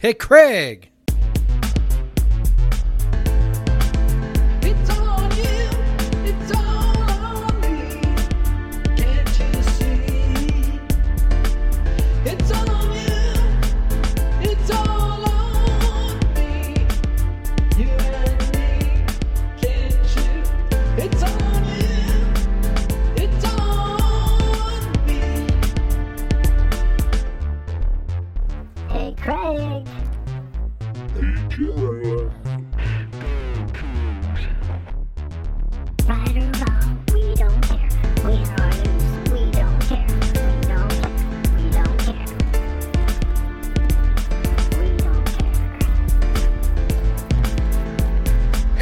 Hey, Craig.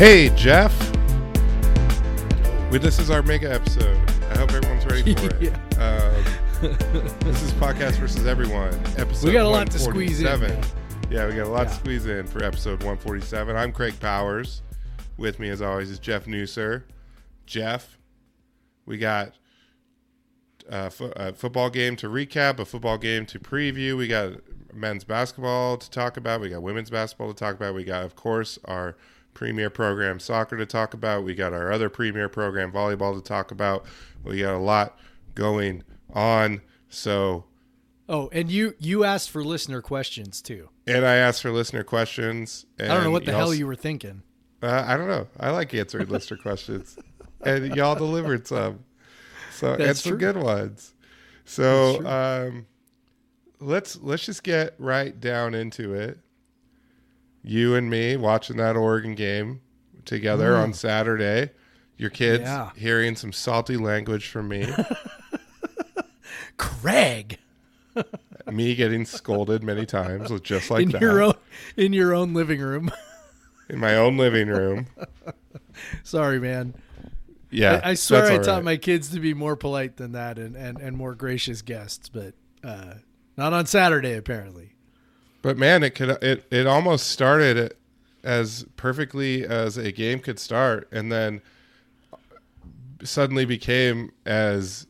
Hey, Jeff. We, this is our mega episode. I hope everyone's ready for it. Yeah. Um, this is podcast versus everyone. Episode We got a lot to squeeze in, man. Yeah, we got a lot to squeeze in for episode 147. I'm Craig Powers. With me, as always, is Jeff Nusser. Jeff, we got a, fo- a football game to recap, a football game to preview. We got men's basketball to talk about. We got women's basketball to talk about. We got, of course, our premier program soccer to talk about. We got our other premier program volleyball to talk about. We got a lot going on. So, Oh, and you you asked for listener questions too. and I asked for listener questions. And I don't know what the hell you were thinking. Uh, I don't know. I like answering listener questions, and y'all delivered some. So and That's some true. good ones. So um, let's let's just get right down into it. You and me watching that Oregon game together on Saturday. Your kids Mm. Yeah. hearing some salty language from me. Craig me getting scolded many times, just like in that, your own in your own living room. in my own living room. Sorry, man. Yeah, I, I swear I taught right. my kids to be more polite than that and, and, and more gracious guests, but uh, not on Saturday apparently. But man, it could it it almost started as perfectly as a game could start, and then suddenly became as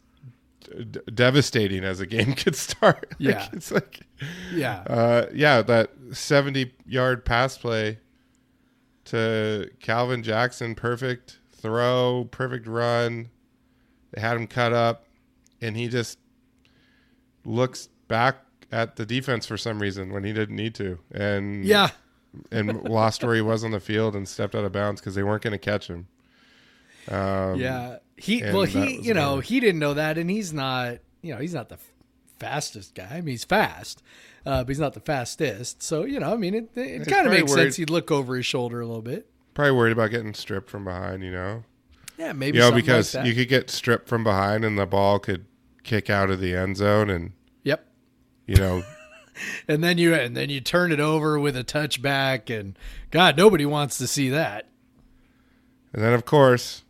d- devastating as a game could start. Like, Yeah. it's like Yeah. uh, yeah, that seventy yard pass play to Calvin Jackson, perfect throw, perfect run. They had him cut up, and he just looks back at the defense for some reason when he didn't need to, and yeah. and lost where he was on the field and stepped out of bounds because they weren't going to catch him. Um, Yeah. He well he you know, he didn't know that and he's not, you know, he's not the f- fastest guy. I mean, he's fast. Uh, but he's not the fastest. So, you know, I mean, it, it He's kind of makes worried- sense he'd look over his shoulder a little bit. probably worried about getting stripped from behind. You know, Yeah, maybe you know because like you could get stripped from behind and the ball could kick out of the end zone, and. You know And then you and then you turn it over with a touchback and god, nobody wants to see that. And then, of course,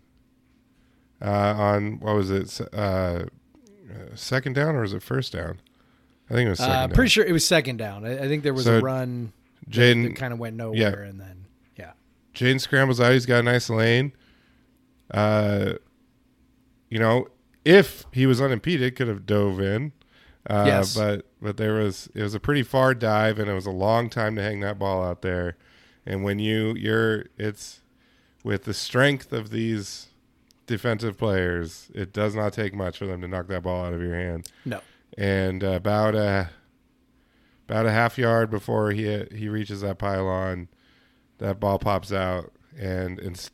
uh, on what was it, uh, uh, second down or was it first down? I think it was second Uh, down. pretty sure it was second down. I, I think there was So, a run that, Jayden, kind of went nowhere, and then yeah, Jane scrambles out. He's got a nice lane. Uh, you know, if he was unimpeded, could have dove in. Uh, Yes. But but there was it was a pretty far dive, and it was a long time to hang that ball out there. And when you you're it's with the strength of these defensive players, it does not take much for them to knock that ball out of your hand. no, And uh, about a about a half yard before he he reaches that pylon, that ball pops out, and it's,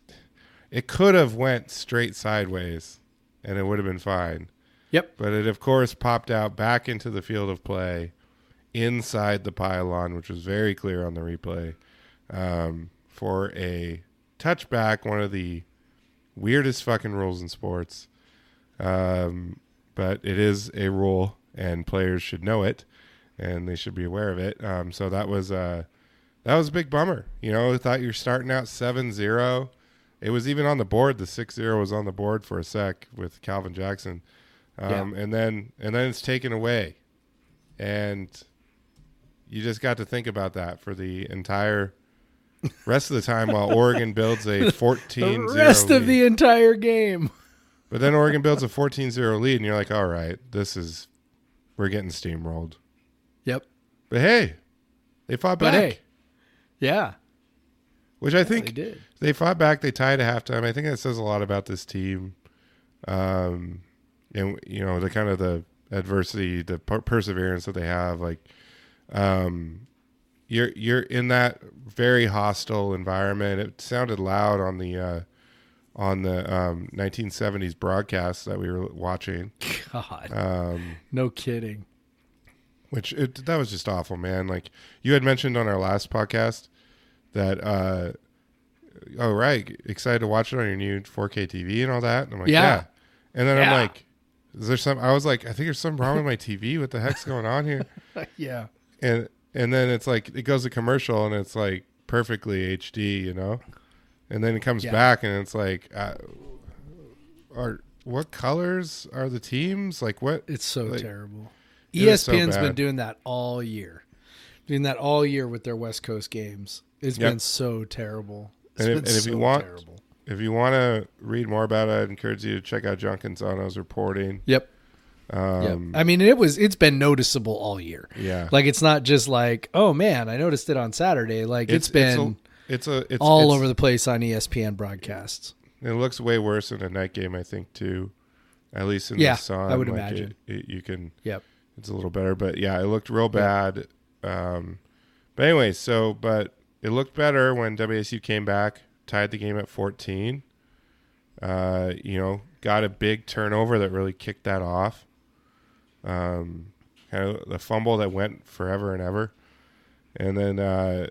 it could have went straight sideways, and it would have been fine. Yep, But it of course popped out back into the field of play, inside the pylon, which was very clear on the replay, um, for a touchback. One of the weirdest fucking rules in sports, um, but it is a rule, and players should know it, and they should be aware of it. Um, so that was uh, that was a big bummer. You know, I thought you're starting out 7-0. It was even on the board. The 6-0 was on the board for a sec with Calvin Jackson. Um, and then and then it's taken away. And you just got to think about that for the entire rest of the time while Oregon builds a 14 the rest of the entire game. But then Oregon builds a 14-0 lead and you're like, "All right, this is we're getting steamrolled." Yep. But hey, They fought But back, hey, yeah, which I they think did. they fought back. They tied at halftime. I think that says a lot about this team. Um, and you know the kind of the adversity, the per- perseverance that they have. Like, um, you're you're in that very hostile environment. It sounded loud on the uh, on the um, 1970s broadcast that we were watching. God, Um, no kidding. which it, that was just awful, man. Like you had mentioned on our last podcast that, uh, oh right, excited to watch it on your new 4K TV and all that. And I'm like, Yeah. yeah. And then Yeah. I'm like, is there some? I was like, I think there's something wrong with my TV. What the heck's going on here? yeah, And and then it's like it goes to commercial and it's like perfectly HD, you know. And then it comes Yeah. back and it's like, uh, are what colors are the teams? Like what? it's so Like, terrible. it is so ESPN's been doing that all year, doing that all year with their West Coast games. It's Yep. been so terrible. It's And if- and if so you want- terrible. If you want to read more about it, I'd encourage you to check out John Canzano's reporting. Yep. Um, yep. I mean, it was it's been noticeable all year. yeah, Like it's not just like, oh man, I noticed it on Saturday. Like it's been it's a, it's a it's all it's- over the place on ESPN broadcasts. It looks way worse in a night game, I think, too. At least in Yeah, the sun, I would like, imagine. it, it, you can. Yep. It's a little better, but yeah, it looked real bad. Um, but anyway, so but it looked better when WSU came back, tied the game at 14. Uh, you know, got a big turnover that really kicked that off. Um, kind of the fumble that went forever and ever, and then uh,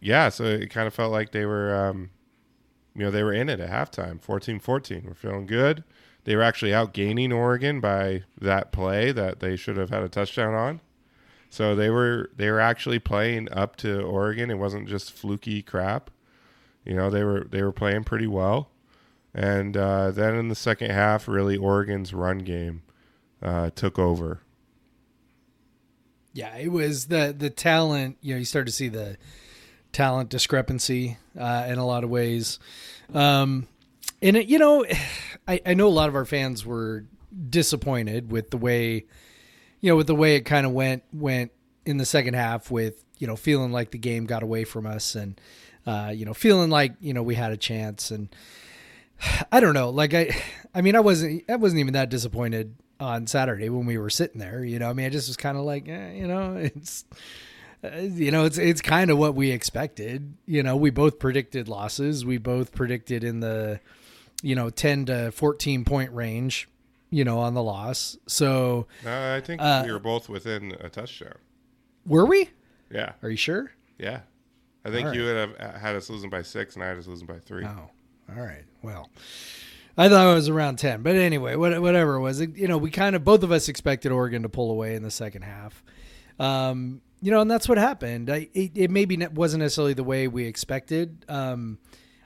yeah, so it kind of felt like they were, um, you know, they were in it at halftime, 14-14. We're feeling good. They were actually outgaining Oregon by that play that they should have had a touchdown on. So they were they were actually playing up to Oregon. It wasn't just fluky crap. You know, they were they were playing pretty well. And uh, then in the second half, really Oregon's run game uh, took over. Yeah, it was the the talent. You know, you start to see the talent discrepancy uh, in a lot of ways. Um, and it, you know, I, I know a lot of our fans were disappointed with the way, you know, with the way it kind of went went in the second half. With you know, feeling like the game got away from us, and uh, you know, feeling like you know we had a chance. And I don't know, like I, I mean, I wasn't I wasn't even that disappointed on Saturday when we were sitting there. You know, I mean, I just was kind of like, eh, you know, it's uh, you know, it's it's kind of what we expected. You know, we both predicted losses. We both predicted in the, you know, ten to fourteen point range. You know, on the loss. So Uh, I think Uh, we were both within a touchdown. were we? Yeah, Are you sure? yeah. I think All you would have had us losing by six, and I had us losing by three. Oh, all right. Well, I thought it was around ten, but anyway, what, whatever it was, it, you know, we kind of both of us expected Oregon to pull away in the second half. Um, you know, and that's what happened. I, it, it maybe wasn't necessarily the way we expected. Um,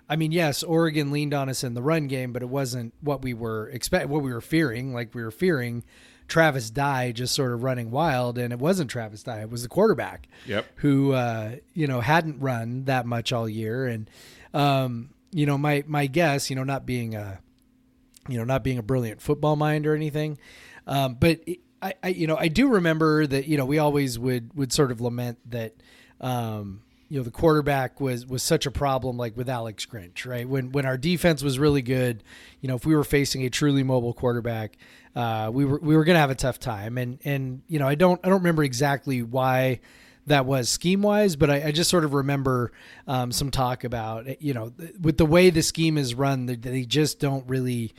I mean, yes, Oregon leaned on us in the run game, but it wasn't what we were expect what we were fearing. Like we were fearing Travis Dye just sort of running wild, and it wasn't Travis Dye; it was the quarterback Yep. who uh, you know hadn't run that much all year, and um, you know my my guess, you know, not being a you know not being a brilliant football mind or anything, um, but it, I, I you know I do remember that you know we always would would sort of lament that. Um, you know the quarterback was was such a problem like with Alex Grinch right when when our defense was really good you know if we were facing a truly mobile quarterback uh, we were we were gonna have a tough time and and you know I don't I don't remember exactly why that was scheme wise but I, I just sort of remember um, some talk about you know with the way the scheme is run they, just don't really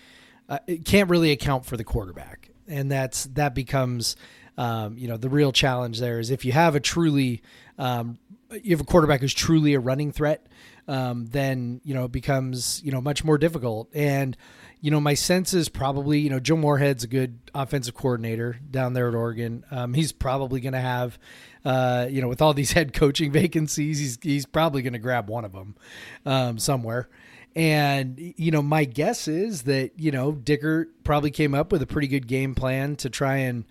uh, can't really account for the quarterback and that's that becomes um, you know the real challenge there is if you have a truly um, you have a quarterback who's truly a running threat, um, then you know it becomes you know much more difficult. And you know my sense is probably you know Joe Moorhead's a good offensive coordinator down there at Oregon. Um, he's probably going to have uh, you know with all these head coaching vacancies, he's he's probably going to grab one of them um, somewhere. And you know my guess is that you know Dickert probably came up with a pretty good game plan to try and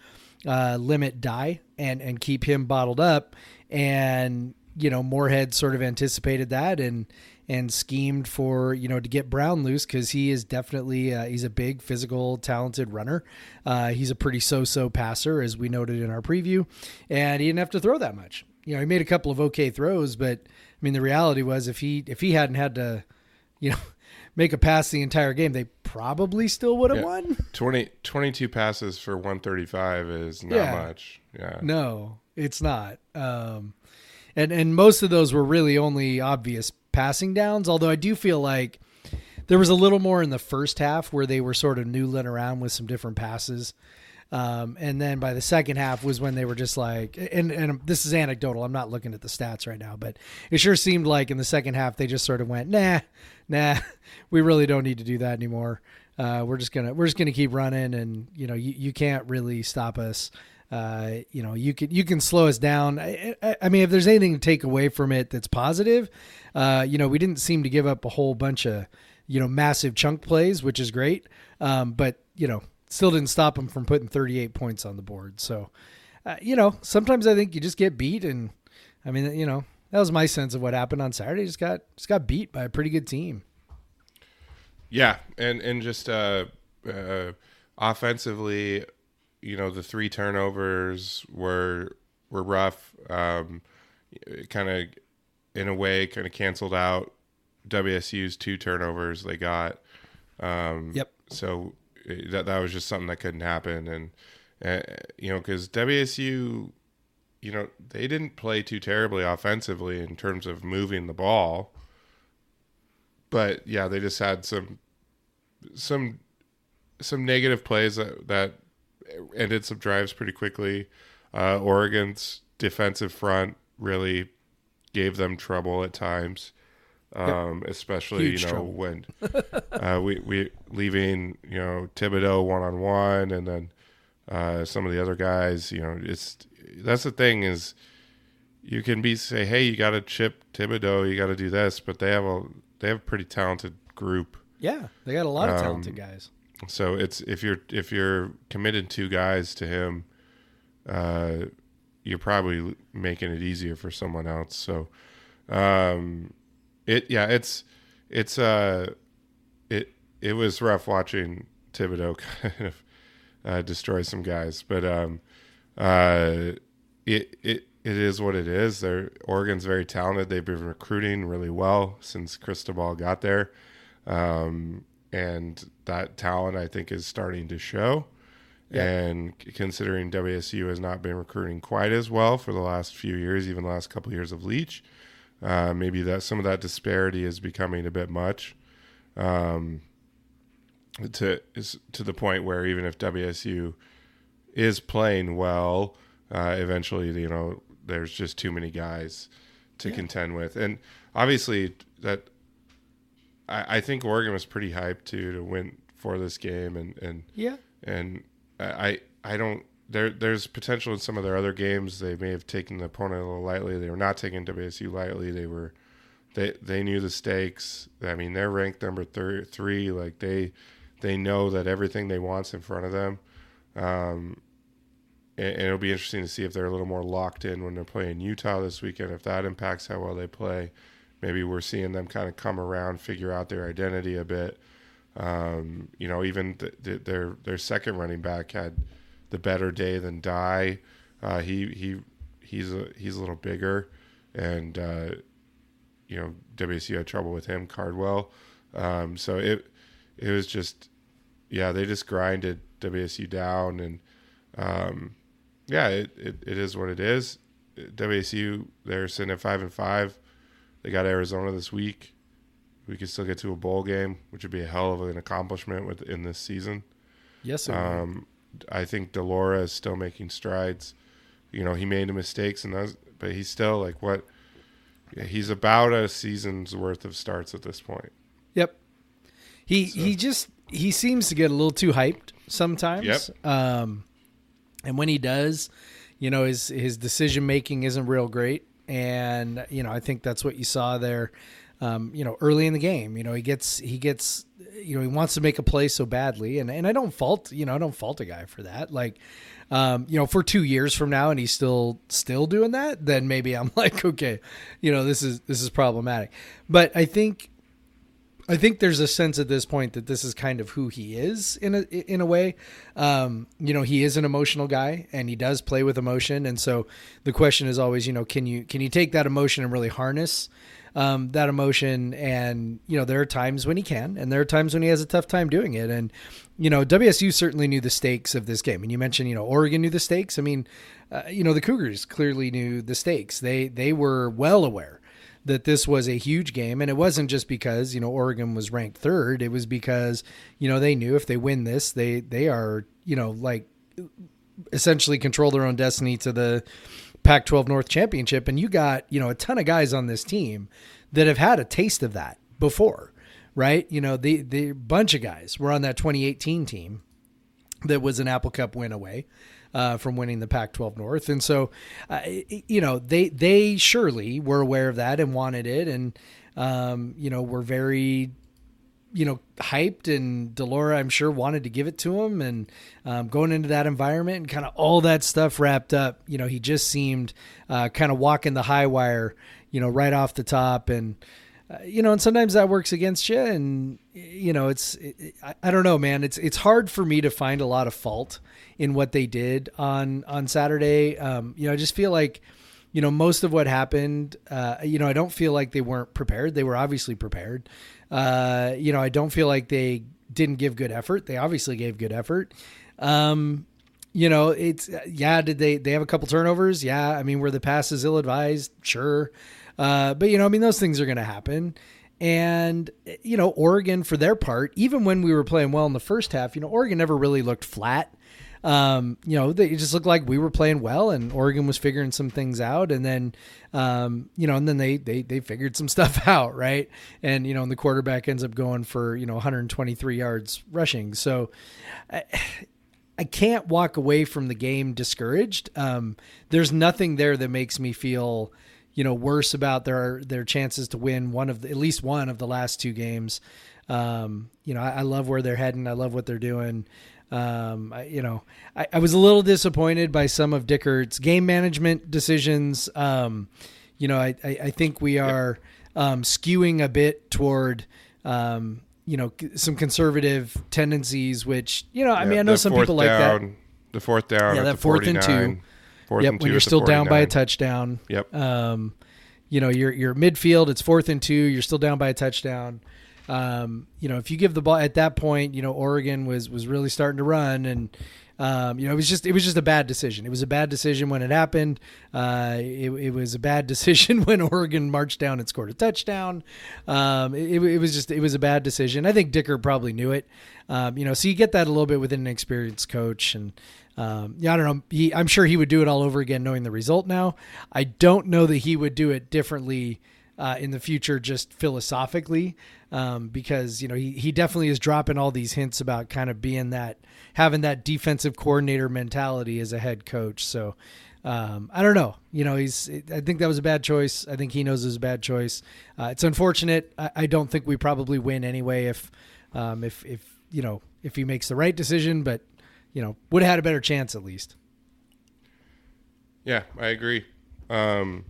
uh, limit Dye and and keep him bottled up and you know Moorhead sort of anticipated that and and schemed for you know to get Brown loose because he is definitely uh, he's a big physical talented runner uh, he's a pretty so-so passer as we noted in our preview and he didn't have to throw that much You know, he made a couple of okay throws, but I mean, the reality was if he if he hadn't had to, you know, make a pass the entire game, they probably still would have Yeah. won. 20, 22 passes for 135 is not Yeah. much. Yeah. No, it's not. Um, and and most of those were really only obvious passing downs. Although I do feel like there was a little more in the first half where they were sort of noodling around with some different passes. Um, and then by the second half was when they were just like, and, and this is anecdotal. I'm not looking at the stats right now, but it sure seemed like in the second half they just sort of went, nah, nah, we really don't need to do that anymore. Uh, we're just gonna we're just gonna keep running, and you know you, you can't really stop us. Uh, you know you can you can slow us down. I, I, I mean, if there's anything to take away from it that's positive, uh, you know we didn't seem to give up a whole bunch of you know massive chunk plays, which is great. Um, but you know still didn't stop them from putting 38 points on the board. So, uh, you know, sometimes I think you just get beat, and I mean, you know, that was my sense of what happened on Saturday. Just got just got beat by a pretty good team. Yeah, and and just uh, uh, offensively, you know, the three turnovers were were rough. Um, kind of, in a way, kind of canceled out WSU's two turnovers they got. Um, Yep. So uh, that that was just something that couldn't happen, and uh, you know, because WSU, you know, they didn't play too terribly offensively in terms of moving the ball but yeah, they just had some some some negative plays that that ended some drives pretty quickly. Uh, Oregon's defensive front really gave them trouble at times, um, especially Huge you know trouble. when uh, we we leaving you know Thibodeaux one on one, and then uh, some of the other guys. You know, it's that's the thing is you can be say, hey, you got to chip Thibodeaux, you got to do this, but they have a they have a pretty talented group. Yeah, they got a lot of Um, talented guys. So it's if you're if you're committed two guys to him, uh, you're probably making it easier for someone else. So, um, it yeah, it's it's uh, it it was rough watching Thibodeaux kind of uh, destroy some guys, but um, uh, it it it is what it is. They're Oregon's very talented. They've been recruiting really well since Cristobal got there, um, and that talent I think is starting to show. And considering WSU has not been recruiting quite as well for the last few years, even the last couple of years of Leach, uh, maybe that some of that disparity is becoming a bit much. Um, to is to the point where even if WSU is playing well, uh, eventually you know there's just too many guys to contend with, and obviously that I, I think Oregon was pretty hyped too to win for this game, and and Yeah, and I I don't there there's potential in some of their other games they may have taken the opponent a little lightly. They were not taking WSU lightly. They were they they knew the stakes. I mean, they're ranked number thir- three. Like they they know that everything they want's in front of them. Um, and, and it'll be interesting to see if they're a little more locked in when they're playing Utah this weekend. If that impacts how well they play, maybe we're seeing them kind of come around, figure out their identity a bit. Um, you know, even th- th- their their second running back had the better day than Dye. Uh, he he he's a he's a little bigger, and uh, you know WSU had trouble with him, Cardwell. Um, so it it was just yeah they just grinded WSU down, and um, yeah it, it, it is what it is. WSU they're sitting at five and five. They got Arizona this week. We could still get to a bowl game, which would be a hell of an accomplishment within this season. yes, it. Um, I think de Laura is still making strides. You know, he made mistakes and those, but he's still like what? He's about a season's worth of starts at this point. Yep. He he just he seems to get a little too hyped sometimes. Yep. Um, and when he does, you know his his decision making isn't real great, and you know I think that's what you saw there. Um, you know, early in the game, you know he gets he gets you know he wants to make a play so badly, and and I don't fault you know I don't fault a guy for that. Like, um, you know, for two years from now, and he's still still doing that, then maybe I'm like, okay, you know, this is this is problematic. But I think I think there's a sense at this point that this is kind of who he is in a in a way. Um, you know, he is an emotional guy and he does play with emotion, and so the question is always, you know, can you can you take that emotion and really harness um, that emotion? And you know, there are times when he can, and there are times when he has a tough time doing it. And you know, WSU certainly knew the stakes of this game. And you mentioned, you know, Oregon knew the stakes. I mean, uh, you know, the Cougars clearly knew the stakes. They they were well aware that this was a huge game. And it wasn't just because you know Oregon was ranked third. It was because you know they knew if they win this they they are you know like essentially control their own destiny to the Pac-12 North Championship. And you got you know a ton of guys on this team that have had a taste of that before right? You know the the bunch of guys were on that 2018 team that was an Apple Cup win away uh, from winning the Pac-12 North, and so uh, you know they they surely were aware of that and wanted it, and um, you know were very you know hyped, and de Laura I'm sure wanted to give it to him, and um, going into that environment and kind of all that stuff wrapped up, you know he just seemed uh, kind of walking the high wire, you know right off the top, and uh, you know, and sometimes that works against you, and you know, it's it, I, I don't know, man. It's it's hard for me to find a lot of fault in what they did on on Saturday. Um, you know, I just feel like, you know, most of what happened. Uh, you know, I don't feel like they weren't prepared. They were obviously prepared. Uh, you know, I don't feel like they didn't give good effort. They obviously gave good effort. Um, you know, it's yeah. Did they they have a couple turnovers? Yeah. I mean, were the passes ill advised? Sure. Uh, but you know, I mean, those things are going to happen. And you know, Oregon for their part, even when we were playing well in the first half, you know, Oregon never really looked flat. Um, you know, they just looked like we were playing well, and Oregon was figuring some things out. And then, um, you know, and then they they they figured some stuff out, right? And you know, and the quarterback ends up going for you know 123 yards rushing. So. I, I can't walk away from the game discouraged. Um, there's nothing there that makes me feel, you know, worse about their their chances to win one of the, at least one of the last two games. Um, you know, I, I love where they're heading. I love what they're doing. Um, I, you know, I, I was a little disappointed by some of Dickert's game management decisions. Um, you know, I, I, I think we are um, skewing a bit toward, um, you know, some conservative tendencies, which, you know, I mean, I know some people like that. The fourth down. Yeah, at that the fourth and two. 49, Fourth Yep, when you're still down by a touchdown. Yep. Um, you know, you're you're midfield. It's fourth and two. You're still down by a touchdown. Um, you know, if you give the ball at that point, you know, Oregon was was really starting to run, and um, you know, it was just it was just a bad decision. It was a bad decision when it happened. Uh, it, it was a bad decision when Oregon marched down and scored a touchdown. Um, it, it was just it was a bad decision. I think Dickert probably knew it. Um, you know, so you get that a little bit with an experienced coach, and um, yeah, I don't know. He, I'm sure he would do it all over again, knowing the result now. I don't know that he would do it differently uh, in the future, just philosophically, um, because you know he he definitely is dropping all these hints about kind of being that having that defensive coordinator mentality as a head coach. So. Um, I don't know. You know, he's. I think that was a bad choice. I think he knows it was a bad choice. Uh, it's unfortunate. I, I don't think we probably win anyway if, um, if if you know if he makes the right decision. But you know, would have had a better chance at least. Yeah, I agree. Um,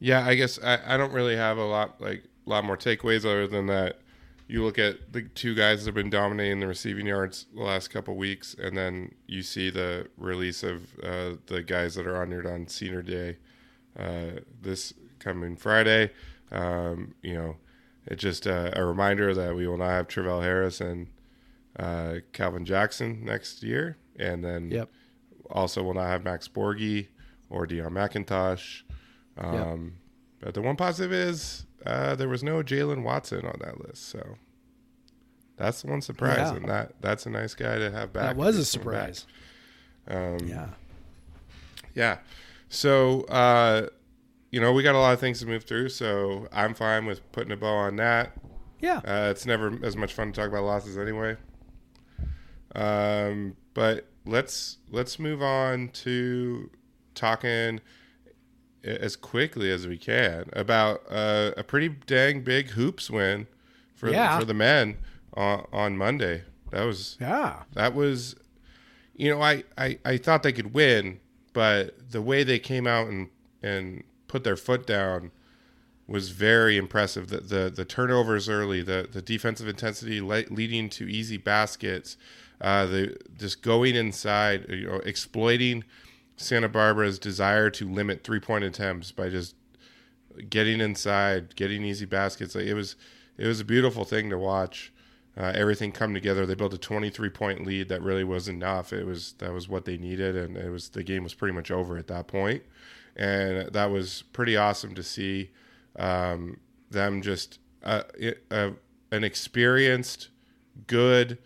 yeah, I guess I, I don't really have a lot like a lot more takeaways other than that. You look at the two guys that have been dominating the receiving yards the last couple weeks, and then you see the release of uh, the guys that are honored on Senior Day uh, this coming Friday. Um, you know, it's just uh, a reminder that we will not have Travell Harris and uh, Calvin Jackson next year, and then Yep. also will not have Max Borghi or Deion McIntosh. Um, But the one positive is uh, there was no Jaylen Watson on that list, so that's the one surprise, Yeah. and that that's a nice guy to have back. That was a He's coming back. surprise. Um, Yeah. yeah. So, uh, you know, we got a lot of things to move through, so I'm fine with putting a bow on that. Yeah. Uh, it's never as much fun to talk about losses anyway. Um, but let's let's move on to talking as quickly as we can about uh, a pretty dang big hoops win for Yeah. for the men on, on Monday. That was Yeah. that was you know I, I i thought they could win but the way they came out and and put their foot down was very impressive. The the, the turnovers early, the the defensive intensity le- leading to easy baskets, uh, the just going inside, you know, exploiting Santa Barbara's desire to limit three point attempts by just getting inside, getting easy baskets. Like it was, it was a beautiful thing to watch. Uh, everything come together. They built a 23 point lead that really was enough. It was that was what they needed, and it was the game was pretty much over at that point, and that was pretty awesome to see um, them just uh, it- uh, an experienced, good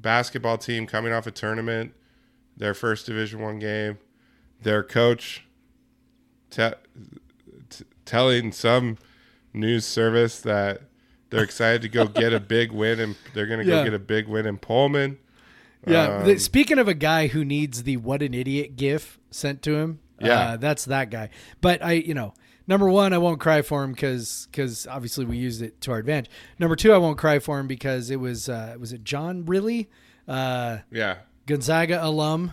basketball team coming off a tournament, their first Division One game, their coach te- t- telling some news service that they're excited to go get a big win and they're going to go get a big win in Pullman. Yeah. Um, the, speaking of a guy who needs the "what an idiot" gif sent to him, Yeah. uh, that's that guy. But I, you know, number one, I won't cry for him because because obviously we used it to our advantage. Number two, I won't cry for him because it was uh, was it John really, uh, Yeah. Gonzaga alum,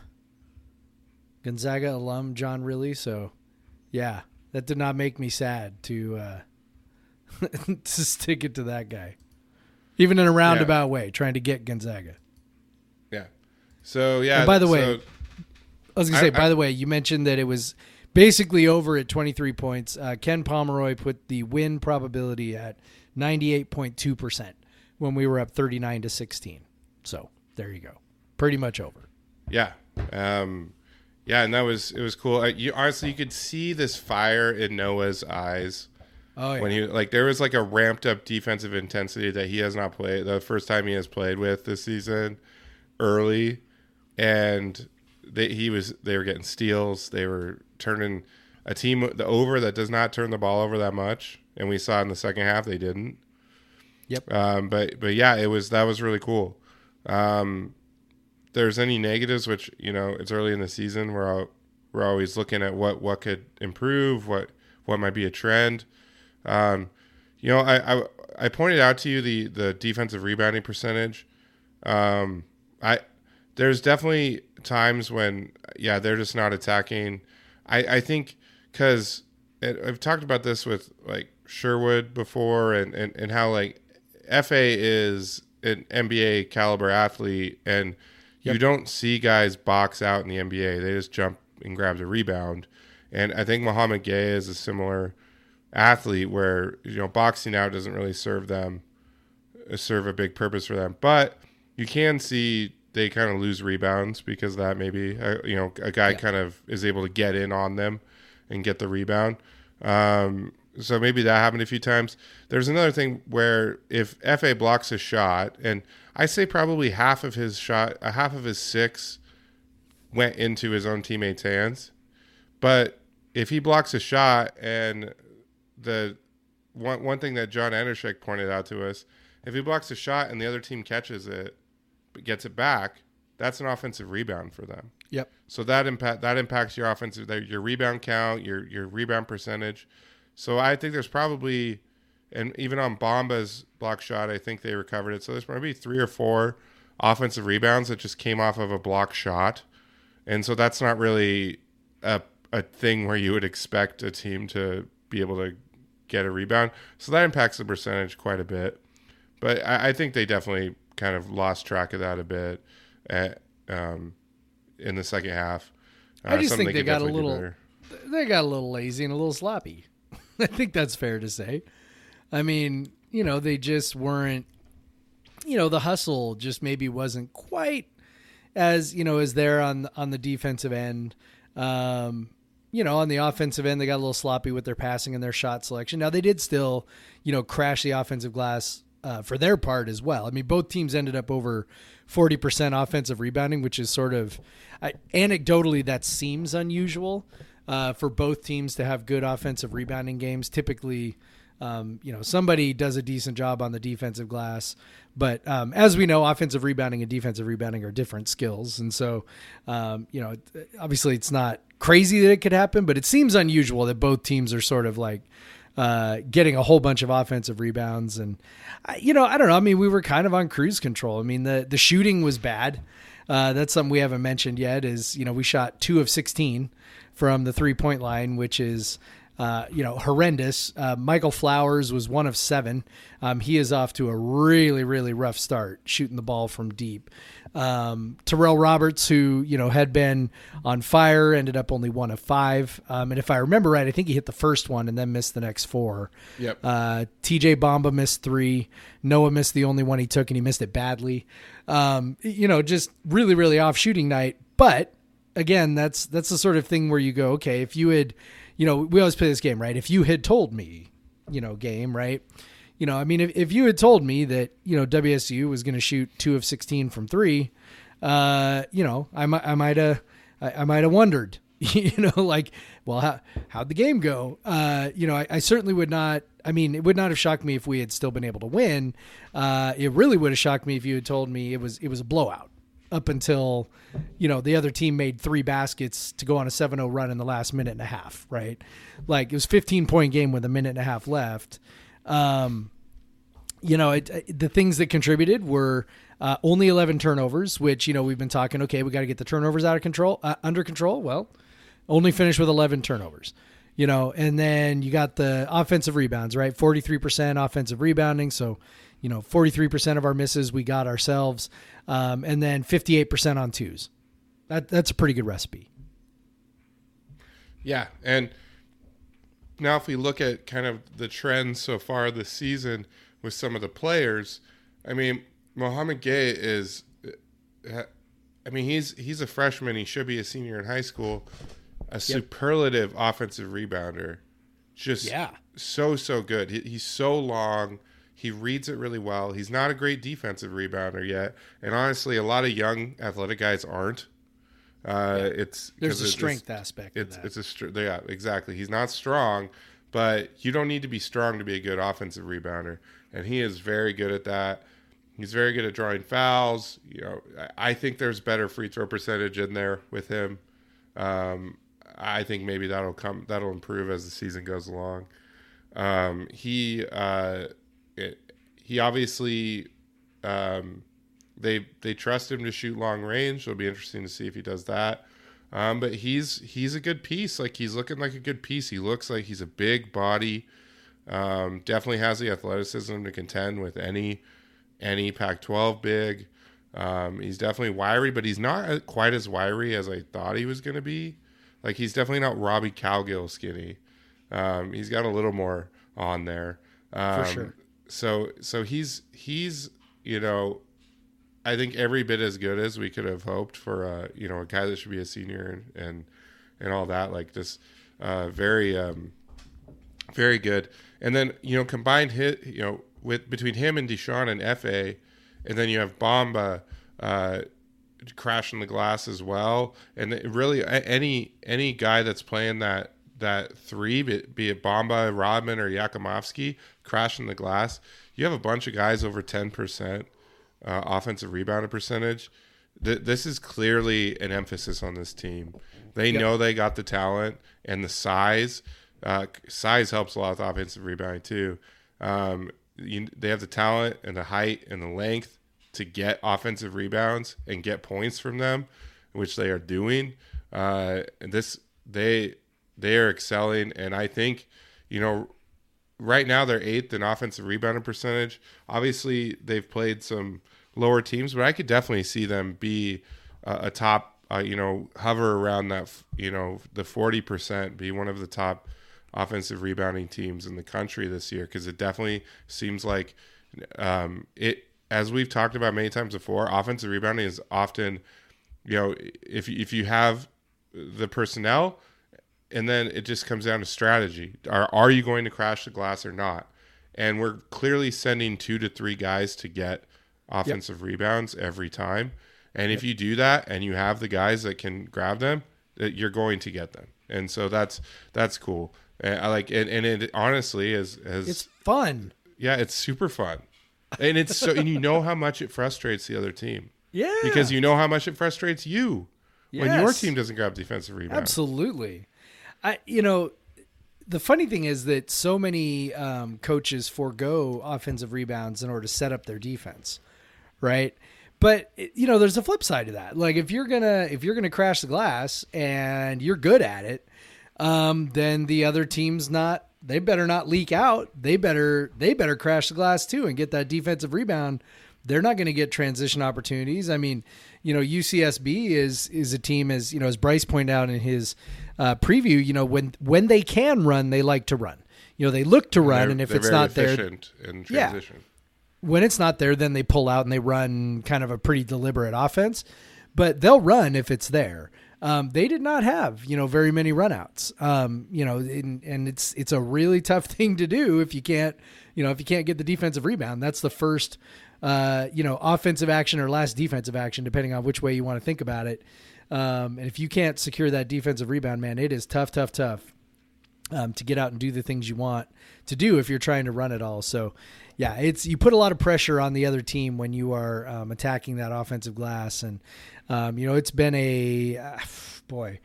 Gonzaga alum John really. So, yeah, that did not make me sad to uh, to stick it to that guy, even in a roundabout way, trying to get Gonzaga. Yeah. So, yeah. And by the way, so- I was gonna say. I- by the way, you mentioned that it was basically over at 23 points. Uh, Ken Pomeroy put the win probability at 98.2 percent when we were up 39 to 16. So there you go, pretty much over. Yeah. Um, yeah, and that was it was cool. Uh, you honestly you could see this fire in Noah's eyes Oh yeah, when he like there was like a ramped up defensive intensity that he has not played the first time he has played with this season early and they, he was they were getting steals. They were turning a team the over that does not turn the ball over that much. And we saw in the second half they didn't. Yep. um, but but yeah it was that was really cool. Um, there's any negatives which you know it's early in the season. We're all, we're always looking at what what could improve what what might be a trend. Um, you know, I, I I pointed out to you the the defensive rebounding percentage. Um, I there's definitely times when yeah they're just not attacking. I I think because I've talked about this with like Sherwood before and and and how like Efe is an NBA caliber athlete and you don't see guys box out in the NBA. They just jump and grab the rebound. And I think Mouhamed Gueye is a similar athlete where you know boxing out doesn't really serve them uh, serve a big purpose for them but you can see they kind of lose rebounds because that maybe uh, you know a guy kind of is able to get in on them and get the rebound. Um, so maybe that happened a few times. There's another thing where if Efe blocks a shot and i say probably half of his shot uh, half of his six went into his own teammates hands. But if he blocks a shot and the one one thing that John Andershek pointed out to us, if he blocks a shot and the other team catches it gets it back, that's an offensive rebound for them. Yep. So that impact that impacts your offensive your rebound count, your your rebound percentage. So I think there's probably and even on Bamba's block shot, I think they recovered it. So there's probably three or four offensive rebounds that just came off of a block shot. And so that's not really a a thing where you would expect a team to be able to get a rebound. So that impacts the percentage quite a bit. But I, I think they definitely kind of lost track of that a bit at, um, in the second half. I just think they got a little they got a little lazy and a little sloppy. I think that's fair to say. I mean, you know, they just weren't. You know, the hustle just maybe wasn't quite as you know as there on on the defensive end. Um, you know, on the offensive end, they got a little sloppy with their passing and their shot selection. Now they did still, you know, crash the offensive glass uh, for their part as well. I mean, both teams ended up over forty percent offensive rebounding, which is sort of I, anecdotally that seems unusual uh, for both teams to have good offensive rebounding games. Typically, um, you know, somebody does a decent job on the defensive glass, but um, as we know, offensive rebounding and defensive rebounding are different skills, and so um, you know, obviously, it's not crazy that it could happen, but it seems unusual that both teams are sort of like uh, getting a whole bunch of offensive rebounds, and you know, I don't know. I mean, we were kind of on cruise control. I mean, the the shooting was bad. Uh, that's something we haven't mentioned yet. Is you know we shot two of sixteen from the three point line, which is uh, you know horrendous. Uh, Michael Flowers was one of seven. Um, he is off to a really really rough start shooting the ball from deep. Um, Tyrell Roberts, who you know had been on fire, ended up only one of five. Um, and if I remember right, I think he hit the first one and then missed the next four. Yep. Uh, TJ Bamba missed three. Noah missed the only one he took, and he missed it badly. Um, you know, just really, really off shooting night. But again, that's that's the sort of thing where you go, okay, if you had, you know, we always play this game, right? If you had told me, you know, game, right? You know, I mean, if, if you had told me that, you know, WSU was going to shoot two of 16 from three, uh, you know, I might, I might have, I, I might have wondered, you know, like, well, how, how'd the game go? Uh, you know, I, I certainly would not, I mean, it would not have shocked me if we had still been able to win. Uh, it really would have shocked me if you had told me it was, it was a blowout up until, you know, the other team made three baskets to go on a 7-0 run in the last minute and a half, right? Like it was 15 point game with a minute and a half left. Um, you know, it, it- the things that contributed were uh, only 11 turnovers, which, you know, we've been talking, okay, we got to get the turnovers out of control, uh, under control. Well, only finished with 11 turnovers, you know, and then you got the offensive rebounds, right? 43% offensive rebounding. So, you know, 43% of our misses we got ourselves. Um, and then 58% on twos. That, that's a pretty good recipe. Yeah, and now if we look at kind of the trends so far this season with some of the players, I mean, Mouhamed Gueye is, uh, I mean, he's he's a freshman. He should be a senior in high school. A superlative offensive rebounder, just Yeah. so so good. He, he's so long. He reads it really well. He's not a great defensive rebounder yet, and honestly, a lot of young athletic guys aren't. Uh, It's There's a it's- strength aspect it's that. it's a str- yeah exactly. He's not strong, but you don't need to be strong to be a good offensive rebounder, and he is very good at that. He's very good at drawing fouls. You know, I- I think there's better free throw percentage in there with him. Um, I think maybe that'll come that'll improve as the season goes along. Um, he uh, it, he obviously um, they they trust him to shoot long range. It'll be interesting to see if he does that. Um, but he's he's a good piece. Like he's looking like a good piece. He looks like he's a big body. Um, definitely has the athleticism to contend with any any Pac-12 big. Um, he's definitely wiry, but he's not quite as wiry as I thought he was going to be. Like he's definitely not Robbie Cowgill skinny. Um, he's got a little more on there. Um, sure. So so he's he's you know I think every bit as good as we could have hoped for a you know a guy that should be a senior and and, and all that like just uh, very um, very good. And then you know combined hit you know with between him and Dishon and Efe, and then you have Bamba uh, crashing the glass as well. And really any any guy that's playing that that three, be it, Bamba, Rodman, or Jakimovski, crashing the glass. You have a bunch of guys over ten percent uh, offensive rebounding percentage. Th- this is clearly an emphasis on this team. They know they got the talent and the size. Uh, size helps a lot with offensive rebounding too. Um, you, they have the talent and the height and the length to get offensive rebounds and get points from them, which they are doing. Uh, and this they they are excelling, and I think you know right now they're eighth in offensive rebounding percentage. Obviously, they've played some lower teams, but I could definitely see them be a, a top, uh, you know, hover around that, you know, the 40%, be one of the top offensive rebounding teams in the country this year because it definitely seems like um, it, as we've talked about many times before, offensive rebounding is often, you know, if, if you have the personnel, and then it just comes down to strategy. Are are you going to crash the glass or not? And we're clearly sending two to three guys to get offensive rebounds every time. And if you do that and you have the guys that can grab them, that you're going to get them. And so that's that's cool. And I like and, and it honestly is as It's fun. yeah, it's super fun. And it's so and you know how much it frustrates the other team. Yeah. Because you know how much it frustrates you when your team doesn't grab defensive rebounds. Absolutely. I you know the funny thing is that so many um, coaches forego offensive rebounds in order to set up their defense, right? but you know, there's a flip side to that. Like if you're gonna if you're gonna crash the glass and you're good at it, um, then the other team's not. They better not leak out. They better they better crash the glass too and get that defensive rebound. They're not going to get transition opportunities. I mean, you know, UCSB is is a team as you know as Bryce pointed out in his uh, preview. You know, when when they can run, they like to run. You know, they look to run, They're- and if it's not there, Yeah. when it's not there, then they pull out and they run kind of a pretty deliberate offense. But they'll run if it's there. Um, they did not have you know very many runouts. Um, you know, and, and it's it's a really tough thing to do if you can't you know if you can't get the defensive rebound. That's the first uh, you know offensive action or last defensive action, depending on which way you want to think about it. Um, and if you can't secure that defensive rebound, man, it is tough, tough, tough um, to get out and do the things you want to do if you're trying to run it all. So, yeah, it's you put a lot of pressure on the other team when you are um, attacking that offensive glass, and um, you know it's been a uh, boy.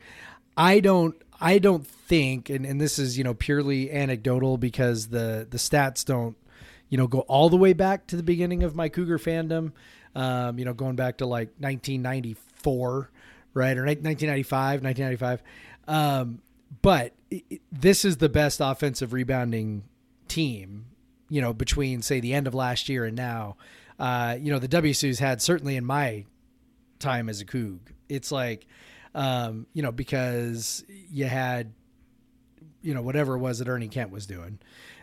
I don't. I don't think, and, and this is you know purely anecdotal because the the stats don't you know go all the way back to the beginning of my Cougar fandom. Um, you know, going back to like 1994, right, or 1995, 1995. Um, but it, this is the best offensive rebounding team, you know, between say the end of last year and now. Uh, you know, the WSU's had certainly in my time as a Coug. It's like, um, you know, because you had, you know, whatever it was that Ernie Kent was doing.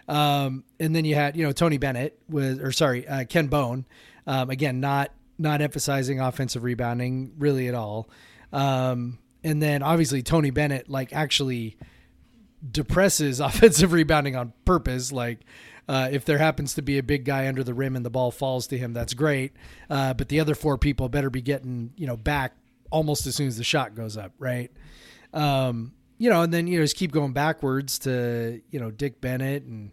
Um, and then you had, you know, Tony Bennett was, or sorry, uh, Ken Bone. Um, again, not, not emphasizing offensive rebounding really at all. Um, and then obviously Tony Bennett, like actually depresses offensive rebounding on purpose. Like, uh, if there happens to be a big guy under the rim and the ball falls to him, that's great. Uh, but the other four people better be getting, you know, back almost as soon as the shot goes up, right? Um, you know, and then, you know, just keep going backwards to, you know, Dick Bennett and,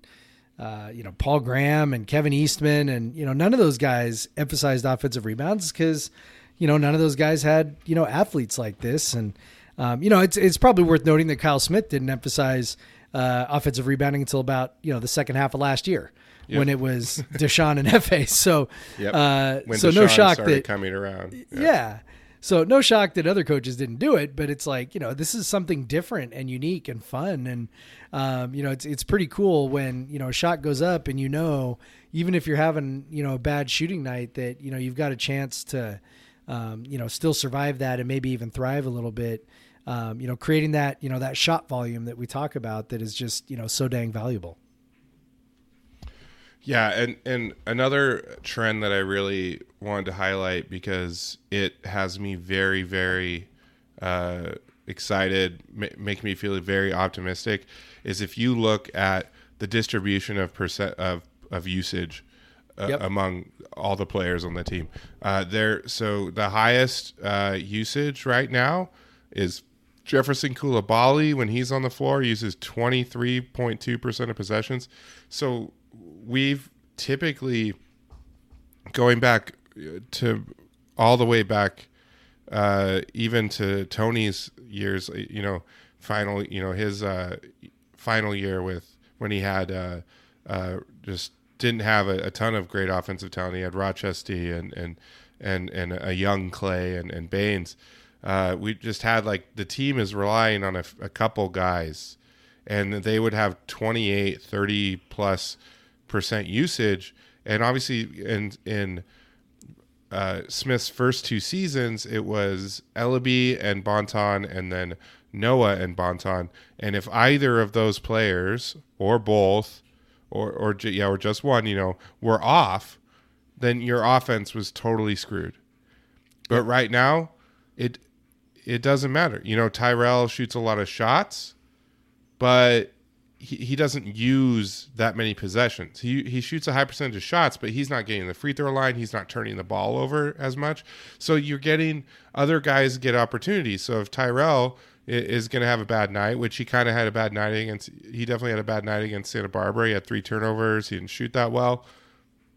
uh, you know, Paul Graham and Kevin Eastman. And, you know, none of those guys emphasized offensive rebounds because, you know, none of those guys had, you know, athletes like this. And, um, you know, it's, it's probably worth noting that Kyle Smith didn't emphasize uh, offensive rebounding until about, you know, the second half of last year Yep. when it was Dishon and Efe. So, Yep. uh, When so no shock started that, coming around. yeah. So no shock that other coaches didn't do it, but it's like you know this is something different and unique and fun, and um, you know it's it's pretty cool when you know a shot goes up and you know even if you're having you know a bad shooting night that you know you've got a chance to um, you know still survive that and maybe even thrive a little bit. Um, you know, creating that you know that shot volume that we talk about that is just you know so dang valuable. Yeah, and and another trend that I really wanted to highlight because it has me very very uh, excited, ma- make me feel very optimistic, is if you look at the distribution of percent of of usage uh, Yep. among all the players on the team. Uh, there, so the highest uh, usage right now is Jefferson Koulibaly when he's on the floor uses 23.2% of possessions. So we've typically going back uh, to all the way back uh, even to Tony's years, uh, you know, final, you know, his uh, final year with when he had uh, uh, just didn't have a, a ton of great offensive talent. He had Rochestie and and and and a young Klay and and Baynes. Uh, we just had like the team is relying on a, a couple guys, and they would have 28, 30 plus percent usage, and obviously in in uh, Smith's first two seasons, it was Elleby and Bonton, and then Noah and Bonton. And if either of those players, or both, or or yeah, or just one, you know, were off, then your offense was totally screwed. But right now, it it doesn't matter. You know, Tyrell shoots a lot of shots, but he, he doesn't use that many possessions. He he shoots a high percentage of shots, but he's not getting the free throw line. He's not turning the ball over as much. So you're getting other guys get opportunities. So if Tyrell is going to have a bad night, which he kind of had a bad night against, he definitely had a bad night against Santa Barbara. He had three turnovers. He didn't shoot that well,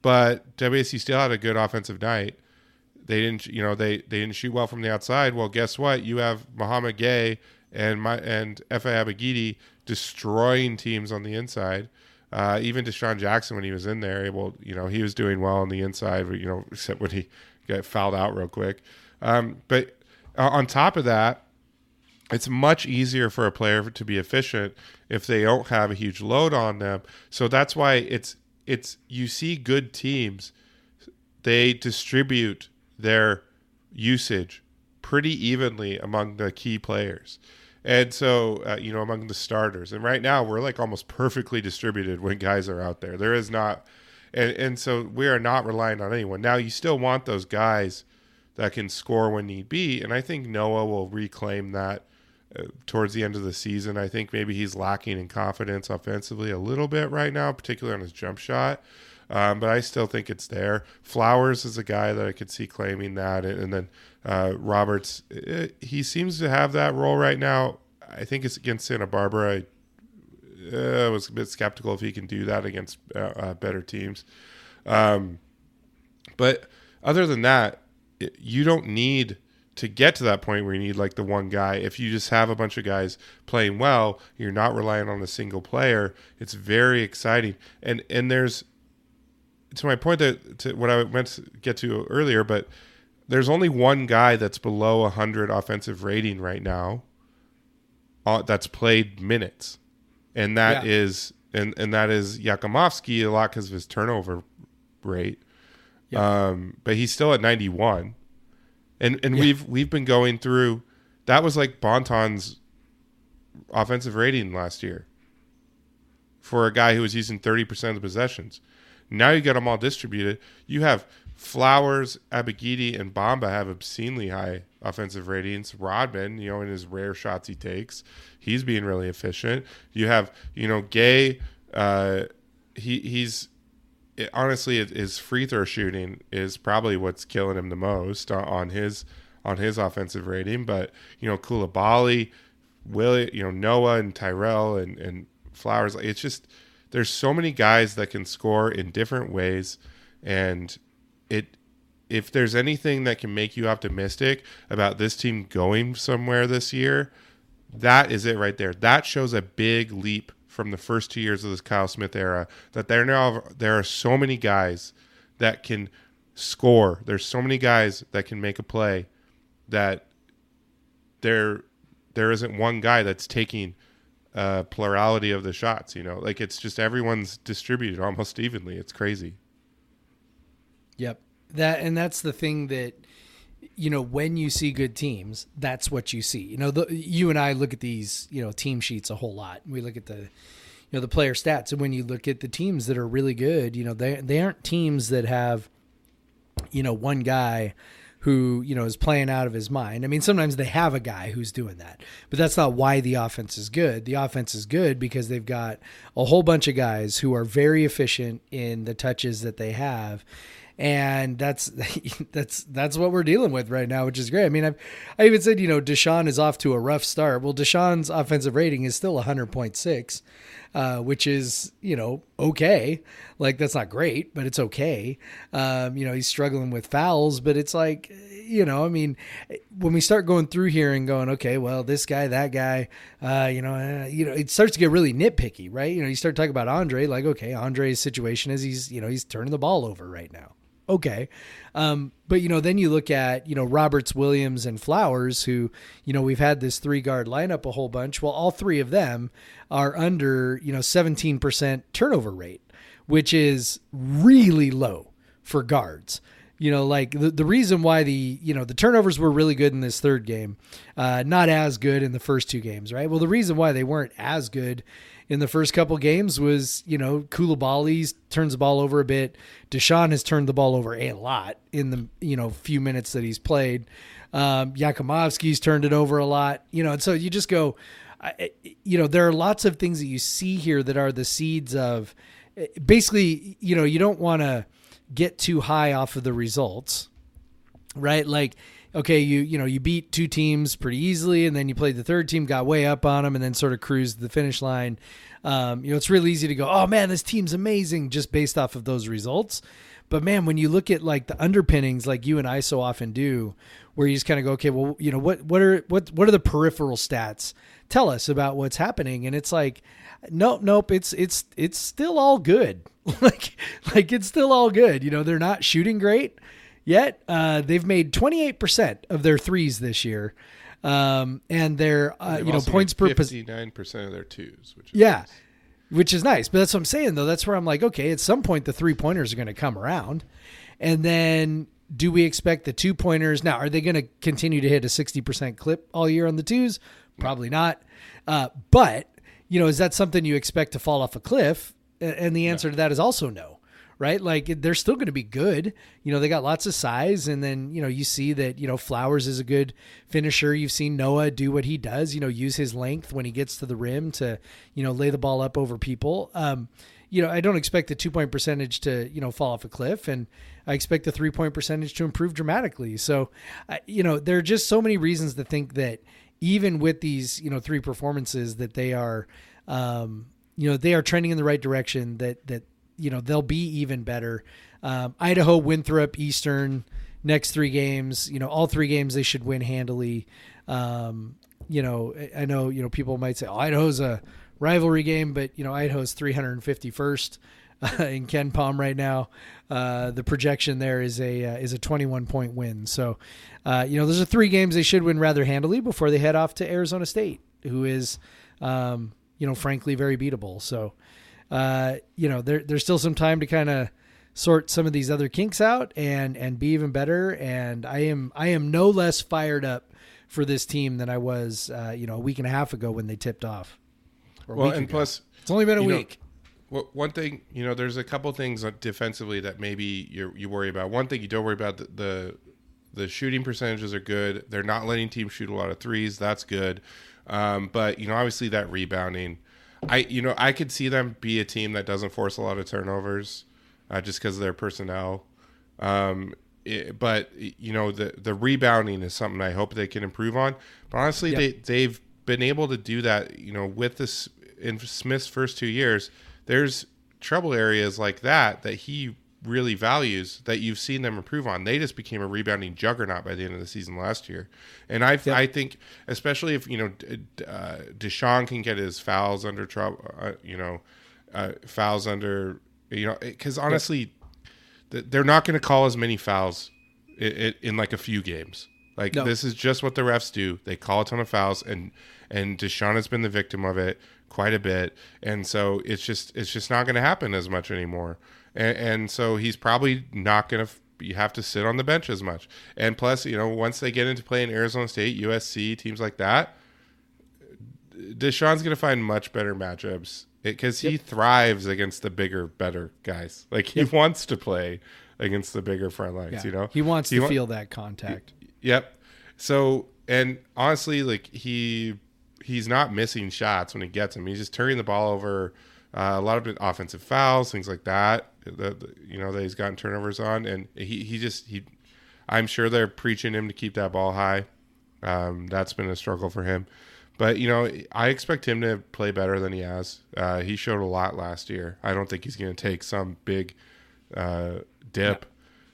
but WSU still had a good offensive night. They didn't, you know, they they didn't shoot well from the outside. Well, guess what? You have Mouhamed Gueye and my and Efe Abogidi destroying teams on the inside. Uh, even Dishon Jackson when he was in there, able, you know, he was doing well on the inside. You know, except when he got fouled out real quick. Um, but uh, on top of that, it's much easier for a player to be efficient if they don't have a huge load on them. So that's why it's it's you see good teams they distribute their usage pretty evenly among the key players. And so, uh, you know, among the starters. And right now, we're like almost perfectly distributed when guys are out there. There is not, and, and so we are not relying on anyone. Now, you still want those guys that can score when need be. And I think Noah will reclaim that towards the end of the season. I think maybe he's lacking in confidence offensively a little bit right now, particularly on his jump shot. Um, but I still think it's there. Flowers is a guy that I could see claiming that, and, then uh, Roberts, eh, he seems to have that role right now. I think it's against Santa Barbara. I uh, was a bit skeptical if he can do that against uh, uh, better teams. Um, but other than that, it- you don't need to get to that point where you need like the one guy. If you just have a bunch of guys playing well, you're not relying on a single player. It's very exciting, and and there's to my point that to what I meant to get to earlier, but there's only one guy that's below 100 offensive rating right now uh, that's played minutes, and that Yeah. is and and that is Jakimovski a lot because of his turnover rate. Um, but he's still at 91, and and Yeah. we've we've been going through. That was like Bonton's offensive rating last year for a guy who was using 30% of the possessions. Now you get them all distributed. You have Flowers, Abogidi, and Bamba have obscenely high offensive ratings. Rodman, you know, in his rare shots he takes, he's being really efficient. You have, you know, Gueye, uh, he he's it, honestly it- his free throw shooting is probably what's killing him the most on, on his on his offensive rating. But you know, Koulibaly, Willie, you know Noah and Tyrell and and Flowers. It's just there's so many guys that can score in different ways, and it if there's anything that can make you optimistic about this team going somewhere this year, that is it right there. That shows a big leap from the first two years of this Kyle Smith era. That there now there are so many guys that can score. There's so many guys that can make a play that there there isn't one guy that's taking a plurality of the shots. You know, like it's just everyone's distributed almost evenly. It's crazy. Yep. That and that's the thing that you know when you see good teams, that's what you see. You know, the, you and I look at these you know team sheets a whole lot. We look at the you know the player stats, and when you look at the teams that are really good, you know they they aren't teams that have you know one guy who you know is playing out of his mind. I mean, sometimes they have a guy who's doing that, but that's not why the offense is good. The offense is good because they've got a whole bunch of guys who are very efficient in the touches that they have. And that's that's that's what we're dealing with right now, which is great. I mean, I've, I even said, you know, Dishon is off to a rough start. Well, Dishon's offensive rating is still 100.6, uh, which is you know okay. Like that's not great, but it's okay. Um, you know, he's struggling with fouls, but it's like you know, I mean, when we start going through here and going, okay, well, this guy, that guy, uh, you know, uh, you know, it starts to get really nitpicky, right? You know, you start talking about Andrej, like, okay, Andrej's situation is he's, you know, he's turning the ball over right now. Okay. Um, but you know, then you look at, you know, Roberts, Williams, and Flowers, who, you know, we've had this three guard lineup a whole bunch. Well, all three of them are under, you know, 17% turnover rate, which is really low for guards. You know, like the, the reason why the, you know, the turnovers were really good in this third game, uh, not as good in the first two games, right? Well, the reason why they weren't as good in the first couple games was, you know, Koulibaly turns the ball over a bit. Dishon has turned the ball over a lot in the, you know, few minutes that he's played. Um, Jakimovski's turned it over a lot, you know, and so you just go, I, you know, there are lots of things that you see here that are the seeds of basically, you know, you don't want to get too high off of the results, right? Like, okay, you you know you beat two teams pretty easily, and then you played the third team, got way up on them, and then sort of cruised the finish line. Um, you know, it's really easy to go, oh man, this team's amazing, just based off of those results. But man, when you look at like the underpinnings, like you and I so often do, where you just kind of go, okay, well, you know, what what are what what are the peripheral stats? Tell us about what's happening, and it's like, nope, nope, it's it's it's still all good. like like it's still all good. You know, they're not shooting great yet. Uh, they've made 28% of their threes this year. Um, and their, uh, you know, points made per pos- 59% of their twos, which is Yeah. nice. which is nice. But that's what I'm saying, though. That's where I'm like, okay, at some point the three pointers are going to come around. And then do we expect the two pointers? Now, are they going to continue to hit a 60% clip all year on the twos? Probably not. Uh, but, you know, is that something you expect to fall off a cliff? And the answer to that is also no. Right, like they're still going to be good. You know, they got lots of size, and then you know you see that you know Flowers is a good finisher. You've seen Noah do what he does. You know, use his length when he gets to the rim to you know lay the ball up over people. Um, you know, I don't expect the two point percentage to you know fall off a cliff, and I expect the three point percentage to improve dramatically. So, you know, there are just so many reasons to think that even with these you know three performances that they are, um, you know, they are trending in the right direction. That that you know they'll be even better. Um, Idaho, Winthrop, Eastern, next three games. You know, all three games they should win handily. Um, you know, I- know you know people might say, "Oh, Idaho's a rivalry game," but you know, Idaho's 351st uh, in KenPom right now. Uh, the projection there is a uh, is a 21 point win. So, uh, you know, those are three games they should win rather handily before they head off to Arizona State, who is, um, you know, frankly very beatable. So, uh, you know, there, there's still some time to kind of sort some of these other kinks out and and be even better. And I am I am no less fired up for this team than I was, uh, you know, a week and a half ago when they tipped off. Well, and ago. plus, it's only been a you know, week. One thing, you know, there's a couple things defensively that maybe you you worry about. One thing you don't worry about the, the the shooting percentages are good. They're not letting teams shoot a lot of threes. That's good. Um, but you know, obviously that rebounding, I you know I could see them be a team that doesn't force a lot of turnovers, uh, just because of their personnel. Um, it- but you know the the rebounding is something I hope they can improve on. But honestly, Yep. they they've been able to do that. You know, with this in Smith's first two years, there's trouble areas like that that he really values that you've seen them improve on. They just became a rebounding juggernaut by the end of the season last year, and I I think especially if you know uh, Dishon can get his fouls under trouble, uh, you know, uh, fouls under you know because honestly th- they're not going to call as many fouls in, in like a few games. Like No. this is just what the refs do. They call a ton of fouls, and and Dishon has been the victim of it quite a bit, and so it's just it's just not going to happen as much anymore. And, and so he's probably not going to you have to sit on the bench as much. And plus, you know, once they get into play in Arizona State, USC, teams like that, Dishon's going to find much better matchups because he thrives against the bigger, better guys. Like he wants to play against the bigger front lines. Yeah. You know, he wants to wa- feel that contact. Yep. So and honestly, like he he's not missing shots when he gets them. He's just turning the ball over. Uh, a lot of offensive fouls, things like that. That you know that he's gotten turnovers on, and he he just he. I'm sure they're preaching him to keep that ball high. Um, that's been a struggle for him. But you know, I expect him to play better than he has. Uh, he showed a lot last year. I don't think he's going to take some big uh, dip.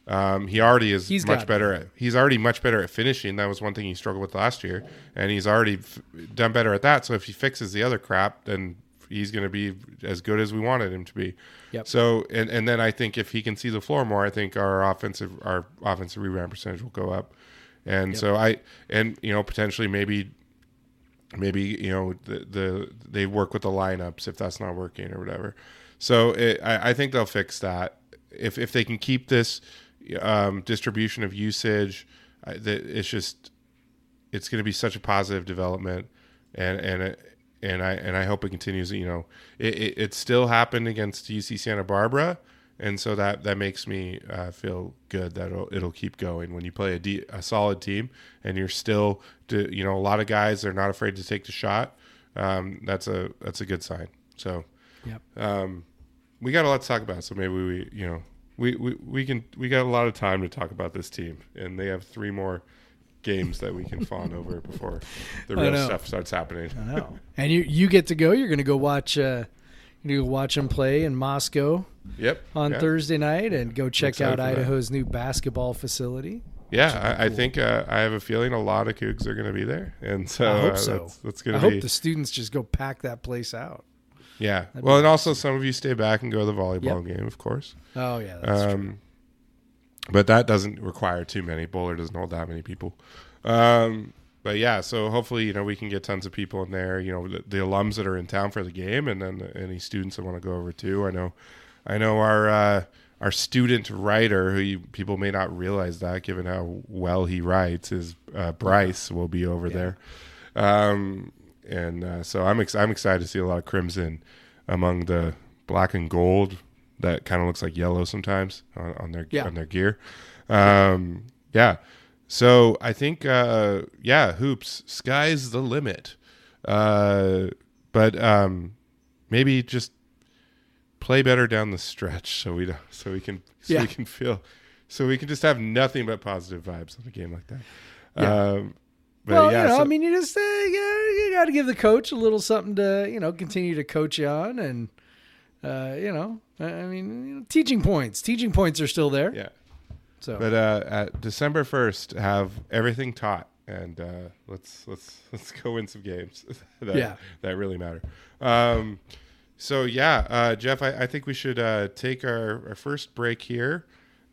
Um, he already is He's much better at. He's already much better at finishing. That was one thing he struggled with last year, and he's already f- done better at that. So if he fixes the other crap, then he's going to be as good as we wanted him to be. Yep. So and and then I think if he can see the floor more, I think our offensive our offensive rebound percentage will go up. And so I and you know potentially maybe maybe you know the, the they work with the lineups if that's not working or whatever. So it, I, I think they'll fix that if if they can keep this um, distribution of usage. I, it's just it's going to be such a positive development, and and it, and I and I hope it continues. You know, it, it, it still happened against UC Santa Barbara, and so that that makes me uh, feel good that it'll, it'll keep going when you play a, de- a solid team and you're still, do, you know, a lot of guys are not afraid to take the shot. Um, that's a that's a good sign. So Yep. um, we got a lot to talk about. So maybe we, you know, we, we, we can we got a lot of time to talk about this team, and they have three more games that we can fawn over before the real stuff starts happening. I know. and you you get to go. You're going to go watch. Uh, you go watch them play in Moscow Yep. on yeah. Thursday night, and go check out. Idaho's new basketball facility. Yeah, I, I think uh, I have a feeling a lot of Cougs are going to be there, and so I hope uh. That's, that's going to be hope the students just go pack that place out. yeah. Well, and also some of you stay back and go to the volleyball game, of course. Oh yeah, that's true. But that doesn't require too many. Bohler doesn't hold that many people. Um, but yeah, so hopefully you know we can get tons of people in there. You know the, the alums that are in town for the game, and then any students that want to go over too. I know, I know our uh, our student writer, who you, people may not realize that, given how well he writes, is uh, Bryce will be over there. Um, and uh, so I'm ex- I'm excited to see a lot of crimson among the black and gold that kind of looks like yellow sometimes on, on their Yeah. on their gear. Um, yeah. So I think uh, yeah, hoops, sky's the limit. Uh, but um, maybe just play better down the stretch so we don't, so we can so Yeah. we can feel so we can just have nothing but positive vibes on a game like that. Yeah. Um, but well, yeah, you know, so- I mean, you just uh, you, you got to give the coach a little something to you know continue to coach you on, and uh, you know, I mean, you know, teaching points. Teaching points are still there. yeah. So But uh, at December first, have everything taught, and uh, let's let's let's go win some games that Yeah. that really matter. Um, so yeah, uh, Jeff, I, I think we should uh, take our, our first break here,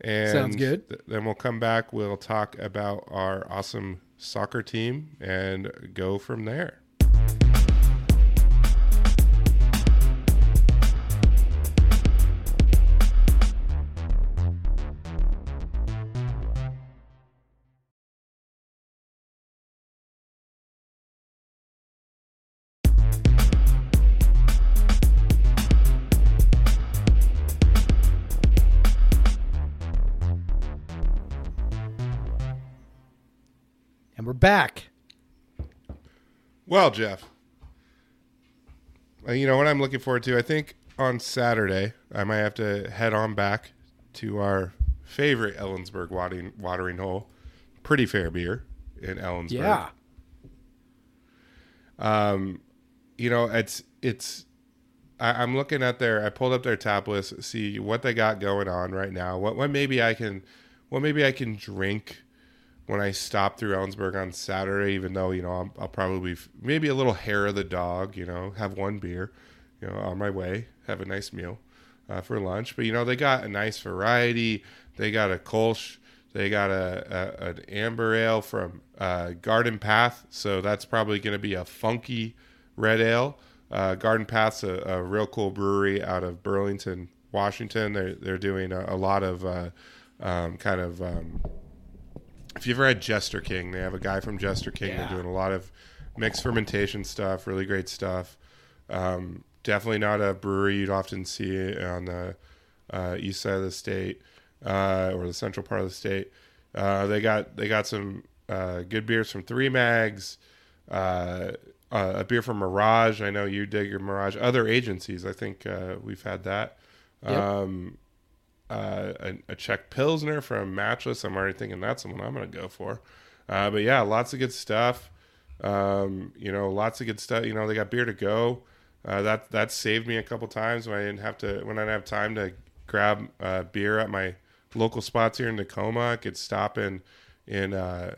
and Sounds good. th- then we'll come back. We'll talk about our awesome soccer team and go from there. Back. Well, Jeff, uh, you know what I'm looking forward to. I think on Saturday I might have to head on back to our favorite Ellensburg watering, watering hole, Pretty Fair Beer in Ellensburg. Yeah. Um, you know, it's it's. I, I'm looking at their. I pulled up their tap list, see what they got going on right now. What what maybe I can, what maybe I can drink when I stop through Ellensburg on Saturday. Even though you know I'll, I'll probably f- maybe a little hair of the dog. You know, have one beer. You know, on my way, have a nice meal uh, for lunch. But you know, they got a nice variety. They got a Kolsch. They got a, a an amber ale from uh, Garden Path, so that's probably going to be a funky red ale. Uh, Garden Path's a, a real cool brewery out of Burlington, Washington. They're they're doing a, a lot of uh, um, kind of. Um, if you've ever had Jester King, they have a guy from Jester King. Yeah. They're doing a lot of mixed fermentation stuff, really great stuff. Um, definitely not a brewery you'd often see on the uh, east side of the state uh, or the central part of the state. Uh, they got they got some uh, good beers from Three Mags, uh, uh, a beer from Mirage. I know you dig your Mirage. Other agencies, I think uh, we've had that. Yep. Um, uh, a, a Czech Pilsner from Matchless. I'm already thinking that's the one I'm going to go for. Uh, but yeah, lots of good stuff. Um, you know, lots of good stuff. You know, they got beer to go. Uh, that that saved me a couple times when I didn't have to when I didn't have time to grab uh, beer at my local spots here in Tacoma. I could stop in in uh,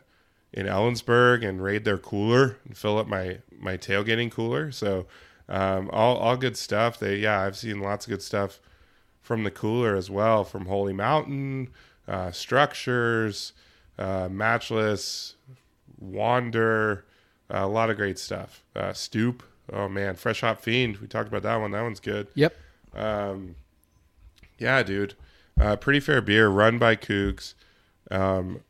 in Ellensburg and raid their cooler and fill up my my tailgating cooler. So um, all all good stuff. They yeah, I've seen lots of good stuff from the cooler as well, from Holy Mountain, uh, Structures, uh, Matchless, Wander, uh, a lot of great stuff. Uh, Stoop, oh man, Fresh Hop Fiend. We talked about that one. That one's good. Yep. Um, yeah, dude. Uh, pretty fair beer, run by Cougs. Um,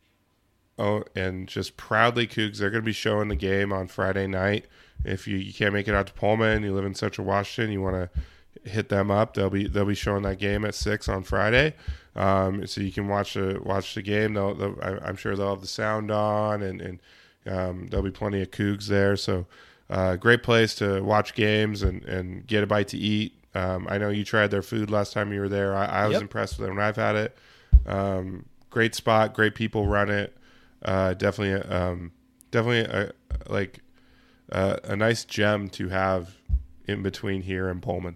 oh, and just proudly Cougs. They're going to be showing the game on Friday night. If you, you can't make it out to Pullman, you live in Central Washington, you want to hit them up. They'll be they'll be showing that game at six on Friday, um, so you can watch the watch the game. They'll, they'll, I'm sure they'll have the sound on, and and um, there'll be plenty of Cougs there. So uh, great place to watch games and and get a bite to eat. Um, I know you tried their food last time you were there. I, I was Yep. impressed with it when I've had it. Um, great spot, great people run it. Uh, definitely, um, definitely a, like uh, a nice gem to have in between here and Pullman.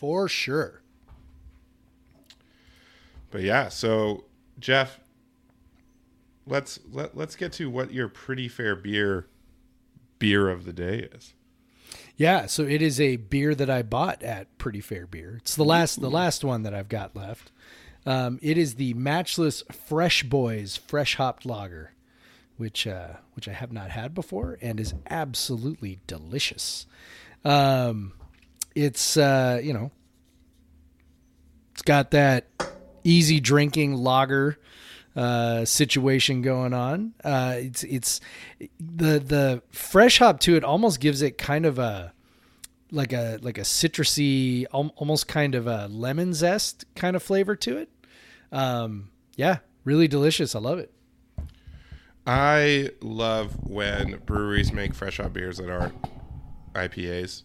For sure. But yeah, so Jeff, let's let let's get to what your pretty fair beer beer of the day is. Yeah, so it is a beer that I bought at Pretty Fair Beer. It's the last the last one that I've got left. Um, it is the Matchless Fresh Boys Fresh Hopped Lager, which uh, which I have not had before and is absolutely delicious. Um, it's uh, you know, it's got that easy drinking lager uh, situation going on. Uh, it's it's the the fresh hop to it almost gives it kind of a like a like a citrusy, al- almost kind of a lemon zest kind of flavor to it. Um, yeah, really delicious. I love it. I love when breweries make fresh hop beers that aren't IPAs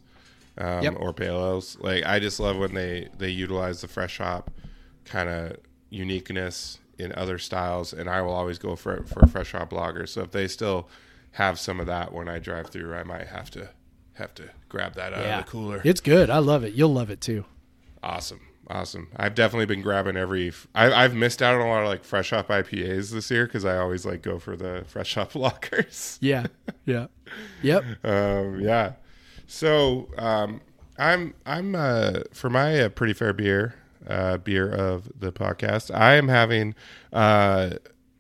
um, Yep. or pale ales. Like I just love when they they utilize the fresh hop kind of uniqueness in other styles, and I will always go for for a fresh hop lager. So if they still have some of that when I drive through, I might have to have to grab that out of the cooler. It's good. I love it. You'll love it too. Awesome. Awesome. I've definitely been grabbing every. I, I've missed out on a lot of like fresh hop IPAs this year because I always like go for the fresh hop lockers. Yeah. Yeah. Yep. Um, yeah. So um, I'm I'm uh, for my uh, pretty fair beer uh, beer of the podcast. I am having uh,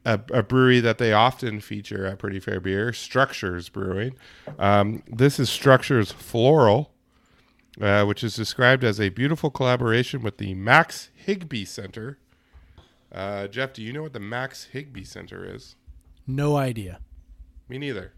a, a brewery that they often feature at Pretty Fair Beer, Structures Brewing. Um, this is Structures Floral, uh, which is described as a beautiful collaboration with the Max Higbee Center. Uh, Jeff, do you know what the Max Higbee Center is? No idea. Me neither.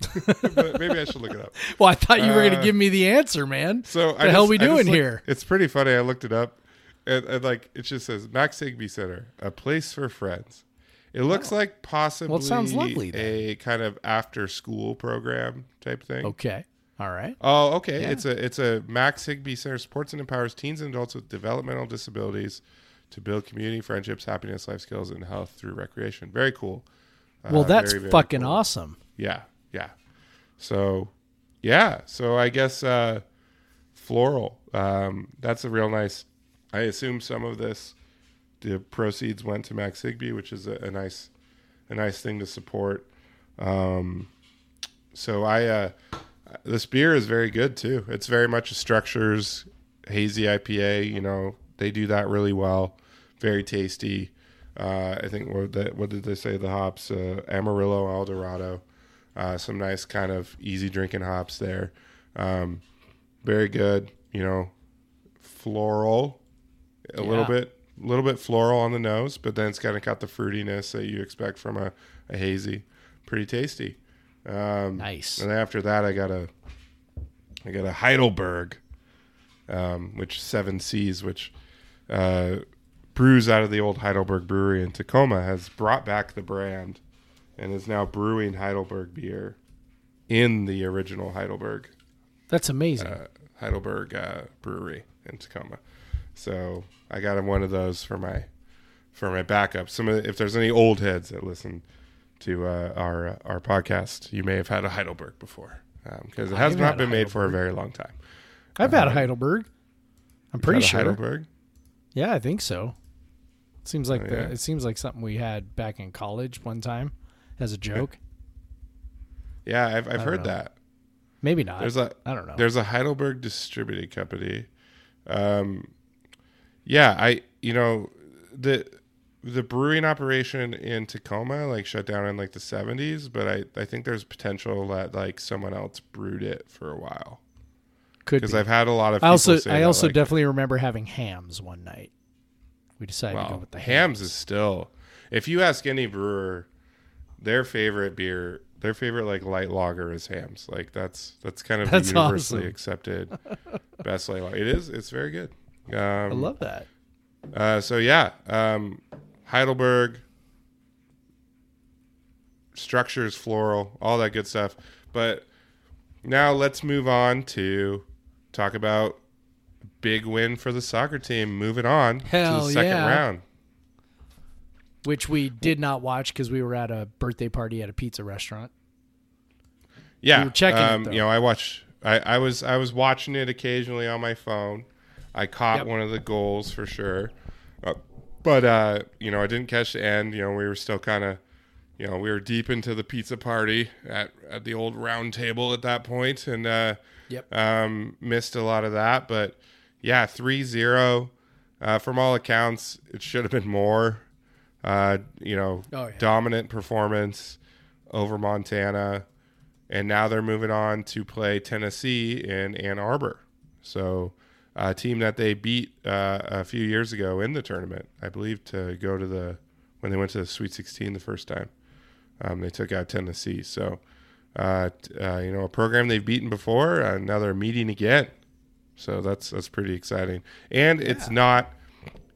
but maybe I should look it up. Well, I thought you were going Uh, to give me the answer, man. So the hell we doing looked- here? It's pretty funny. I looked it up, and, and like it just says Max Higbee Center, a place for friends. It looks like possibly sounds lovely then. a kind of after school program type thing. Okay. All right. Oh, okay. Yeah. It's a it's a Max Higbee Center supports and empowers teens and adults with developmental disabilities to build community, friendships, happiness, life skills, and health through recreation. Very cool. Well, Uh, that's very, very fucking cool. awesome. Yeah, yeah. So, yeah. So I guess uh, floral. Um, that's a real nice. I assume some of this, the proceeds went to Max Higbee, which is a, a nice, a nice thing to support. Um, so I, uh, this beer is very good too. It's very much a structures hazy IPA. You know, they do that really well. Very tasty. Uh, I think what what did they say? The hops uh, Amarillo, Eldorado. Uh, some nice kind of easy drinking hops there. Um, very good. You know, floral, a little bit, a little bit floral on the nose, but then it's kind of got the fruitiness that you expect from a, a hazy. Pretty tasty. Um, Nice. And after that, I got a, I got a Heidelberg, um, which Seven Seas, which uh, brews out of the old Heidelberg Brewery in Tacoma, has brought back the brand, and is now brewing Heidelberg beer in the original Heidelberg That's amazing. uh, Heidelberg uh, Brewery in Tacoma. So I got him one of those for my for my backup. Some of the, if there's any old heads that listen to uh, our uh, our podcast, you may have had a Heidelberg before because it has I've not been made for a very long time. I've had a Heidelberg. I'm pretty sure. Heidelberg. Yeah, I think so. Seems like Oh, the, yeah. it seems like something we had back in college one time as a joke. Yeah, I've I've heard know. that. Maybe not. There's a I don't know. There's a Heidelberg distributing company. Um, yeah, I you know the the brewing operation in Tacoma like shut down in like the 70s, but I I think there's potential that like someone else brewed it for a while Could because be. I've had a lot of I also I also like, definitely remember having Hamm's one night. We decided to go well, with the Hamm's is still if you ask any brewer their favorite beer their favorite like light lager is Hamm's like that's that's kind of That's the universally awesome. accepted best light lager it is it's very good um, I love that. Uh, so yeah, um, Heidelberg, structures, floral, all that good stuff. But now let's move on to talk about big win for the soccer team. Moving on to the second yeah. round. Which we did not watch because we were at a birthday party at a pizza restaurant. Yeah, We were checking um, though. you know, I watch. I, I was I was watching it occasionally on my phone. I caught Yep. one of the goals for sure, uh, but uh, you know I didn't catch the end. You know we were still kind of, you know we were deep into the pizza party at at the old round table at that point, and uh, Yep. um, missed a lot of that. But yeah, 3-0. Uh, from all accounts, it should have been more. Uh, you know, Oh, yeah. dominant performance over Montana, and now they're moving on to play Tennessee in Ann Arbor. So, a team that they beat uh, a few years ago in the tournament, I believe, to go to the when they went to the Sweet 16 the first time. Um, they took out Tennessee. So, uh, uh, you know, a program they've beaten before, uh, now they're meeting again. So that's that's pretty exciting, and it's not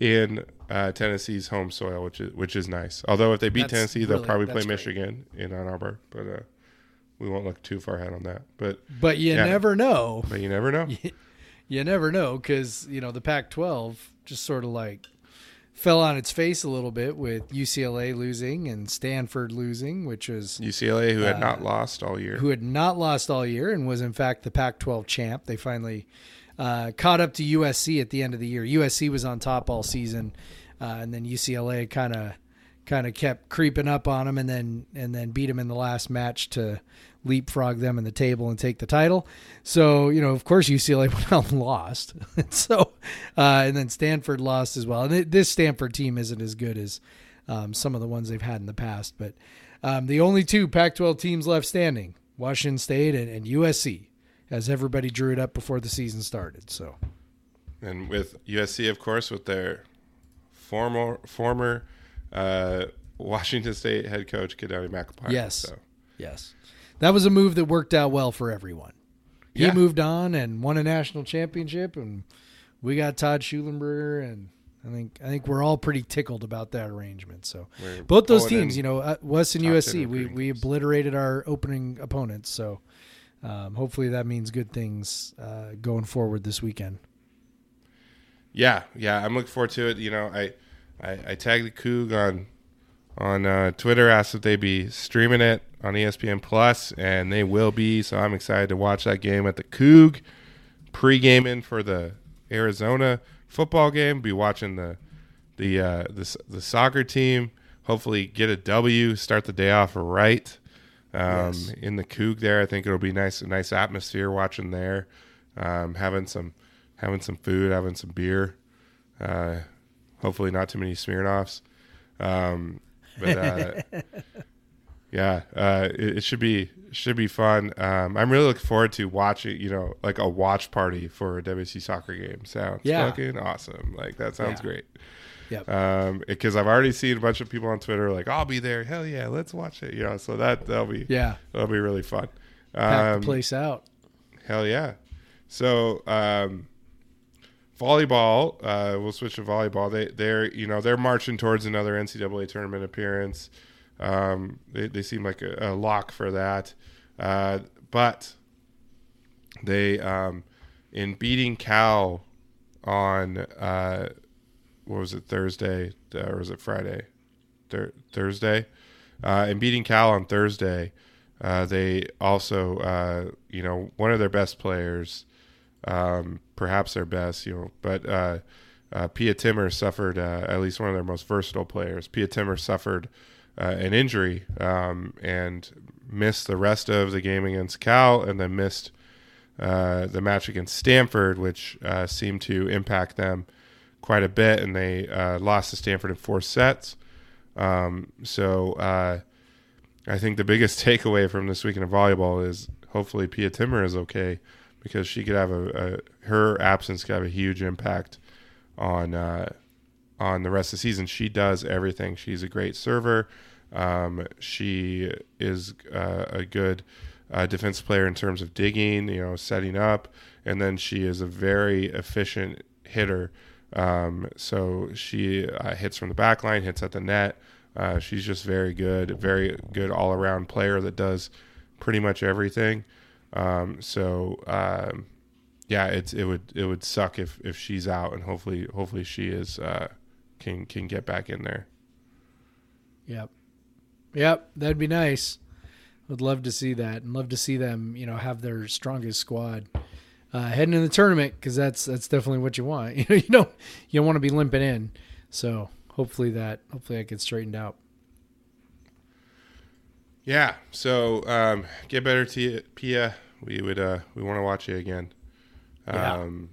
in uh, Tennessee's home soil, which is which is nice. Although if they beat That's Tennessee, they'll really- probably play great. Michigan in Ann Arbor, but uh, we won't look too far ahead on that. But But you Yeah. never know. but you never know. You never know because you know the Pac-12 just sort of like fell on its face a little bit with UCLA losing and Stanford losing, which was UCLA, who had Uh, not lost all year, who had not lost all year and was in fact the Pac-12 champ. They finally uh, caught up to USC at the end of the year. USC was on top all season, uh, and then UCLA kind of kind of kept creeping up on them, and then and then beat them in the last match to leapfrog them in the table and take the title. So you know, of course, UCLA went out and lost. so uh, and then Stanford lost as well. And it, this Stanford team isn't as good as um, some of the ones they've had in the past, but um, the only two Pac-12 teams left standing: Washington State and, and USC, as everybody drew it up before the season started. So and with USC, of course, with their former former uh, Washington State head coach Keidane McAlpine. Yes. So yes, that was a move that worked out well for everyone. He Yeah. moved on and won a national championship, and we got Todd Shulenberger, and I think I think we're all pretty tickled about that arrangement. So We're both those teams, you know, uh, West and USC, we we obliterated our opening opponents. So um, hopefully that means good things uh, going forward this weekend. Yeah, yeah, I'm looking forward to it. You know, I I, I tagged the Coug on on uh, Twitter, asked if they'd be streaming it on ESPN Plus, and they will be. So I'm excited to watch that game at the Coug. Pre-gaming for the Arizona football game. Be watching the the uh, the the soccer team. Hopefully, get a W. Start the day off right. Um, Yes. In the Coug there, I think it'll be nice, a nice atmosphere watching there, um, having some having some food, having some beer. Uh, hopefully, not too many Smirnoffs. Um, but uh, yeah, uh, it, it should be should be fun. Um, I'm really looking forward to watching. You know, like a watch party for a WC soccer game. Sounds Yeah. fucking awesome. Like that sounds Yeah. great. Yep. Um, because I've already seen a bunch of people on Twitter like, "I'll be there." Hell yeah, let's watch it. You know, so that that'll be Yeah, that'll be really fun. pack Um, the place out. Hell yeah. So um, volleyball, uh, we'll switch to volleyball. They they're you know they're marching towards another NCAA tournament appearance. Um, they they seem like a, a lock for that, uh, but they um, in beating Cal on uh, what was it Thursday uh, or was it Friday? Thur- Thursday. Uh, in beating Cal on Thursday, uh, they also, uh, you know, one of their best players, um, perhaps their best, you know, but uh, uh, Pia Timmer suffered, uh, at least one of their most versatile players. Pia Timmer suffered uh, an injury um, and missed the rest of the game against Cal and then missed uh, the match against Stanford, which seemed to impact them quite a bit, and they lost to Stanford in four sets. Um, so I think the biggest takeaway from this weekend of volleyball is hopefully Pia Timmer is okay because she could have a, a her absence could have a huge impact on uh, on the rest of the season. She does everything. She's a great server. Um, she is uh, a good uh, defensive player in terms of digging, you know, setting up, and then she is a very efficient hitter. Um, so she uh, hits from the back line, hits at the net. Uh, she's just very good, very good all around player that does pretty much everything. Um, so um, yeah, it's it would it would suck if if she's out, and hopefully hopefully she is uh, can can get back in there. Yep. Yep. That'd be nice. Would love to see that and love to see them, you know, have their strongest squad uh, heading in the tournament because that's that's definitely what you want. You know, you don't you don't want to be limping in. So hopefully that hopefully that gets straightened out. Yeah. So um, get better, Tia, Pia. We would uh, we want to watch you again. Yeah. Um,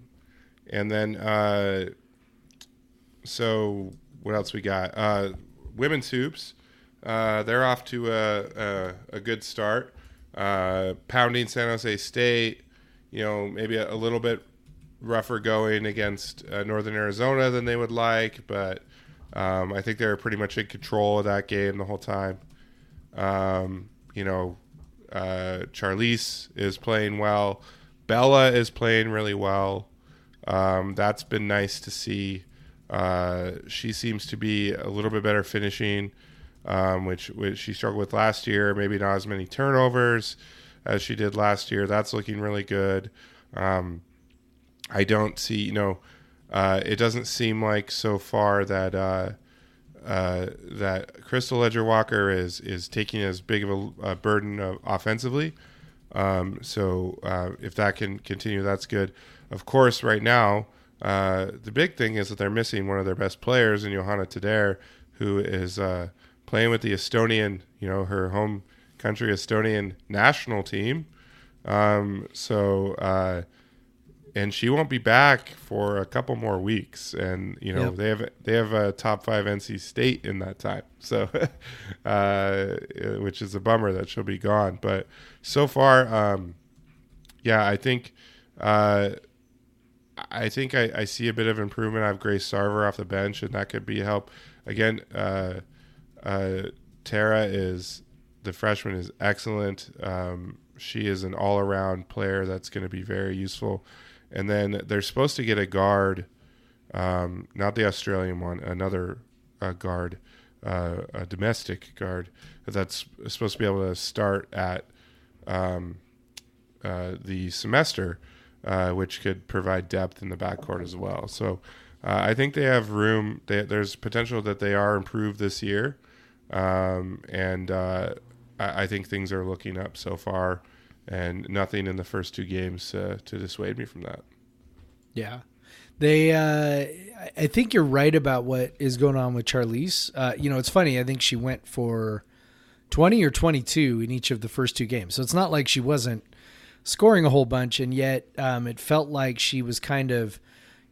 and then uh, so what else we got? Uh, women's hoops. Uh, they're off to a, a, a good start. Uh, pounding San Jose State. You know, maybe a, a little bit rougher going against uh, Northern Arizona than they would like, but um, I think they were pretty much in control of that game the whole time. Um, you know, uh, Charlisse is playing well. Bella is playing really well. Um, that's been nice to see. Uh, she seems to be a little bit better finishing, um, which which she struggled with last year. Maybe not as many turnovers as she did last year. That's looking really good. Um, I don't see, you know, uh, it doesn't seem like so far that uh, uh, that Krystal Leger-Walker is is taking as big of a, a burden of offensively. Um, so uh, if that can continue, that's good. Of course, right now uh, the big thing is that they're missing one of their best players in Johanna Teder, who is uh, playing with the Estonian, you know, her home country Estonian national team. Um, so uh, and she won't be back for a couple more weeks. And you know Yep. they have they have a top five nc state in that time. So uh which is a bummer that she'll be gone. But so far um yeah i think uh i think i, I see a bit of improvement. I have grace sarver off the bench and that could be a help. Again uh uh tara is the freshman is excellent. Um she is an all-around player that's going to be very useful and then they're supposed to get a guard, um, not the Australian one, another uh, guard, uh, a domestic guard that's supposed to be able to start at um, uh, the semester, uh, which could provide depth in the backcourt as well. So uh, I think they have room. They, there's potential that they are improved this year, um, and uh, I, I think things are looking up so far and nothing in the first two games uh, to dissuade me from that. Yeah. They, uh, I- think you're right about what is going on with Charlisse. Uh, you know, it's funny. I think she went for 20 or 22 in each of the first two games. So it's not like she wasn't scoring a whole bunch, and yet um, it felt like she was kind of,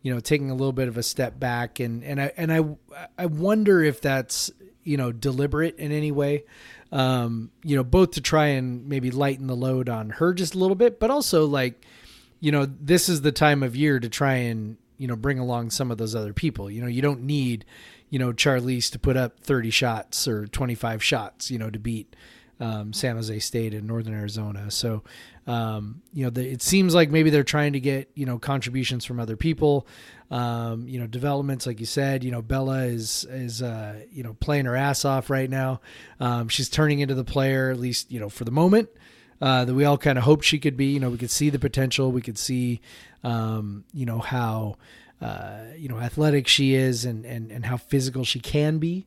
you know, taking a little bit of a step back. And and I and I I wonder if that's you know deliberate in any way. Um, you know, both to try and maybe lighten the load on her just a little bit, but also like you know, this is the time of year to try and, you know, bring along some of those other people. You know, you don't need, you know, Charlisse to put up 30 shots or 25 shots, you know, to beat um, San Jose State and Northern Arizona. So, um, you know, the, it seems like maybe they're trying to get, you know, contributions from other people. Um, you know, developments, like you said, you know, Bella is, is, uh, you know, playing her ass off right now. Um, she's turning into the player, at least, you know, for the moment uh, that we all kind of hoped she could be. You know, we could see the potential. We could see, um, you know, how, uh, you know, athletic she is and, and, and how physical she can be.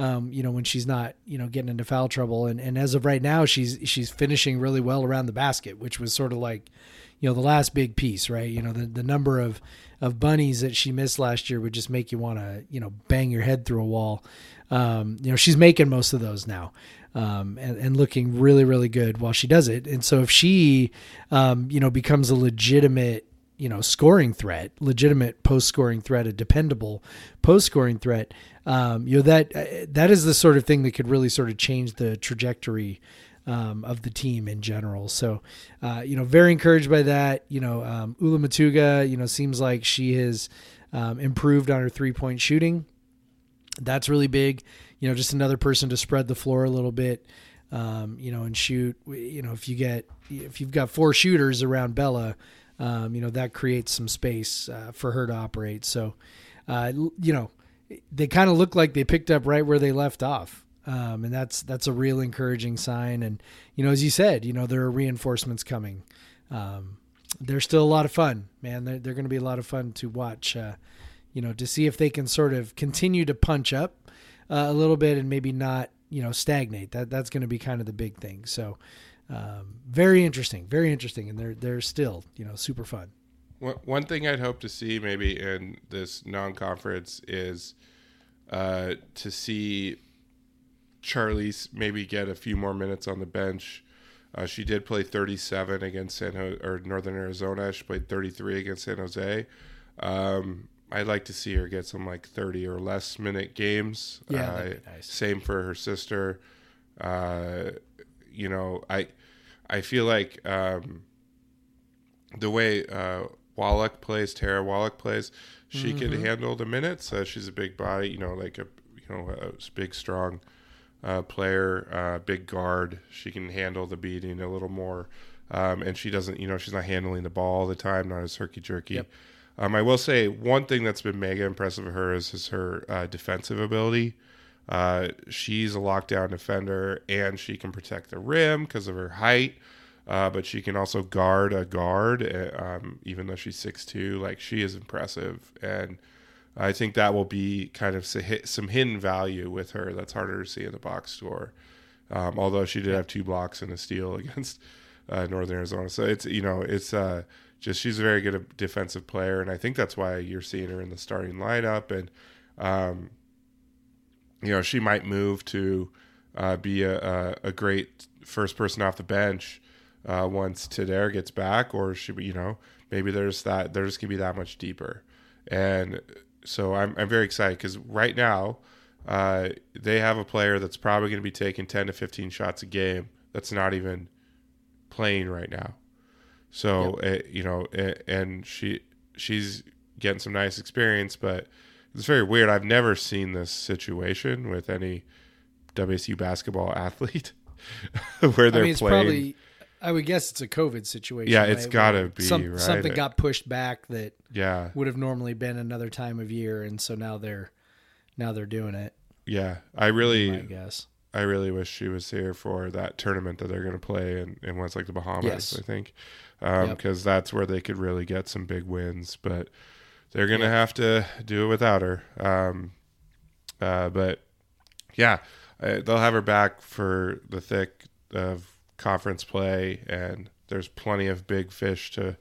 Um, you know, when she's not, you know, getting into foul trouble. And, and as of right now, she's, she's finishing really well around the basket, which was sort of like, you know, the last big piece, right? You know, the, the number of, of bunnies that she missed last year would just make you want to, you know, bang your head through a wall. Um, you know, she's making most of those now. Um, and, and looking really, really good while she does it. And so if she, um, you know, becomes a legitimate, you know, scoring threat, legitimate post scoring threat, a dependable post scoring threat, um, you know, that, uh, that is the sort of thing that could really sort of change the trajectory um, of the team in general. So, uh, you know, very encouraged by that. You know, um, Ula Motuga, you know, seems like she has um, improved on her three point shooting. That's really big. You know, just another person to spread the floor a little bit. Um, you know, and shoot. You know, if you get if you've got four shooters around Bella, um, you know that creates some space uh, for her to operate. So, uh, you know, they kind of look like they picked up right where they left off. Um, and that's that's a real encouraging sign. And you know, as you said, you know there are reinforcements coming. Um, they're still a lot of fun, man. They're, they're going to be a lot of fun to watch. Uh, you know, to see if they can sort of continue to punch up uh, a little bit and maybe not, you know, stagnate. That that's going to be kind of the big thing. So, um, very interesting, very interesting, and they're they're still, you know, super fun. One thing I'd hope to see maybe in this non-conference is uh, to see Charlisse maybe get a few more minutes on the bench. Uh, she did play 37 against San Jose or Northern Arizona. She played 33 against San Jose. Um, I'd like to see her get some like 30 or less minute games. Yeah, Uh, nice. Same for her sister. Uh, you know, I I feel like um, the way uh, Wallack plays, Tara Wallack plays, she Mm-hmm. handle the minutes. Uh, she's a big body, you know, like a you know a big strong uh, player, uh, big guard. She can handle the beating a little more, um, and she doesn't, you know, she's not handling the ball all the time, not as herky jerky. Yep. Um, I will say one thing that's been mega impressive of her is, is her uh, defensive ability. Uh, she's a lockdown defender, and she can protect the rim because of her height. Uh, but she can also guard a guard, uh, um, even though she's six two. Like she is impressive, and I think that will be kind of some hidden value with her. That's harder to see in the box score. Um, although she did have two blocks and a steal against uh, Northern Arizona, so it's you know it's uh, just she's a very good defensive player, and I think that's why you're seeing her in the starting lineup. And um, you know she might move to uh, be a, a, a great first person off the bench uh, once Teder gets back, or she you know maybe there's that they're gonna be that much deeper, and so I'm I'm very excited because right now uh, they have a player that's probably going to be taking 10 to 15 shots a game that's not even playing right now. So uh, you know, uh, and she she's getting some nice experience, but it's very weird. I've never seen this situation with any WSU basketball athlete where they're mean, it's playing. probably. I would guess it's a COVID situation. Yeah, it's right, gotta be, some- right? Something got pushed back that yeah, would have normally been another time of year, and so now they're now they're doing it. yeah. I really, I guess. I really wish she was here for that tournament that they're going to play in, in what's like the Bahamas, Yes. I think, because Yep. that's where they could really get some big wins. But they're going to have to do it without her. Um, uh, but yeah, uh, they'll have her back for the thick of conference play, and there's plenty of big fish to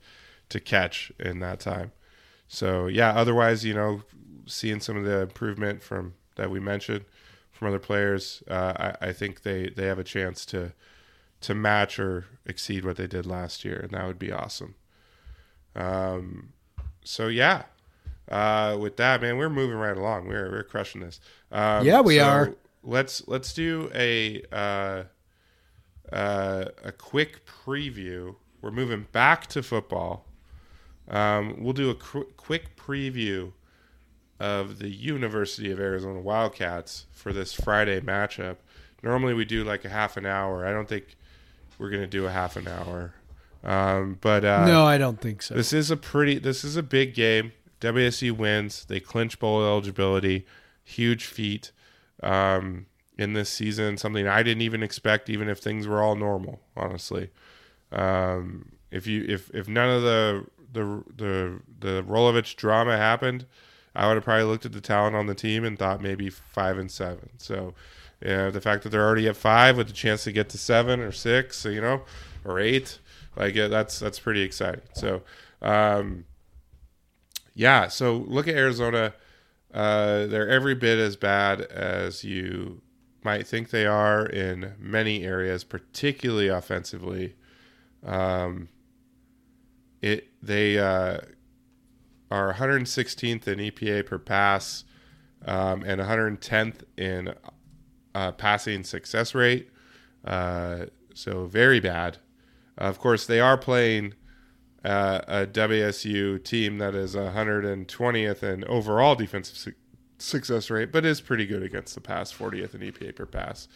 to catch in that time. So yeah, otherwise, you know, seeing some of the improvement from that we mentioned from other players, uh, I, I think they they have a chance to to match or exceed what they did last year, and that would be awesome. Um, so yeah, uh, with that, man, we're moving right along. We're we're crushing this. Um, Yeah, we so are. Let's let's do a uh, uh, a quick preview. We're moving back to football. Um, we'll do a qu- quick preview of the University of Arizona Wildcats for this Friday matchup. Normally we do like a half an hour. I don't think we're gonna do a half an hour. Um, but uh, no, I don't think so. this is a pretty. This is a big game. WSU wins. They clinch bowl eligibility. Huge feat um, in this season. Something I didn't even expect, even if things were all normal. Honestly, um, if you if if none of the the the the Rolovich drama happened, I would have probably looked at the talent on the team and thought maybe five and seven. So, yeah, the fact that they're already at five with the chance to get to seven or six, you know, or eight, like that's that's pretty exciting. So, um, yeah. So look at Arizona. Uh, they're every bit as bad as you might think they are in many areas, particularly offensively. Um, it they uh, are 116th in EPA per pass um, and 110th in uh, passing success rate. Uh, so very bad. of course, they are playing uh, a WSU team that is 120th in overall defensive su- success rate, but is pretty good against the pass, 40th in EPA per pass,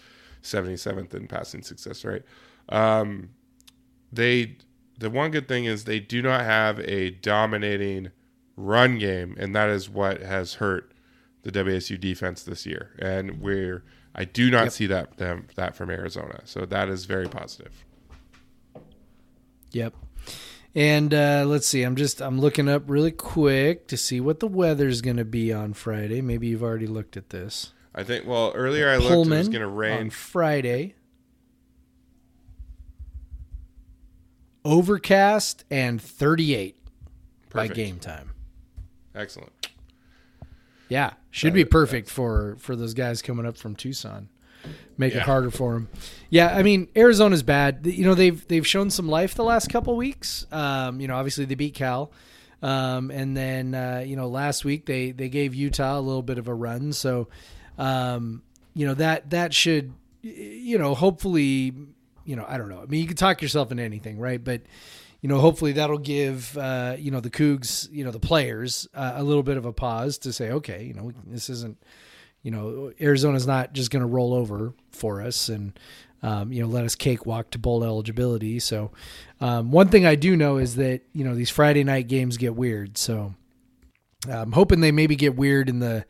77th in passing success rate. Um, they the one good thing is they do not have a dominating run game, and that is what has hurt the WSU defense this year. And we're I do not see that them that from Arizona, so that is very positive. Yep. And uh, let's see. I'm just I'm looking up really quick to see what the weather's going to be on Friday. Maybe you've already looked at this. I think. Well, earlier I looked. it was going to on rain. Friday. Overcast and 38 by game time. Excellent. Yeah, should be perfect for for those guys coming up from Tucson. Make Yeah. it harder for them. Yeah, I mean Arizona's bad. You know they've they've shown some life the last couple weeks. Um, you know, obviously they beat Cal, Um, and then uh, you know last week they they gave Utah a little bit of a run, so um, you know that that should you know hopefully you know I don't know. I mean you can talk yourself into anything, right? But you know hopefully that'll give uh, you know the Cougs you know the players uh, a little bit of a pause to say okay you know this isn't you know Arizona's not just going to roll over for us and um, you know let us cakewalk to bowl eligibility. So um, one thing I do know is that you know these Friday night games get weird. So I'm hoping they maybe get weird in the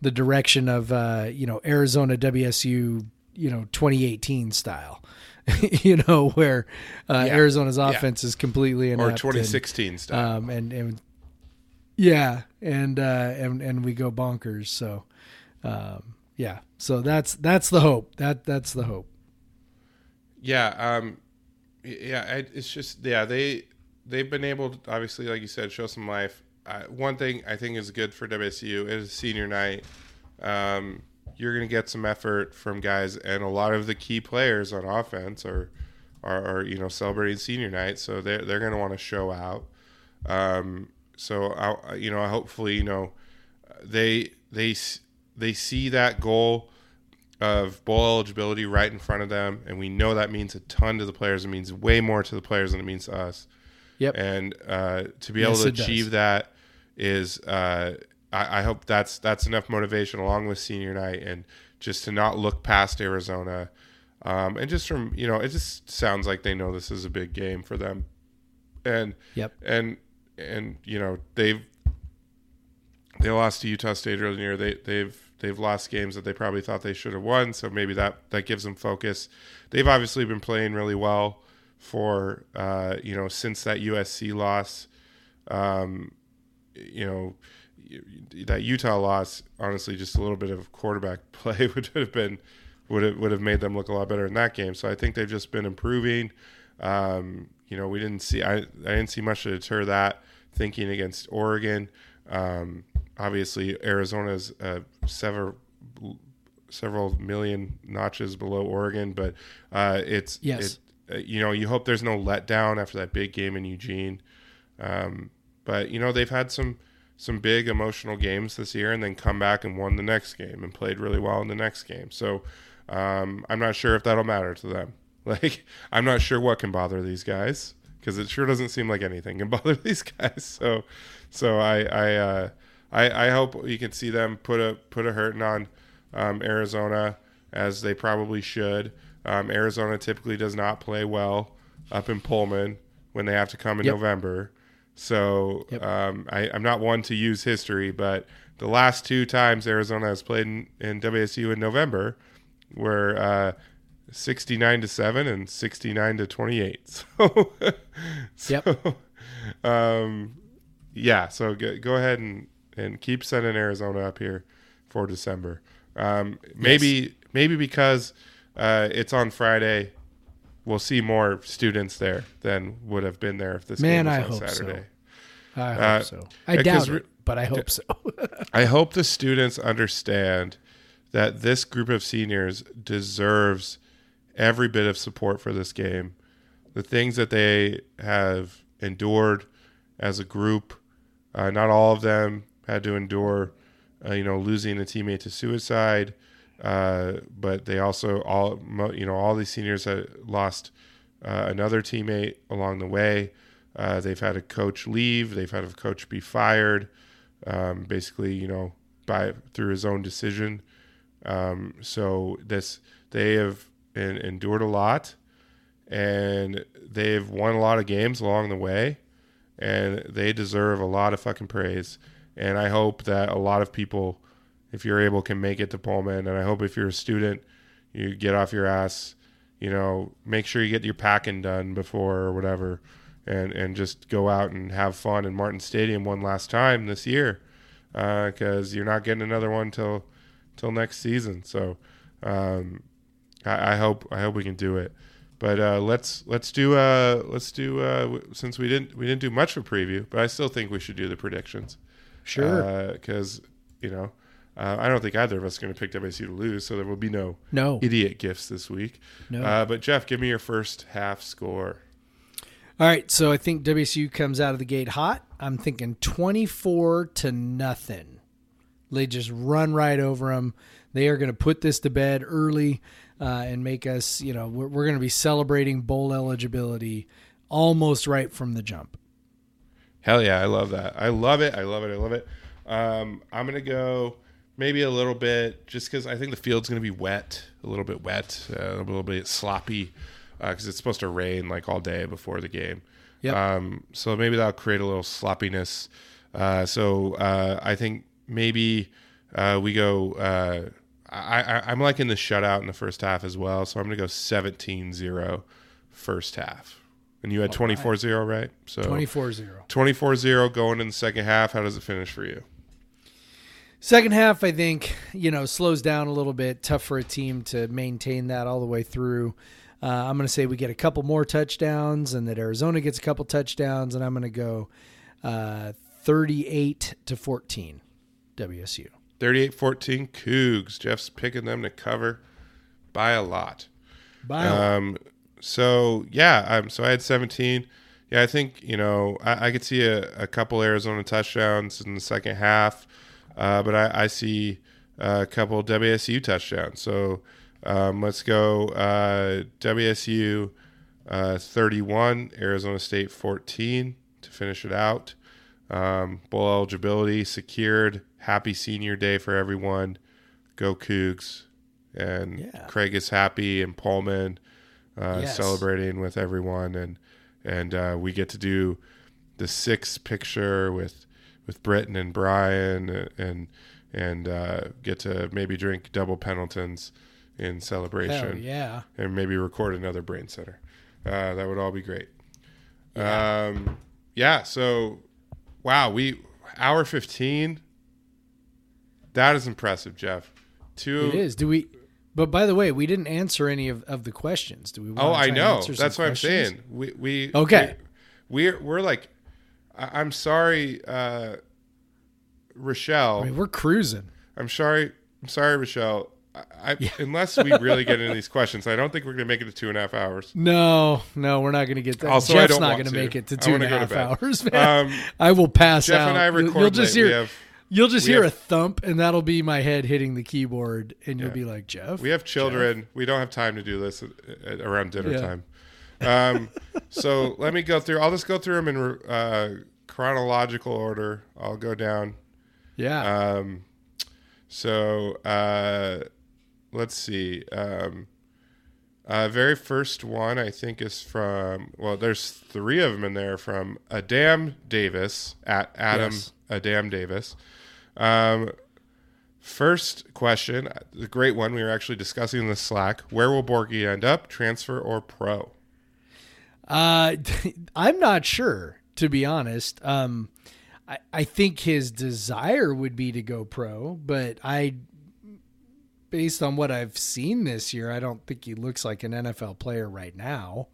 the direction of uh, you know Arizona WSU you know 2018 style. you know where uh, Yeah. Arizona's Yeah. offense is completely or inept and- 2016 style. um, and and yeah, and uh, and and we go bonkers. So, um, yeah, so that's that's the hope. That that's the hope. Yeah, um, yeah, I, it's just yeah they they've been able to obviously like you said show some life. One thing I think is good for WSU is senior night. Um, you're going to get some effort from guys, and a lot of the key players on offense are are, are you know celebrating senior night, so they're they're going to want to show out. Um, so I, you know, hopefully, you know, they they they see that goal of bowl eligibility right in front of them, and we know that means a ton to the players. It means way more to the players than it means to us. Yep. And uh, to be Yes, able to it does. achieve that is, uh, I, I hope that's that's enough motivation along with senior night, and just to not look past Arizona, um, and just from you know, it just sounds like they know this is a big game for them, and Yep. and and you know they've they lost to Utah State earlier. They they've they've lost games that they probably thought they should have won. So maybe that that gives them focus. They've obviously been playing really well for uh, you know since that USC loss. Um, you know that Utah loss. Honestly, just a little bit of quarterback play would have been would have would have made them look a lot better in that game. So I think they've just been improving. Um, you know, we didn't see I, I didn't see much to deter that. Thinking against Oregon, um, obviously Arizona's uh, several several million notches below Oregon, but uh, it's Yes. it, uh, you know you hope there's no letdown after that big game in Eugene. Um, but you know they've had some some big emotional games this year, and then come back and won the next game and played really well in the next game. So um, I'm not sure if that'll matter to them. Like I'm not sure what can bother these guys because it sure doesn't seem like anything can bother these guys. So so I I uh, I, I hope you can see them put a put a hurting on um, Arizona as they probably should. Um, Arizona typically does not play well up in Pullman when they have to come in Yep. November. So Yep. um, I, I'm not one to use history, but the last two times Arizona has played in, in WSU in November were uh, 69 to 7 and 69 to 28. So, so um, yeah, so go, go ahead and, and keep sending Arizona up here for December. Um, maybe maybe because uh, it's on Friday, we'll see more students there than would have been there if this Man, game was I on hope so. Saturday. I hope Uh, so. I doubt re- it, but I hope so. I hope the students understand that this group of seniors deserves every bit of support for this game. The things that they have endured as a group, uh, not all of them had to endure, uh, you know, losing a teammate to suicide, uh, but they also all, you know, all these seniors had lost uh, another teammate along the way. Uh, they've had a coach leave. They've had a coach be fired um, basically, you know, by through his own decision. Um, so this they have en- endured a lot, and they've won a lot of games along the way, and they deserve a lot of fucking praise. And I hope that a lot of people, if you're able, can make it to Pullman. And I hope if you're a student, you get off your ass. You know, make sure you get your packing done before or whatever, and and just go out and have fun in Martin Stadium one last time this year, because you're not getting another one till till next season. So, um, I, I hope I hope we can do it. But uh, let's let's do uh, let's do uh, w- since we didn't we didn't do much of a preview, but I still think we should do the predictions. Sure. because you know uh, I don't think either of us are going to pick WSU to lose, so there will be no no. idiot gifts this week. No. Uh, but Jeff, give me your first half score. All right, so I think WSU comes out of the gate hot. I'm thinking 24 to nothing. They just run right over them. They are going to put this to bed early uh, and make us, you know, we're, we're going to be celebrating bowl eligibility almost right from the jump. Hell yeah, I love that. I love it. I love it. I love it. Um, I'm gonna go maybe a little bit just because I think the field's gonna be wet, a little bit wet, uh, a little bit sloppy because it's supposed to rain like all day before the game. Yep. Um, so maybe that'll create a little sloppiness. Uh, so uh, I think maybe uh, we go. I, I, I'm liking the shutout in the first half as well. So I'm gonna go 17-0 first half. And you had 24-0, right? So 24 0. 24 0 going in the second half. How does it finish for you? Second half, I think, you know, slows down a little bit. Tough for a team to maintain that all the way through. Uh, I'm going to say we get a couple more touchdowns and that Arizona gets a couple touchdowns, and I'm going to go uh, 38 to 14 WSU. 38 14 Cougs. Jeff's picking them to cover by a lot. Bye. Um, so, yeah, um, so I had 17. Yeah, I think, you know, I, I could see a, a couple Arizona touchdowns in the second half, uh, but I, I see a couple WSU touchdowns. So um, let's go uh, WSU uh, 31, Arizona State 14 to finish it out. Um, bowl eligibility secured. Happy senior day for everyone. Go Cougs. And Yeah. Craig is happy and Pullman uh, Yes. celebrating with everyone. And and uh, we get to do the six picture with with Britton and Brian and and uh, get to maybe drink double Pendletons in Hell celebration yeah. and maybe record another brain center. Uh, that would all be great. Yeah. Um, yeah. So, wow, we hour fifteen. That is impressive, Jeff. Two. It is. Do we? But by the way, we didn't answer any of, of the questions. Do we? Oh, I know. That's what I'm saying. We we Okay. We, we're we're like, I, I'm sorry, uh, Rochelle. I mean, we're cruising. I'm sorry. I'm sorry, Rochelle. I, I, Unless we really get into these questions, I don't think we're going to make it to two and a half hours. No, no, we're not going to get that. Also, I Jeff's don't not going to make it to two and a wanna go to half hours, man. Um, I will pass Jeff out. and I You'll- You'll just late. hear. You'll just we hear have- a thump, and that'll be my head hitting the keyboard, and you'll Yeah. be like, Jeff. We have children. We don't have time to do this at, at, around dinner Yeah. time. Um, so let me go through. I'll just go through them in uh, chronological order. I'll go down. yeah. Um, so uh, let's see. Um, uh, very first one I think is from. Well, there's three of them in there from Adam Davis at Adam Yes. Adam Davis. Um, First question, the great one. We were actually discussing in the Slack. Where will Borghi end up? Transfer or pro? Uh, I'm not sure, to be honest. Um, I, I think his desire would be to go pro, but I, based on what I've seen this year, I don't think he looks like an NFL player right now.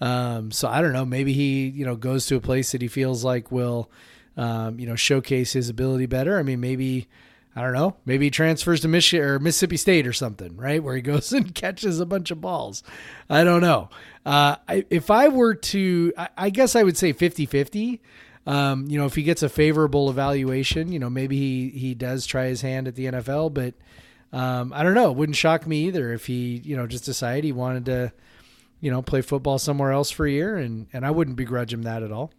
Um, so I don't know. Maybe he, you know, goes to a place that he feels like will, um, you know, showcase his ability better. I mean, maybe. I don't know. Maybe he transfers to Michigan or Mississippi State or something, right? Where he goes and catches a bunch of balls. I don't know. Uh, I, if I were to, I, I guess I would say 50 50. Um, you know, if he gets a favorable evaluation, you know, maybe he, he does try his hand at the NFL, but um, I don't know. It wouldn't shock me either if he, you know, just decided he wanted to, you know, play football somewhere else for a year. And, and I wouldn't begrudge him that at all.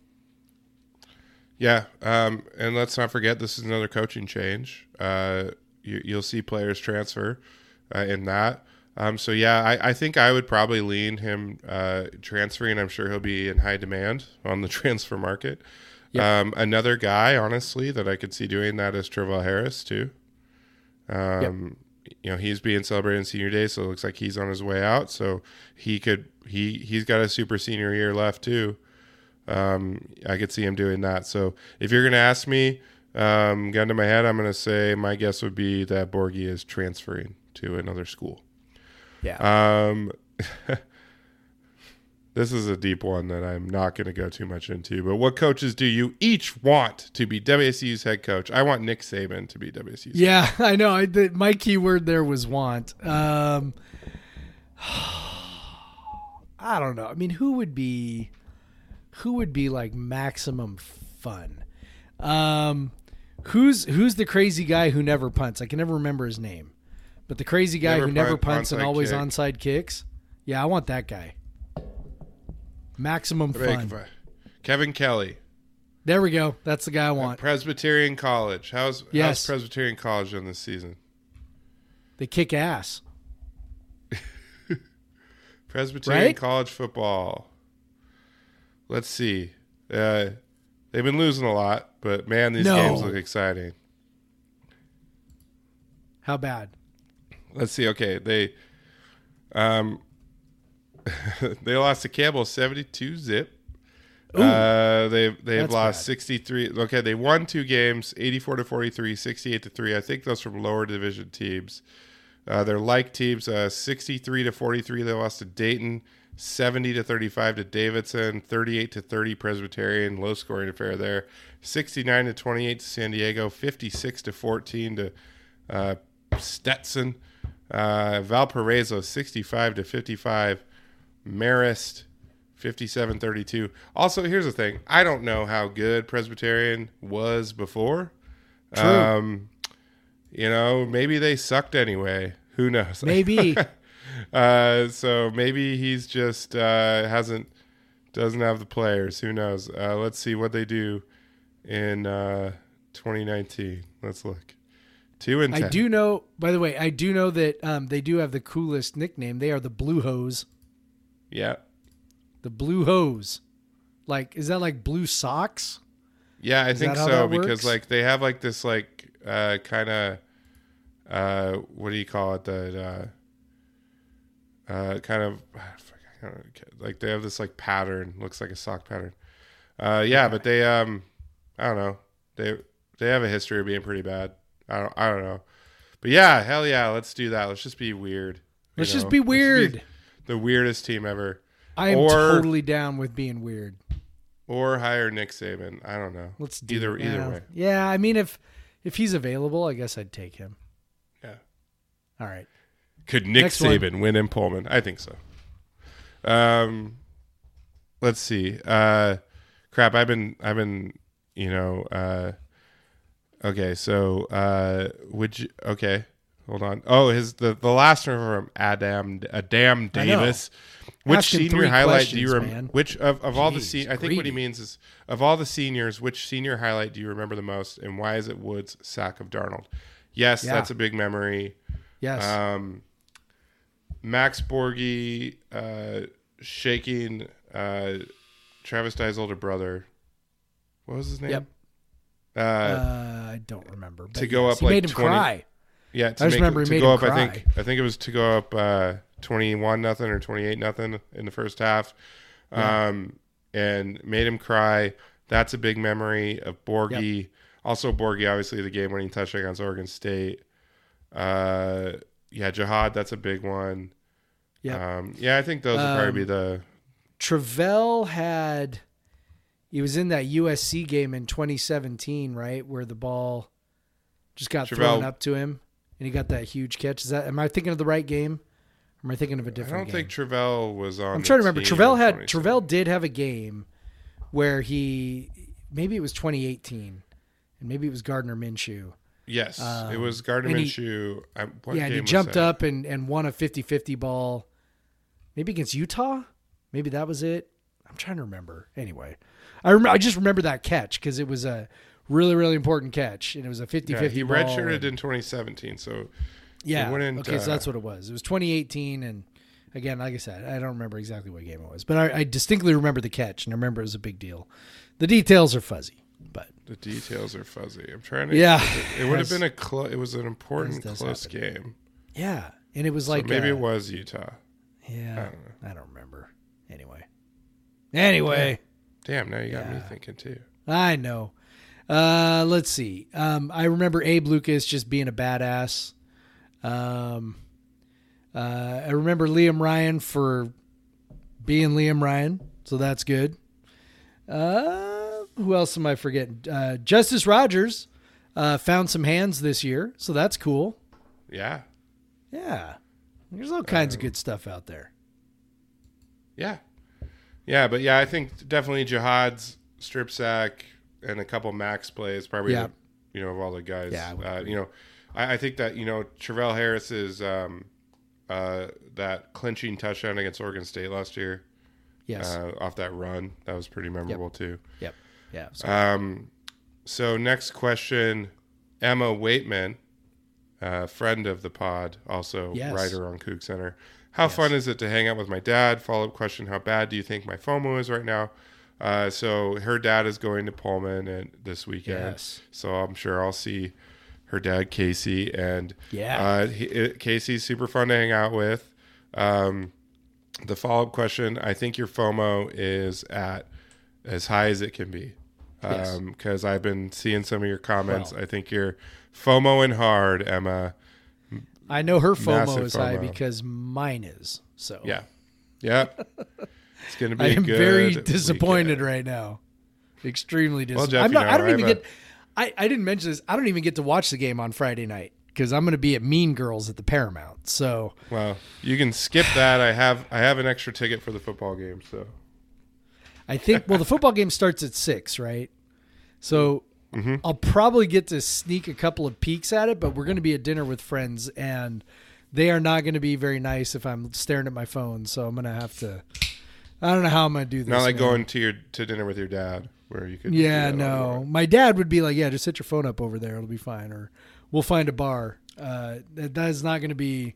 Yeah, um, and let's not forget this is another coaching change. Uh, you, you'll see players transfer uh, in that. Um, so yeah, I, I think I would probably lean him uh, transferring. I'm sure he'll be in high demand on the transfer market. Um, another guy, honestly, that I could see doing that is Travell Harris too. Um, You know, he's being celebrated senior day, so it looks like he's on his way out. So he could he he's got a super senior year left too. Um, I could see him doing that. So if you're going to ask me, um, gun to my head, I'm going to say my guess would be that Borghi is transferring to another school. Yeah. Um, this is a deep one that I'm not going to go too much into. But what coaches do you each want to be WSU's head coach? I want Nick Saban to be WSU's. Yeah, I know. I, the, my key word there was want. Um, I don't know. I mean, who would be? Who would be like maximum fun? Um, who's who's the crazy guy who never punts? I can never remember his name, but the crazy guy Never who never punt, punts and always kick. onside kicks. Yeah, I want that guy. Maximum fun. Kevin Kelley, There we go. That's the guy I want. Presbyterian College. How's Yes. how's Presbyterian College on this season? They kick ass. Presbyterian Right? College football. Let's see. Uh, they've been losing a lot, but man, these No. games look exciting. How bad? Let's see. Okay, they um they lost to Campbell seventy two zip. Uh, they've they've lost bad. sixty three. Okay, they won two games, eighty four to 43, 68 to three. I think those from lower division teams. Uh, they're like teams. Uh, sixty three to forty three. They lost to Dayton. 70 to 35 to Davidson, 38 to 30 Presbyterian, low scoring affair there. 69 to 28 to San Diego, 56 to 14 to uh, Stetson. Uh, Valparaiso 65 to 55. Marist 57 32. Also, here's the thing I don't know how good Presbyterian was before. True. Um, you know, maybe they sucked anyway. Who knows? Maybe. uh, so maybe he's just uh, hasn't doesn't have the players. Who knows? Uh, let's see what they do in uh, 2019. Let's look. Two and I ten. do know. By the way, I do know that um, they do have the coolest nickname. They are the Blue Hose. Yeah, The Blue Hose. Like, is that like blue socks? yeah, I think so because like they have like this like uh, kind of uh, what do you call it? The uh, kind of I don't know, like they have this like pattern. Looks like a sock pattern. Uh, yeah, but they um, I don't know. They they have a history of being pretty bad. I don't I don't know. But yeah, hell yeah, let's do that. Let's just be weird. Let's just know? be Let's weird. the weirdest team ever. I am Or- totally down with being weird. Or hire Nick Saban. I don't know. Let's do either it. either Yeah. way. Yeah, I mean, if if he's available, I guess I'd take him. Yeah. All right. Could Nick Next one. Saban win in Pullman? I think so. Um, let's see. Uh, crap. I've been. I've been. You know. Uh, okay. So. Uh, would you? Okay. Hold on. Oh, his the the last one from Adam Adam Davis. Which senior highlight do you remember? Which of, of all the Jeez, se- I think what he means is of all the seniors, which senior highlight do you remember the most, and why is it Woods' sack of Darnold? Yes, Yeah. that's a big memory. Yes. Um, Max Borghi uh, shaking uh, Travis Dye's older brother. What was his name? Yep. Uh, uh, I don't remember. To go yes, up, he like, made him 20 cry. yeah, to I just make, remember he to made go him up. I cry. think I think it was to go up uh, twenty-one nothing or twenty-eight nothing in the first half, um, and made him cry. That's a big memory of Borghi. Also, Borghi, obviously, the game-winning touchdown against Oregon State. Uh, yeah, Jahad, that's a big one. Yep. Um, yeah, I think those would probably Um, be the. Travell had he was in that USC game in 2017, right, where the ball just got Travell- thrown up to him and he got that huge catch. Is that am I thinking of the right game? Or am I thinking of a different game? I don't game? think Travell was on. I'm trying to remember. Travell had Travell did have a game where he maybe it was 2018 and maybe it was Gardner Minshew. Yes, it um, was Gardner Minshew. Yeah, and he jumped that? up and, and won a 50-50 ball. Maybe against Utah? Maybe that was it. I'm trying to remember. Anyway, I rem- I just remember that catch because it was a really really important catch and it was a 50-50 Yeah, he redshirted and- in 2017, so Yeah. okay, so uh, that's what it was. It was 2018, and again, like I said, I don't remember exactly what game it was, but I, I distinctly remember the catch, and I remember it was a big deal. The details are fuzzy, but the details are fuzzy. I'm trying to. Yeah. it, would have been a clo- It was an important close happen. game. yeah, and it was So like maybe uh, it was Utah. Yeah, I I don't, remember. Anyway, anyway, Damn, now you got me thinking too. I know. Uh, let's see. Um, I remember Abe Lucas just being a badass. Um, uh, I remember Liam Ryan for being Liam Ryan, so that's good. Uh, who else am I forgetting? Uh, Justice Rogers uh, found some hands this year, so that's cool. Yeah, Yeah, there's all kinds of good stuff out there. yeah. Yeah, but yeah, I think definitely Jahad's strip sack and a couple max plays probably. Yeah. The, you know, of all the guys. Yeah, uh, you know, I, I think that you know Travell Harris's um, uh, that clinching touchdown against Oregon State last year Yes. uh, off that run that was pretty memorable too. yep. Yeah. So, Um, so next question, Emma Waitman, uh, friend of the pod, also Yes. writer on CougCenter. How fun is it to hang out with my dad? Follow up question: How bad do you think my FOMO is right now? Uh, so her dad is going to Pullman and this weekend, Yes. so I'm sure I'll see her dad Casey and Yeah. uh, he, it, Casey's super fun to hang out with. Um, the follow up question: I think your FOMO is at as high as it can be Yes. Um, because I've been seeing some of your comments. Well. I think you're FOMOing hard, Emma. I know her FOMO massive is high because mine is. So Yeah, yeah. It's gonna be. I am very disappointed weekend. right now. Extremely Well, disappointed. Jeff, I'm you not, know, I don't I even get. I, I didn't mention this. I don't even get to watch the game on Friday night because I'm going to be at Mean Girls at the Paramount. So Well, you can skip that. I have I have an extra ticket for the football game, so I think. Well, the football game starts at six, right? So Mm-hmm. I'll probably get to sneak a couple of peeks at it, but we're going to be at dinner with friends, and they are not going to be very nice if I'm staring at my phone. So I'm going to have to. I don't know how I'm going to do this. not like man. going to your to dinner with your dad, where you could. Yeah, do that on no. My dad would be like, "Yeah, just set your phone up over there; it'll be fine." Or we'll find a bar. Uh, that, that is not going to be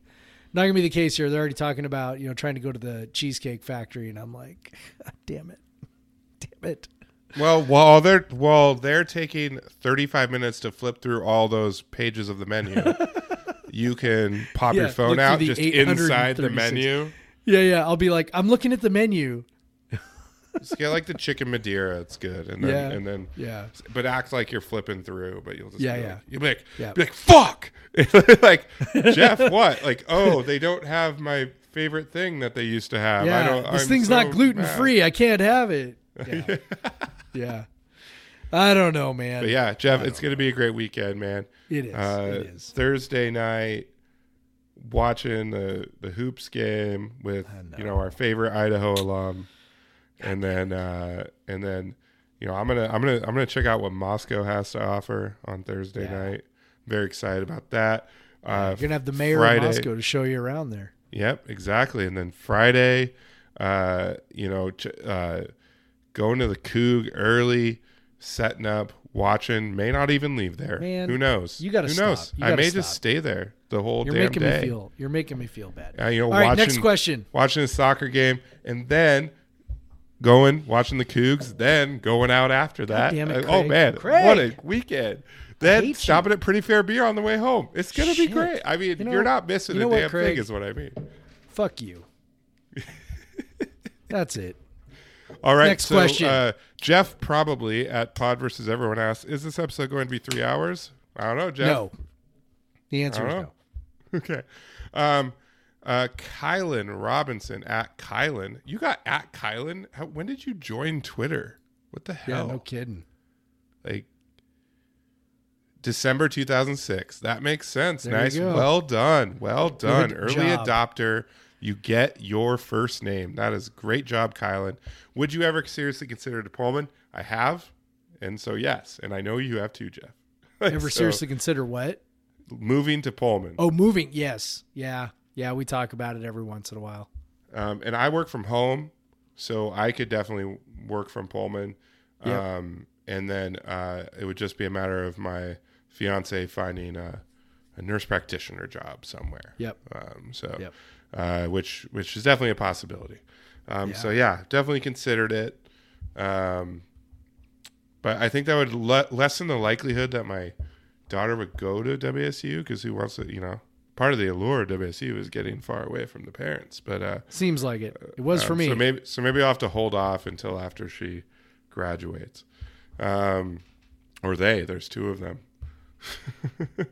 not going to be the case here. They're already talking about you know trying to go to the cheesecake factory, and I'm like, "Damn it, damn it." Well, while they're while they're taking 35 minutes to flip through all those pages of the menu, you can pop Yeah, your phone out just inside the menu. Yeah, yeah. I'll be like, "I'm looking at the menu." Just get like the chicken Madeira. It's good, and then Yeah. and then Yeah, but act like you're flipping through. But you'll just Yeah, be yeah. Like, you'll be like, Yeah. be like, fuck, like Jeff, what? Like, oh, they don't have my favorite thing that they used to have. I yeah. don't. This I'm thing's so not gluten free. I can't have it. Yeah. yeah. I don't know, man. But yeah, Jeff, it's gonna be a great weekend, man. It is. Uh, it is. Thursday night, watching the the hoops game with you know our favorite Idaho alum, and then uh, and then you know I'm gonna I'm gonna I'm gonna check out what Moscow has to offer on Thursday Yeah. night. Very excited about that. Uh, You're gonna have the mayor Friday, of Moscow to show you around there. Yep, exactly. And then Friday, uh, you know, ch- uh, going to the Coug early, setting up, watching. May not even leave there. Man, Who knows? you gotta Who knows? stop. You I may just stay there the whole You're damn making day. me feel. You're making me feel bad. Uh, you know, All right, watching, next question. Watching a soccer game, and then going watching the Cougs, then going out after that. damn it, Uh, oh man, Craig. what a weekend! Then stopping at Pretty Fair Beer on the way home. It's gonna be great. I mean, You know- you're not missing you know a what, damn Craig? thing, is what I mean. Fuck you. That's it. All right. Next so, question. Uh, Jeff probably at Pod versus Everyone asks, "Is this episode going to be three hours?" I don't know, Jeff. No. The answer is know. no. Okay. Um, uh, Kylan Robinson at Kylan. You got at Kylan. How, when did you join Twitter? What the Yeah, hell? no kidding. Like December 2006. That makes sense. There nice. Well done. Well done. Early job. adopter. You get your first name. That is great job, Kylan. Would you ever seriously consider it a Pullman? I have. And so, yes. And I know you have too, Jeff. Ever So, seriously consider what? moving to Pullman? Oh, moving. Yes. Yeah. Yeah. We talk about it every once in a while. Um, and I work from home, so I could definitely work from Pullman. Yep. Um, and then uh, it would just be a matter of my fiance finding a, a nurse practitioner job somewhere. Yep. Um, so, Yep. Uh, which which is definitely a possibility. Um, So yeah, definitely considered it. Um, but I think that would le- lessen the likelihood that my daughter would go to WSU because who wants to, you know, part of the allure of WSU is getting far away from the parents. But uh, Seems like it. It was for um, me. So maybe so maybe I'll have to hold off until after she graduates. Um, or they. There's two of them.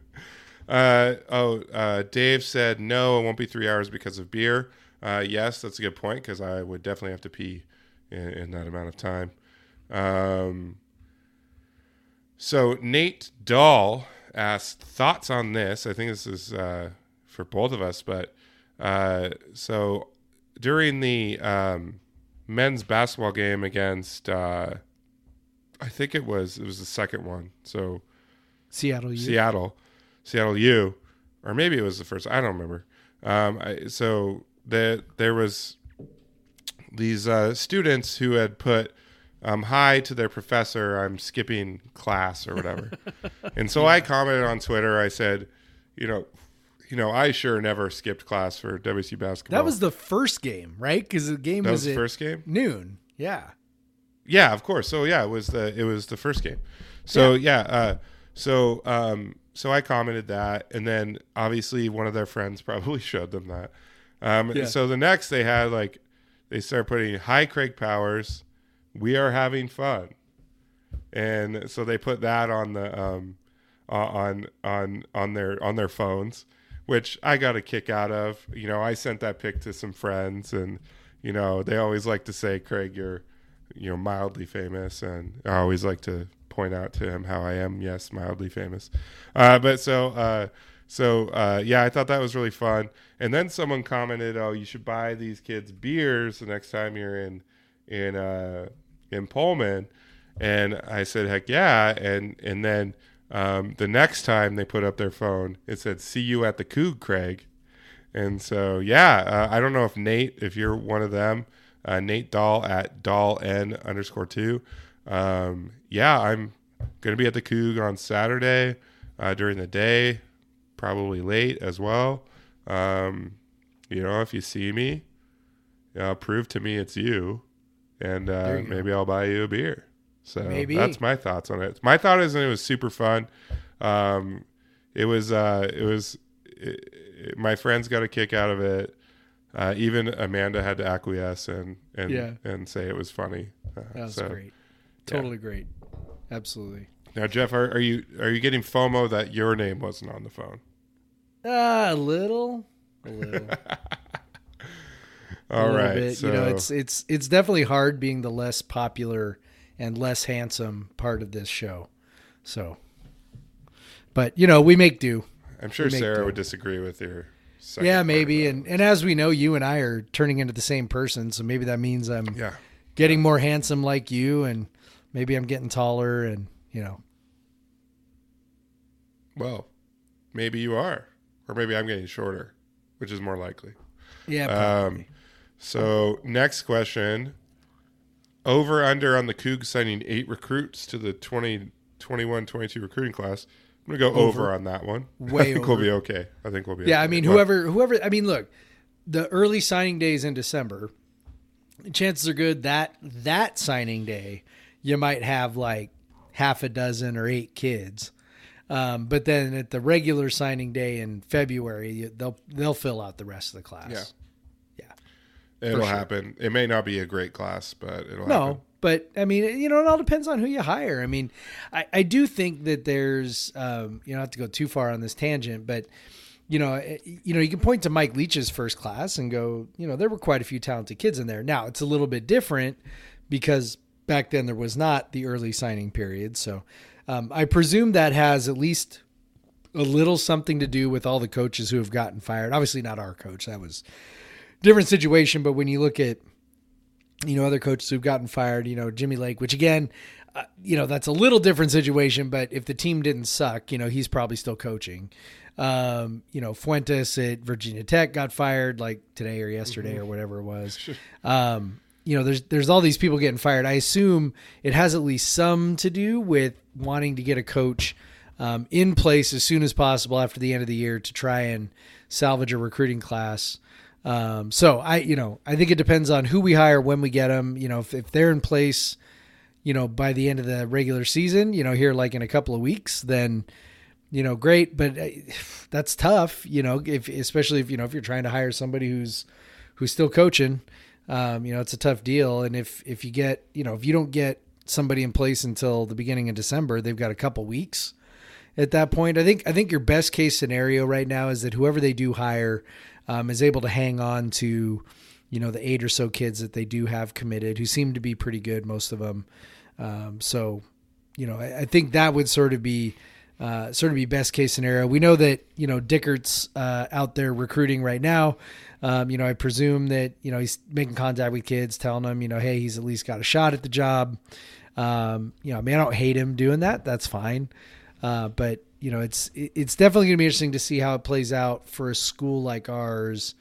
uh, oh, uh, Dave said no. It won't be three hours because of beer. Uh, yes, that's a good point because I would definitely have to pee in, in that amount of time. Um, so Nate Dahl asked thoughts on this. I think this is uh, for both of us, but uh, so during the um, men's basketball game against. Uh, I think it was it was the second one. So Seattle. Seattle, Seattle U, or maybe it was the first. I don't remember. Um, I, so the, there was these uh, students who had put um, hi to their professor. I'm skipping class or whatever, and so I commented on Twitter. I said, you know, you know, I sure never skipped class for WC basketball. That was the first game, right? Because the game that was, was the first game. noon. Yeah. Yeah, of course. So yeah, it was the it was the first game. So yeah, uh, so um, so I commented that, and then obviously one of their friends probably showed them that. Um, Yeah. So the next they had like they started putting hi Craig Powers, we are having fun, and so they put that on the um, on on on their on their phones, which I got a kick out of. You know, I sent that pic to some friends, and you know they always like to say, Craig, you're you know mildly famous, and I always like to point out to him how I am, yes, mildly famous. Uh, but so uh, so uh, yeah, I thought that was really fun. And then someone commented, "Oh, you should buy these kids beers the next time you're in in uh, in Pullman." And I said, "Heck yeah!" And and then um, the next time they put up their phone, it said, "See you at the Coug, Craig." And so yeah, uh, I don't know if Nate, if you're one of them, uh, Nate Dahl at Dahl N underscore two. Um, yeah, I'm gonna be at the Coug on Saturday uh, during the day, probably late as well. Um, you know, if you see me, uh, prove to me it's you, and uh, you maybe I'll buy you a beer. So Maybe. that's my thoughts on it. My thought is it was super fun. Um, it was uh, it was it, it- my friends got a kick out of it. Uh, even Amanda had to acquiesce and and Yeah. and say it was funny. Uh, That was so- great. Totally great. Absolutely. Now, Jeff, are, are you are you getting FOMO that your name wasn't on the phone? Uh, a little. A little. All a little right, bit. so you know, it's it's it's definitely hard being the less popular and less handsome part of this show. So, but you know, we make do. I'm sure Sarah do. would disagree with your. yeah, maybe. And and as we know, you and I are turning into the same person, so maybe that means I'm yeah, getting more handsome like you, and maybe I'm getting taller, and you know, well, maybe you are, or maybe I'm getting shorter, which is more likely. yeah, Um. So next question: Over under on the Cougs signing eight recruits to the 2021-22 recruiting class. I'm gonna go over, on that one. Way I think we'll be okay. I think we'll be. Yeah, I mean, whoever, whoever. I mean, look, the early signing days in December. Chances are good that that signing day, you might have like half a dozen or eight kids. Um, but then at the regular signing day in February, you- they'll they'll fill out the rest of the class. Yeah. Yeah. it'll sure. happen. It may not be a great class, but it'll No, happen. but I mean, you know, it all depends on who you hire. I mean, I, I do think that there's, um, you know, not have to go too far on this tangent, but you know, eh, you know, you can point to Mike Leach's first class and go, you know, there were quite a few talented kids in there. Now it's a little bit different because back then there was not the early signing period, so um, I presume that has at least a little something to do with all the coaches who have gotten fired. Obviously, not our coach; that was different situation. But when you look at you know other coaches who've gotten fired you know jimmy lake which again uh, you know that's a little different situation. But if the team didn't suck you know he's probably still coaching. Um, you know fuentes at virginia tech got fired like today or yesterday or whatever it was. Um, you know there's there's all these people getting fired i assume it has at least some to do with wanting to get a coach um, in place as soon as possible after the end of the year to try and salvage a recruiting class um, so I, you know, I think it depends on who we hire when we get them. You know, if, if they're in place, you know, by the end of the regular season, you know, here like in a couple of weeks, then, you know, great. But uh, that's tough, you know, if especially if you know if you're trying to hire somebody who's who's still coaching, um, you know, it's a tough deal. And if if you get, you know, if you don't get somebody in place until the beginning of December, they've got a couple weeks at that point. I think I think your best case scenario right now is that whoever they do hire um, is able to hang on to, you know, the eight or so kids that they do have committed, who seem to be pretty good, most of them. Um, so, you know, I, I think that would sort of be uh, sort of be best case scenario. We know that you know Dickert's uh, out there recruiting right now. Um, you know, I presume that you know he's making contact with kids, telling them you know, hey, he's at least got a shot at the job. Um, you know, I mean, I don't hate him doing that. That's fine. Uh, but you know, it's it's definitely going to be interesting to see how it plays out for a school like ours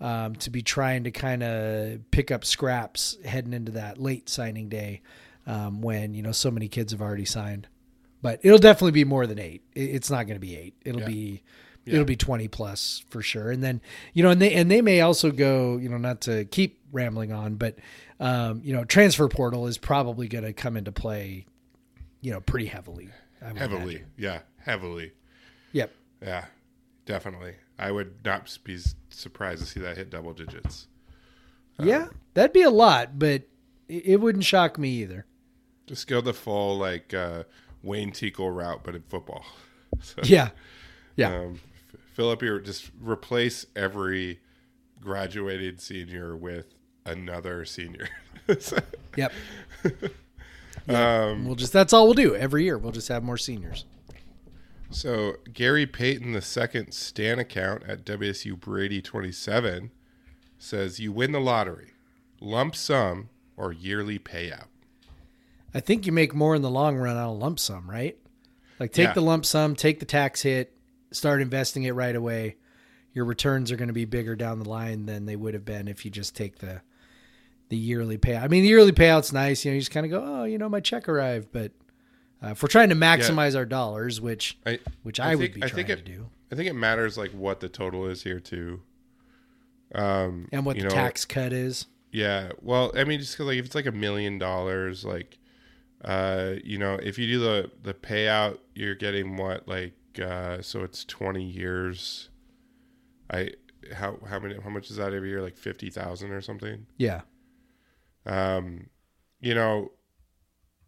um, to be trying to kind of pick up scraps heading into that late signing day um, when you know so many kids have already signed. But it'll definitely be more than eight. It's not going to be eight. It'll Yeah. be it'll be twenty plus for sure. And then you know, and they and they may also go. You know, not to keep rambling on, but um, you know, transfer portal is probably going to come into play. You know, pretty heavily. Heavily, imagine. yeah, heavily, Yep. yeah, definitely. I would not be surprised to see that hit double digits. yeah, that'd be a lot, but it, it wouldn't shock me either. Just go the full like uh, Wayne Tinkle route, but in football. So, Yeah. Yeah. Um, fill up your just replace every graduated senior with another senior. Yep. um, We'll just that's all we'll do every year. We'll just have more seniors. so Gary Payton, the second Stan account at WSU Brady twenty seven, says you win the lottery, lump sum or yearly payout. I think you make more in the long run on a lump sum, right? Like take Yeah. the lump sum, take the tax hit, start investing it right away. Your returns are going to be bigger down the line than they would have been if you just take the the yearly payout. I mean, the yearly payout's nice. You know, you just kind of go, oh, you know, my check arrived. But uh, if we're trying to maximize our dollars, which I which I, would think- be I trying think to it- do, I think it matters like what the total is here too. Um, and what the know, tax cut is. Yeah, well, I mean, just 'cause, like if it's like a million dollars, like, uh, you know, if you do the the payout, you're getting what like, uh, so it's twenty years. I how how many how much is that every year? Like fifty thousand or something. Yeah. Um, you know,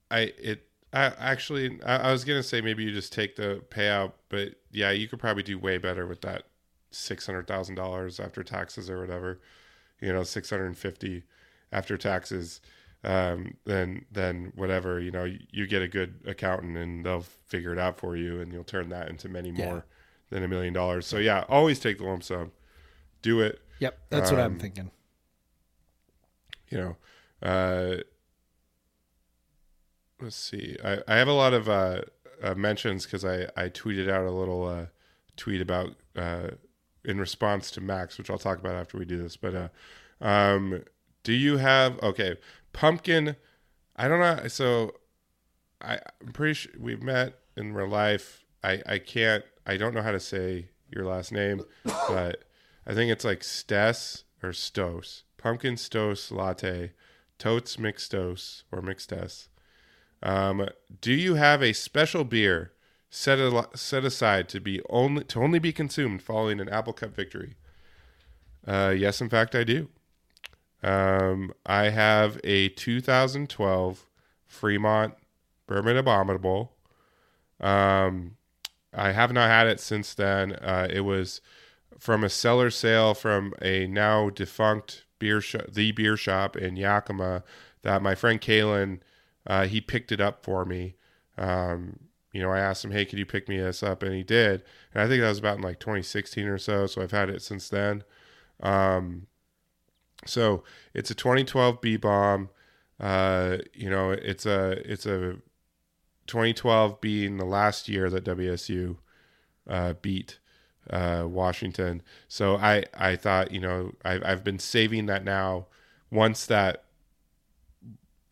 I it I actually I, I was gonna say maybe you just take the payout, but yeah, you could probably do way better with that six hundred thousand dollars after taxes or whatever. You know, six hundred and fifty after taxes. Um, then then whatever you know, you, you get a good accountant and they'll figure it out for you, and you'll turn that into many Yeah. more than a million dollars. So yeah, always take the lump sum, do it. Yep. That's what I'm Um, thinking. you know uh let's see i i have a lot of uh, uh mentions because i i tweeted out a little uh tweet about uh in response to max which i'll talk about after we do this but uh um do you have okay pumpkin i don't know so i i'm pretty sure we've met in real life i i can't i don't know how to say your last name but i think it's like Stess or stos pumpkin stos latte totes mixtos or mixtes um, do you have a special beer set a, set aside to be only to only be consumed following an Apple Cup victory? Uh, yes, in fact, I do. Um, I have a 2012 Fremont Bourbon Abominable. Um, I have not had it since then. Uh, it was from a cellar sale from a now defunct beer the beer shop in Yakima, that my friend Kalen uh, he picked it up for me. Um, you know, I asked him, "Hey, could you pick me this up?" And he did. And I think that was about in like 2016 or so. So I've had it since then. Um, so it's a 2012 B bomb. Uh, you know, it's a it's a 2012 being the last year that WSU uh, beat uh, Washington. So I I thought you know I've I've been saving that now. Once that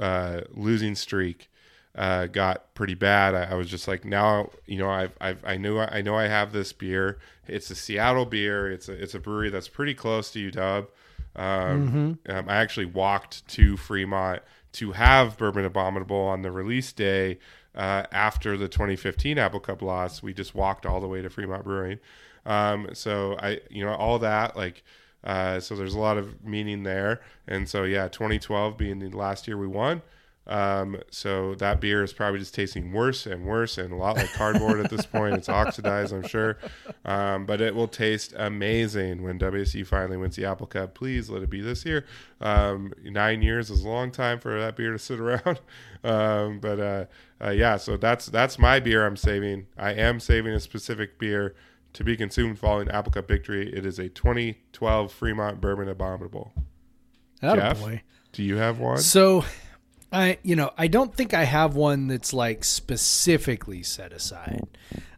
uh, losing streak uh, got pretty bad, I, I was just like, now you know I've I've I knew I know I have this beer. It's a Seattle beer. It's a it's a brewery that's pretty close to UW. Um, um, I actually walked to Fremont to have Bourbon Abominable on the release day uh, after the 2015 Apple Cup loss. We just walked all the way to Fremont Brewing. Um, so I, you know, all that like, uh, so there's a lot of meaning there. And so yeah, 2012 being the last year we won, Um, so that beer is probably just tasting worse and worse and a lot like cardboard at this point. It's oxidized, I'm sure. Um, but it will taste amazing when WSU finally wins the Apple Cup. Please let it be this year. Um, nine years is a long time for that beer to sit around. Um, but uh, uh, yeah, so that's that's my beer I'm saving. I am saving a specific beer to be consumed following Apple Cup victory. It is a 2012 Fremont Bourbon Abominable. Jeff? Do you have one? So, I you know I don't think I have one that's like specifically set aside.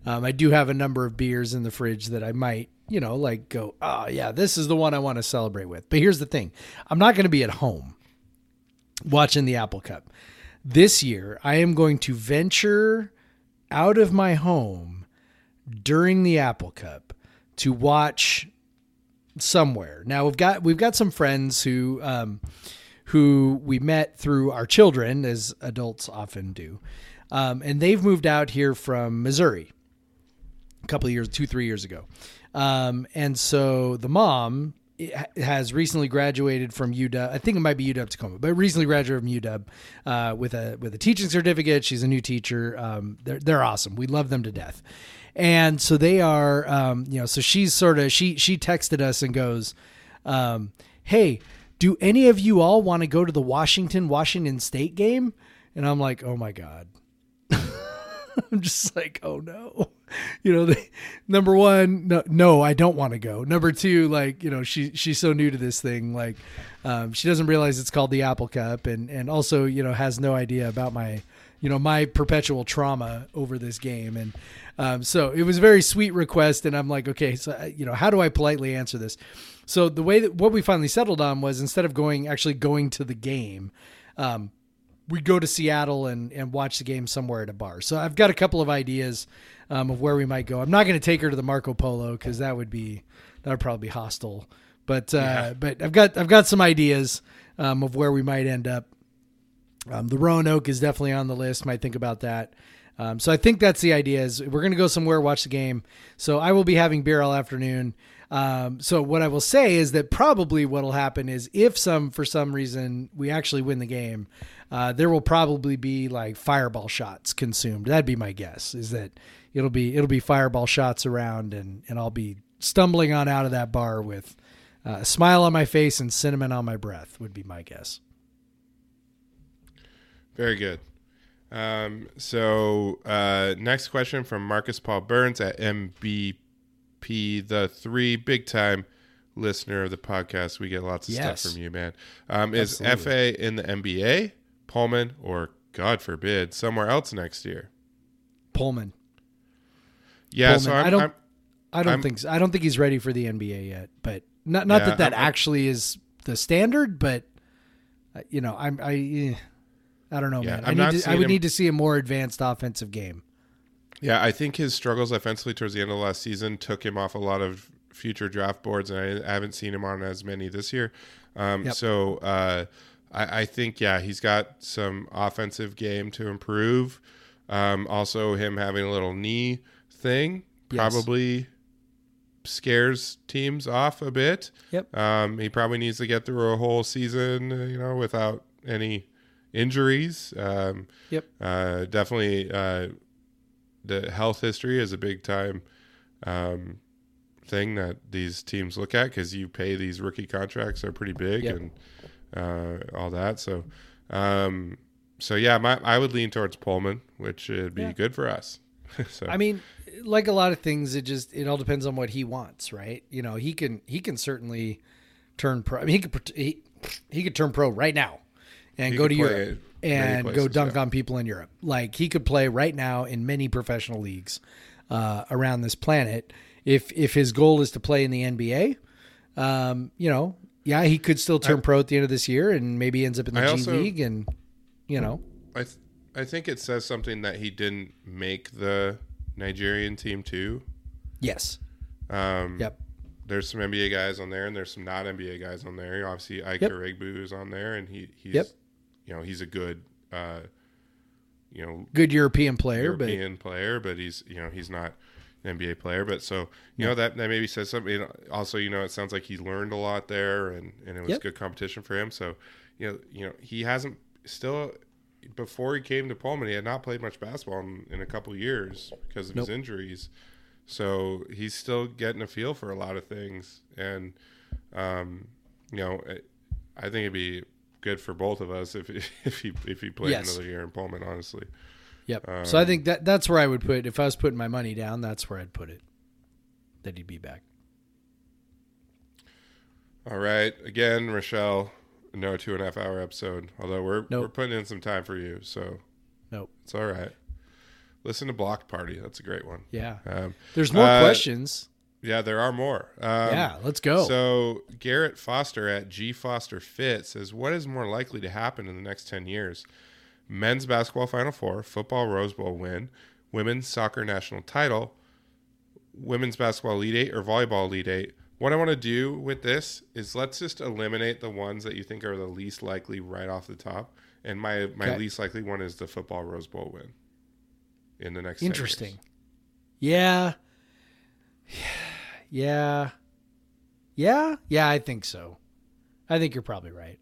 Um, I do have a number of beers in the fridge that I might you know like go oh yeah this is the one I want to celebrate with. But here's the thing, I'm not going to be at home watching the Apple Cup this year. I am going to venture out of my home during the Apple Cup to watch somewhere. Now we've got we've got some friends who um, who we met through our children, as adults often do, um, and they've moved out here from Missouri a couple years, two three years ago, um, and so the mom has recently graduated from UW. I think it might be UW Tacoma, but recently graduated from UW uh, with a with a teaching certificate. She's a new teacher. Um, they're they're awesome. We love them to death. And so they are, um, you know. So she's sort of she she texted us and goes, um, "Hey, do any of you all want to go to the Washington Washington State game?" And I'm like, "Oh my god." I'm just like, oh no, you know. They, number one, no, no, I don't want to go. Number two, like, you know, she she's so new to this thing, like, um, she doesn't realize it's called the Apple Cup, and and also, you know, has no idea about my, you know, my perpetual trauma over this game, and um, so it was a very sweet request, and I'm like, okay, so uh, you know, how do I politely answer this? So the way that what we finally settled on was instead of going actually going to the game. Um, we'd go to Seattle and, and watch the game somewhere at a bar. So I've got a couple of ideas um, of where we might go. I'm not going to take her to the Marco Polo because that would be that would probably be hostile. But uh, Yeah. but I've got I've got some ideas um, of where we might end up. Um, the Roanoke is definitely on the list. Might think about that. Um, so I think that's the idea. Is we're going to go somewhere, watch the game. So I will be having beer all afternoon. Um, so what I will say is that probably what will happen is if some for some reason we actually win the game, uh, there will probably be like fireball shots consumed. That'd be my guess. Is that it'll be it'll be fireball shots around, and and I'll be stumbling on out of that bar with uh, a smile on my face and cinnamon on my breath. Would be my guess. Very good. Um, so uh, next question from Marcus Paul Burns at MBP, the three big time listener of the podcast. We get lots of Yes. stuff from you, man. Um, is Efe in the NBA, Pullman, or God forbid, somewhere else next year? Pullman. Yeah, so I'm, I don't- I'm- I don't I'm- think so. I don't think he's ready for the NBA yet. But not not Yeah, that that I'm- actually is the standard. But uh, you know, I'm I eh, I don't know, Yeah, man. I'm I not need to, I would him- need to see a more advanced offensive game. Yeah, I think his struggles offensively towards the end of last season took him off a lot of future draft boards, and I haven't seen him on as many this year. Um, Yep. So uh, I, I think, yeah, he's got some offensive game to improve. Um, also, him having a little knee thing Yes. probably scares teams off a bit. Yep. Um, he probably needs to get through a whole season, you know, without any injuries. Um, Yep. uh, definitely, uh, the health history is a big time um, thing that these teams look at because you pay these rookie contracts are pretty big Yep. and uh, all that. So, um, so yeah, my, I would lean towards Pullman, which would be Yeah. good for us. so I mean, like a lot of things, it just it all depends on what he wants, right? You know, he can he can certainly turn pro. I mean, he could he, he could turn pro right now and He go to Europe and go dunk yeah. on people in Europe. Like he could play right now in many professional leagues uh, around this planet. If if his goal is to play in the NBA, um, you know, yeah, he could still turn pro at the end of this year and maybe ends up in the I G also- League and you know, I th- I think it says something that he didn't make the Nigerian team too. yes, Um, yep, There's some NBA guys on there, and there's some not NBA guys on there. Obviously, Ike Yep. Iroegbu is on there, and he he's Yep. You know he's a good uh, you know good European player, but European player, but he's you know he's not an NBA player. But so you know that that maybe says something. Also, you know, it sounds like he learned a lot there, and and it was Yep. good competition for him. So you know you know he hasn't still before he came to Pullman, he had not played much basketball in, in a couple years because of his injuries. So he's still getting a feel for a lot of things, and um, you know, I think it'd be good for both of us if if he if he played Yes. another year in Pullman. Honestly, Yep. so Um, I think that that's where I would put if I was putting my money down. That's where I'd put it. That he'd be back. all right. Again, Rochelle, no two and a half hour episode. Although we're Nope. we're putting in some time for you, so Nope. it's all right. Listen to Block Party. That's a great one. Yeah. Um, There's more uh, questions. Yeah, there are more. Um, yeah. Let's go. So Garrett Foster at G Foster Fit says, "What is more likely to happen in the next ten years? Men's basketball Final Four, football Rose Bowl win, women's soccer national title, women's basketball Elite Eight, or volleyball Elite Eight." What I want to do with this is let's just eliminate the ones that you think are the least likely right off the top. And my my Okay. least likely one is the football Rose Bowl win in the next 10 years. Interesting. Yeah. Yeah. Yeah. Yeah. Yeah, I think so. I think you're probably right.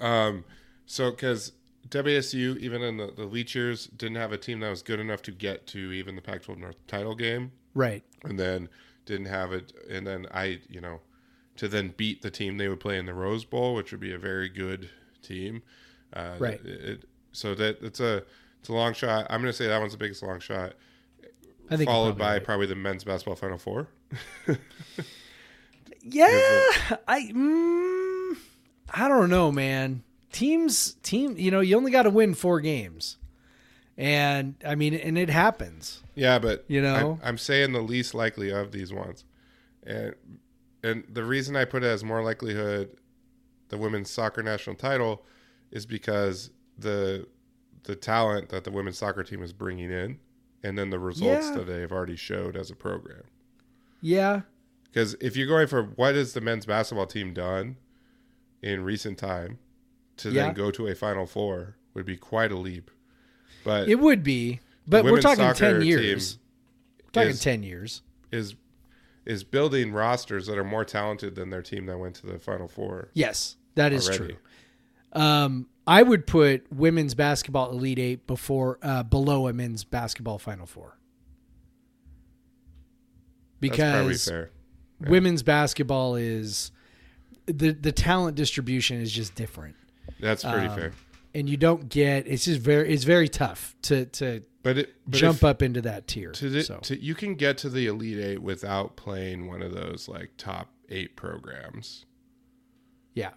Um, so because WSU, even in the, the Leach years, didn't have a team that was good enough to get to even the Pac-12 North title game, Right. and then didn't have it, and then I, you know, to then beat the team they would play in the Rose Bowl, which would be a very good team. Uh, Right. It, it- so that it's a it's a long shot. I'm going to say that one's the biggest long shot, I think followed by right. probably the men's basketball Final Four. Yeah, I mm, I don't know, man. Teams, team, you know, you only got to win four games, and I mean, and it happens. Yeah, but You know? I'm, I'm saying the least likely of these ones, and and the reason I put it as more likelihood, the women's soccer national title, is because the the talent that the women's soccer team is bringing in, and then the results Yeah. that they've already showed as a program. Yeah, Because if you're going for what has the men's basketball team done in recent time, to Yeah. then go to a Final Four would be quite a leap. But it would be, but we're talking ten years. We're talking is- ten years. is is building rosters that are more talented than their team that went to the Final Four. Yes, that is Already. true. Um, I would put women's basketball elite eight before uh, below a men's basketball final four because fair. women's basketball is the the talent distribution is just different. That's pretty um, fair. and you don't get it's just very it's very tough to to But it but jump if- up into that tier. to, the, so to you can get to the Elite Eight without playing one of those like top eight programs. yeah,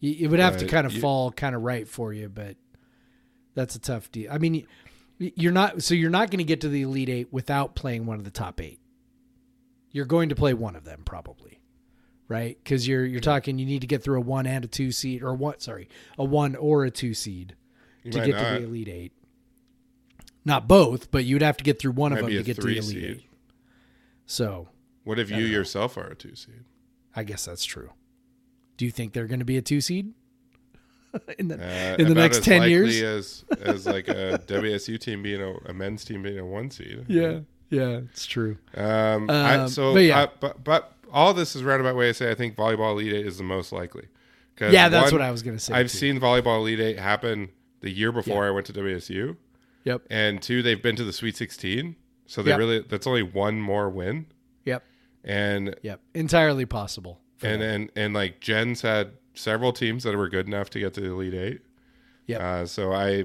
you, it would have to kind of you- fall kind of right for you, but that's a tough deal. I mean, you're not so you're not going to get to the elite eight without playing one of the top eight. You're going to play one of them probably, right? Because you're you're talking you need to get through a one and a two seed or what? Sorry, a one or a two seed You to get to the elite eight. Not both, but you'd have to get through one of them to get to the elite seed. eight. So What if you yourself are a two seed? I guess that's true. Do you think they're going to be a two seed in the Uh, in the next ten years? as as like a WSU team being a, a men's team being a one seed. Yeah, yeah, it's true. Um, I, Um, so, but yeah. I- but but all this is roundabout way to say I think volleyball elite eight is the most likely. Yeah, that's one, what I was going to say. I've too. seen volleyball elite eight happen the year before. I went to WSU, Yep, and two, they've been to the Sweet Sixteen, so they Yep. really that's only one more win, yep, and yep. Entirely possible. And that. and and like Jen's had several teams that were good enough to get to the elite eight. Yep. Uh, so I,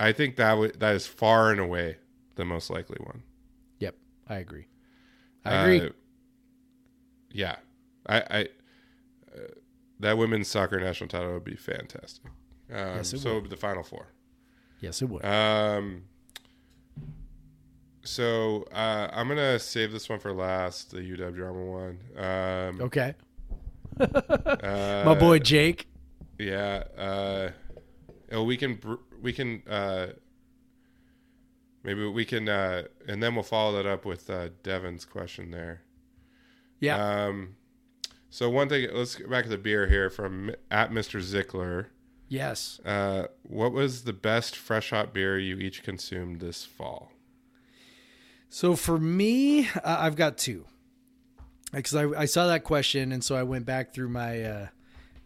I think that w- that is far and away the most likely one. yep, I agree. I agree. Uh, yeah, I, I uh, that women's soccer national title would be fantastic. Um, Yes, it so the final four. yes, it would. Um, so uh, I'm gonna save this one for last, the UW drama one. Um, okay, uh, my boy Jake. Yeah. Uh, oh, we can we can uh, maybe we can uh, and then we'll follow that up with uh, Devin's question there. Yeah, Um, so one thing, let's get back to the beer here from at Mr. Zickler. yes. Uh, what was the best fresh hop beer you each consumed this fall? So for me, uh, I've got two. Because I, I saw that question, and so I went back through my uh,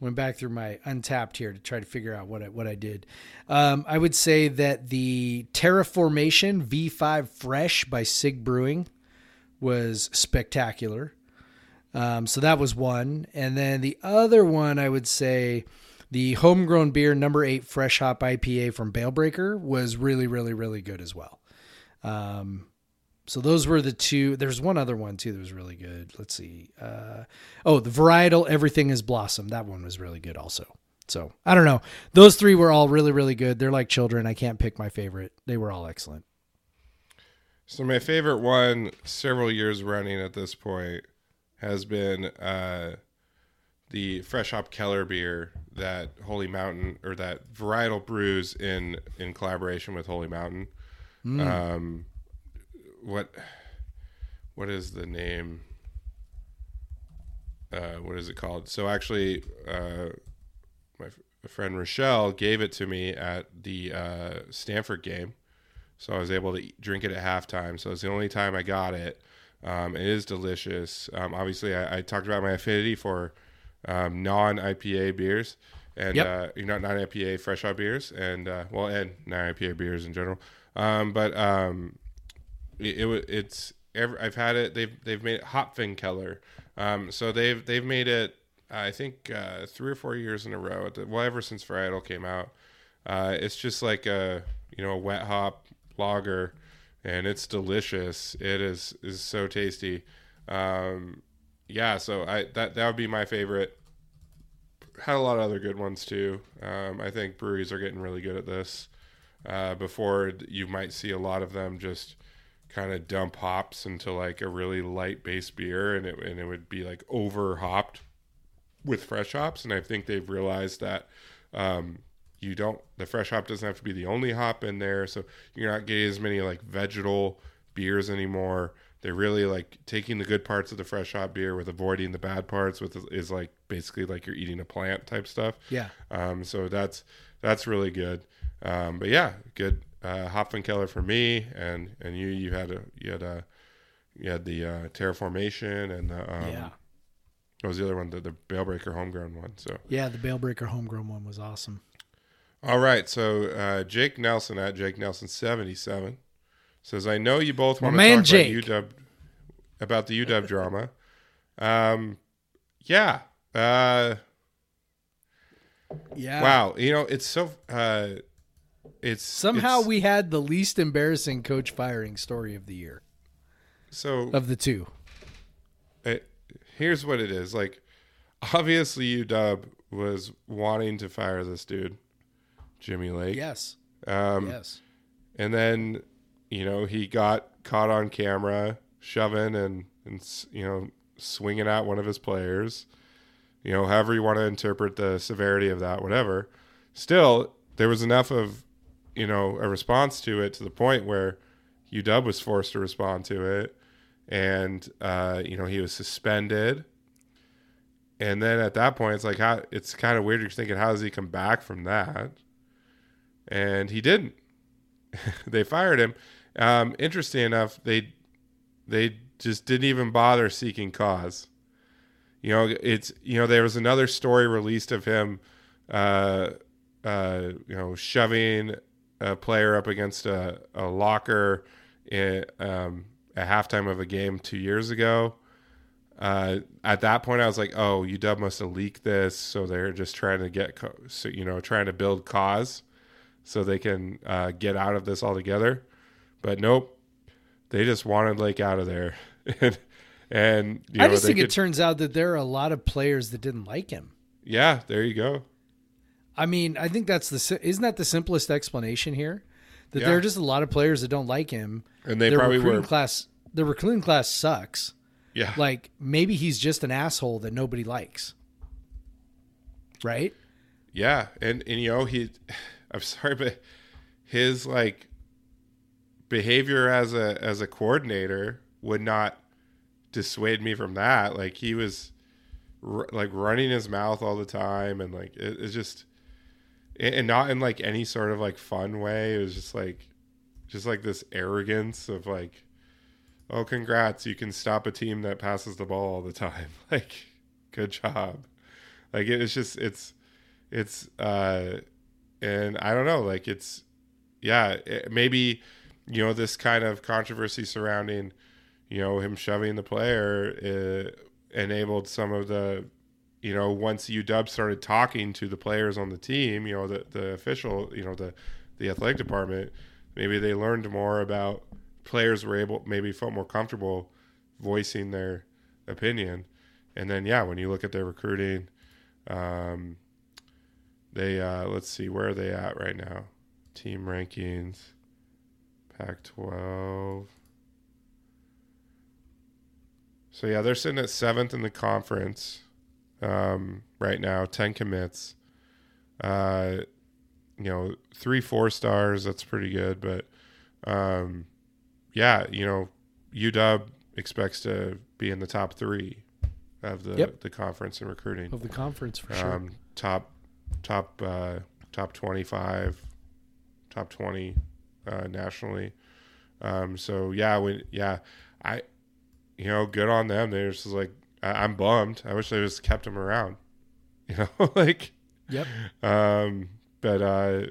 went back through my Untappd here to try to figure out what I, what I did. Um, I would say that the Terraformation V5 Fresh by Sig Brewing was spectacular. Um, so that was one, and then the other one I would say the homegrown beer number eight fresh hop IPA from Balebreaker was really really really good as well. Um, so those were the two. There's one other one too that was really good. Let's see. Uh, oh, the varietal Everything is Blossom. That one was really good also. So I don't know. Those three were all really really good. They're like children. I can't pick my favorite. They were all excellent. So my favorite one, several years running at this point, has been uh, the Fresh Hop Keller beer that Holy Mountain or that Varietal brews in in collaboration with Holy Mountain. Um, what what is the name? Uh, what is it called? So actually, uh, my f- friend Rochelle gave it to me at the uh, Stanford game, so I was able to eat, drink it at halftime. So it's the only time I got it. Um, it is delicious. Um, obviously, I, I talked about my affinity for um, non IPA beers and Yep. uh, you know non IPA fresh hop beers and uh, well and non IPA beers in general. Um, but um, it, it it's ever, I've had it. They've they've made it Hopfinkeller. Um, so they've they've made it. I think uh, three or four years in a row. Well, ever since Varietal came out, uh, it's just like a you know a wet hop lager, and it's delicious. It is is so tasty. Um, yeah, so I that that would be my favorite. Had a lot of other good ones too. Um, I think breweries are getting really good at this. Uh, before you might see a lot of them just kind of dump hops into like a really light base beer, and it and it would be like over hopped with fresh hops. And I think they've realized that um, you don't the fresh hop doesn't have to be the only hop in there, so you're not getting as many like vegetal beers anymore. They're really like taking the good parts of the fresh hop beer with avoiding the bad parts, with is like basically like you're eating a plant type stuff. Yeah. Um, so that's that's really good. Um, but yeah, good uh, Hopfinkeller for me, and and you you had a you had a you had the uh, terraformation and the um, yeah. what was the other one the the Balebreaker homegrown one. So Yeah. The Balebreaker homegrown one was awesome. all right, so uh, Jake Nelson at Jake Nelson seventy seven says I know you both My want to man talk Jake. about UW about the UW drama. Um, yeah. Uh, Yeah. wow. You know it's so. Uh, it's Somehow it's- we had the least embarrassing coach firing story of the year so of the two. it, here's what it is like obviously UW was wanting to fire this dude Jimmy Lake Yes. um yes. and then you know he got caught on camera shoving and and you know swinging at one of his players you know however you want to interpret the severity of that whatever still there was enough of you know a response to it to the point where UW was forced to respond to it. And uh, you know he was suspended. And then at that point it's like how it's kind of weird. You're thinking how does he come back from that? And he didn't. They fired him. Um, interesting enough they they just didn't even bother seeking cause. You know it's you know there was another story released of him uh uh you know shoving a player up against a, a locker in, um at halftime of a game two years ago uh, at that point, I was like, "Oh, UW must have leaked this, so they're just trying to get, co- so, you know, trying to build cause, so they can uh, get out of this altogether." But nope, they just wanted Lake out of there, and, I know, just think it turns out that there are a lot of players that didn't like him. yeah, there you go. I mean, I think that's the isn't that the simplest explanation here? That Yeah. there are just a lot of players that don't like him. And they Their probably recruiting were, class. The recruiting class sucks. yeah, Like maybe he's just an asshole that nobody likes. Right? Yeah, and and you know he, I'm sorry, but his like behavior as a as a coordinator would not dissuade me from that. Like he was r- like running his mouth all the time, and like it, it's just, and not in like any sort of like fun way. It was just like, just like this arrogance of like, oh, congrats, you can stop a team that passes the ball all the time. Like, good job. Like it's just it's it's uh and I don't know, like it's yeah, it, maybe you know this kind of controversy surrounding you know him shoving the player uh, enabled some of the you know once UW started talking to the players on the team, you know the the official, you know the the athletic department, maybe they learned more about players were able maybe felt more comfortable voicing their opinion. And then yeah, when you look at their recruiting, um, they uh, let's see where are they at right now? Team rankings, Pac-12. So yeah, they're sitting at seventh in the conference um, right now, ten commits. Uh, you know, three four stars. That's pretty good, but um, yeah, you know, UW expects to be in the top three of the Yep. the conference in recruiting. Of the conference for sure. Um, top top uh, top twenty five, top twenty uh, nationally. Um, so yeah, when yeah, I you know, good on them. They're just like I, I'm bummed. I wish they just kept him around. You know, like Yep. um, but uh,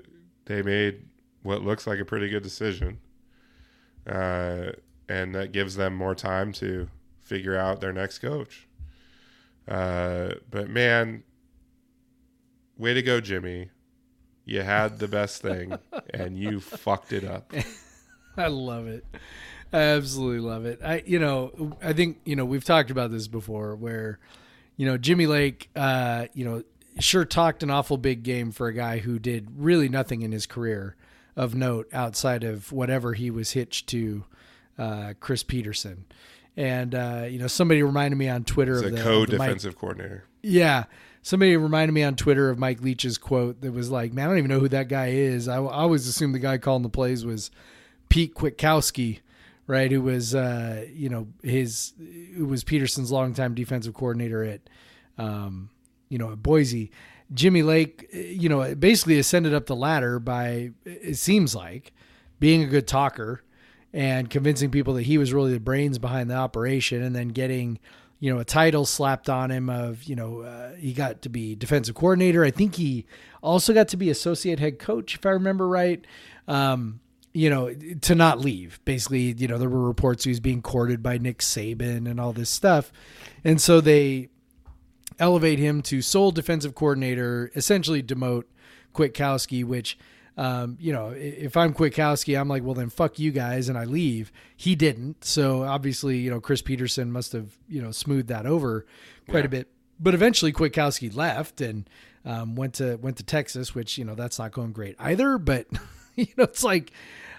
they made what looks like a pretty good decision, uh, and that gives them more time to figure out their next coach. Uh, but man, way to go, Jimmy! You had the best thing, and you fucked it up. I love it. I absolutely love it. I, you know, I think you know we've talked about this before, where, you know, Jimmy Lake, uh, you know, sure talked an awful big game for a guy who did really nothing in his career of note outside of whatever he was hitched to, uh, Chris Petersen, and uh, you know, somebody reminded me on Twitter As of the, of co-defensive coordinator, yeah. Somebody reminded me on Twitter of Mike Leach's quote that was like, man, I don't even know who that guy is. I, I always assumed the guy calling the plays was Pete Kwiatkowski, right? Who was, uh, you know, his, who was Petersen's longtime defensive coordinator at, um, you know, at Boise. Jimmy Lake, uh, you know, basically ascended up the ladder by, it seems like, being a good talker and convincing people that he was really the brains behind the operation and then getting you know a title slapped on him of you know uh, he got to be defensive coordinator i think he also got to be associate head coach if i remember right um, you know to not leave basically you know there were reports he was being courted by nick saban and all this stuff and so they elevate him to sole defensive coordinator, essentially demote Kwiatkowski, which, um, you know, if I'm Kwiatkowski, I'm like, well, then fuck you guys, and I leave. He didn't. So obviously, you know, Chris Petersen must have, you know, smoothed that over quite a bit. But eventually Kwiatkowski left and um, went to went to Texas, which, you know, that's not going great either. But, you know, it's like,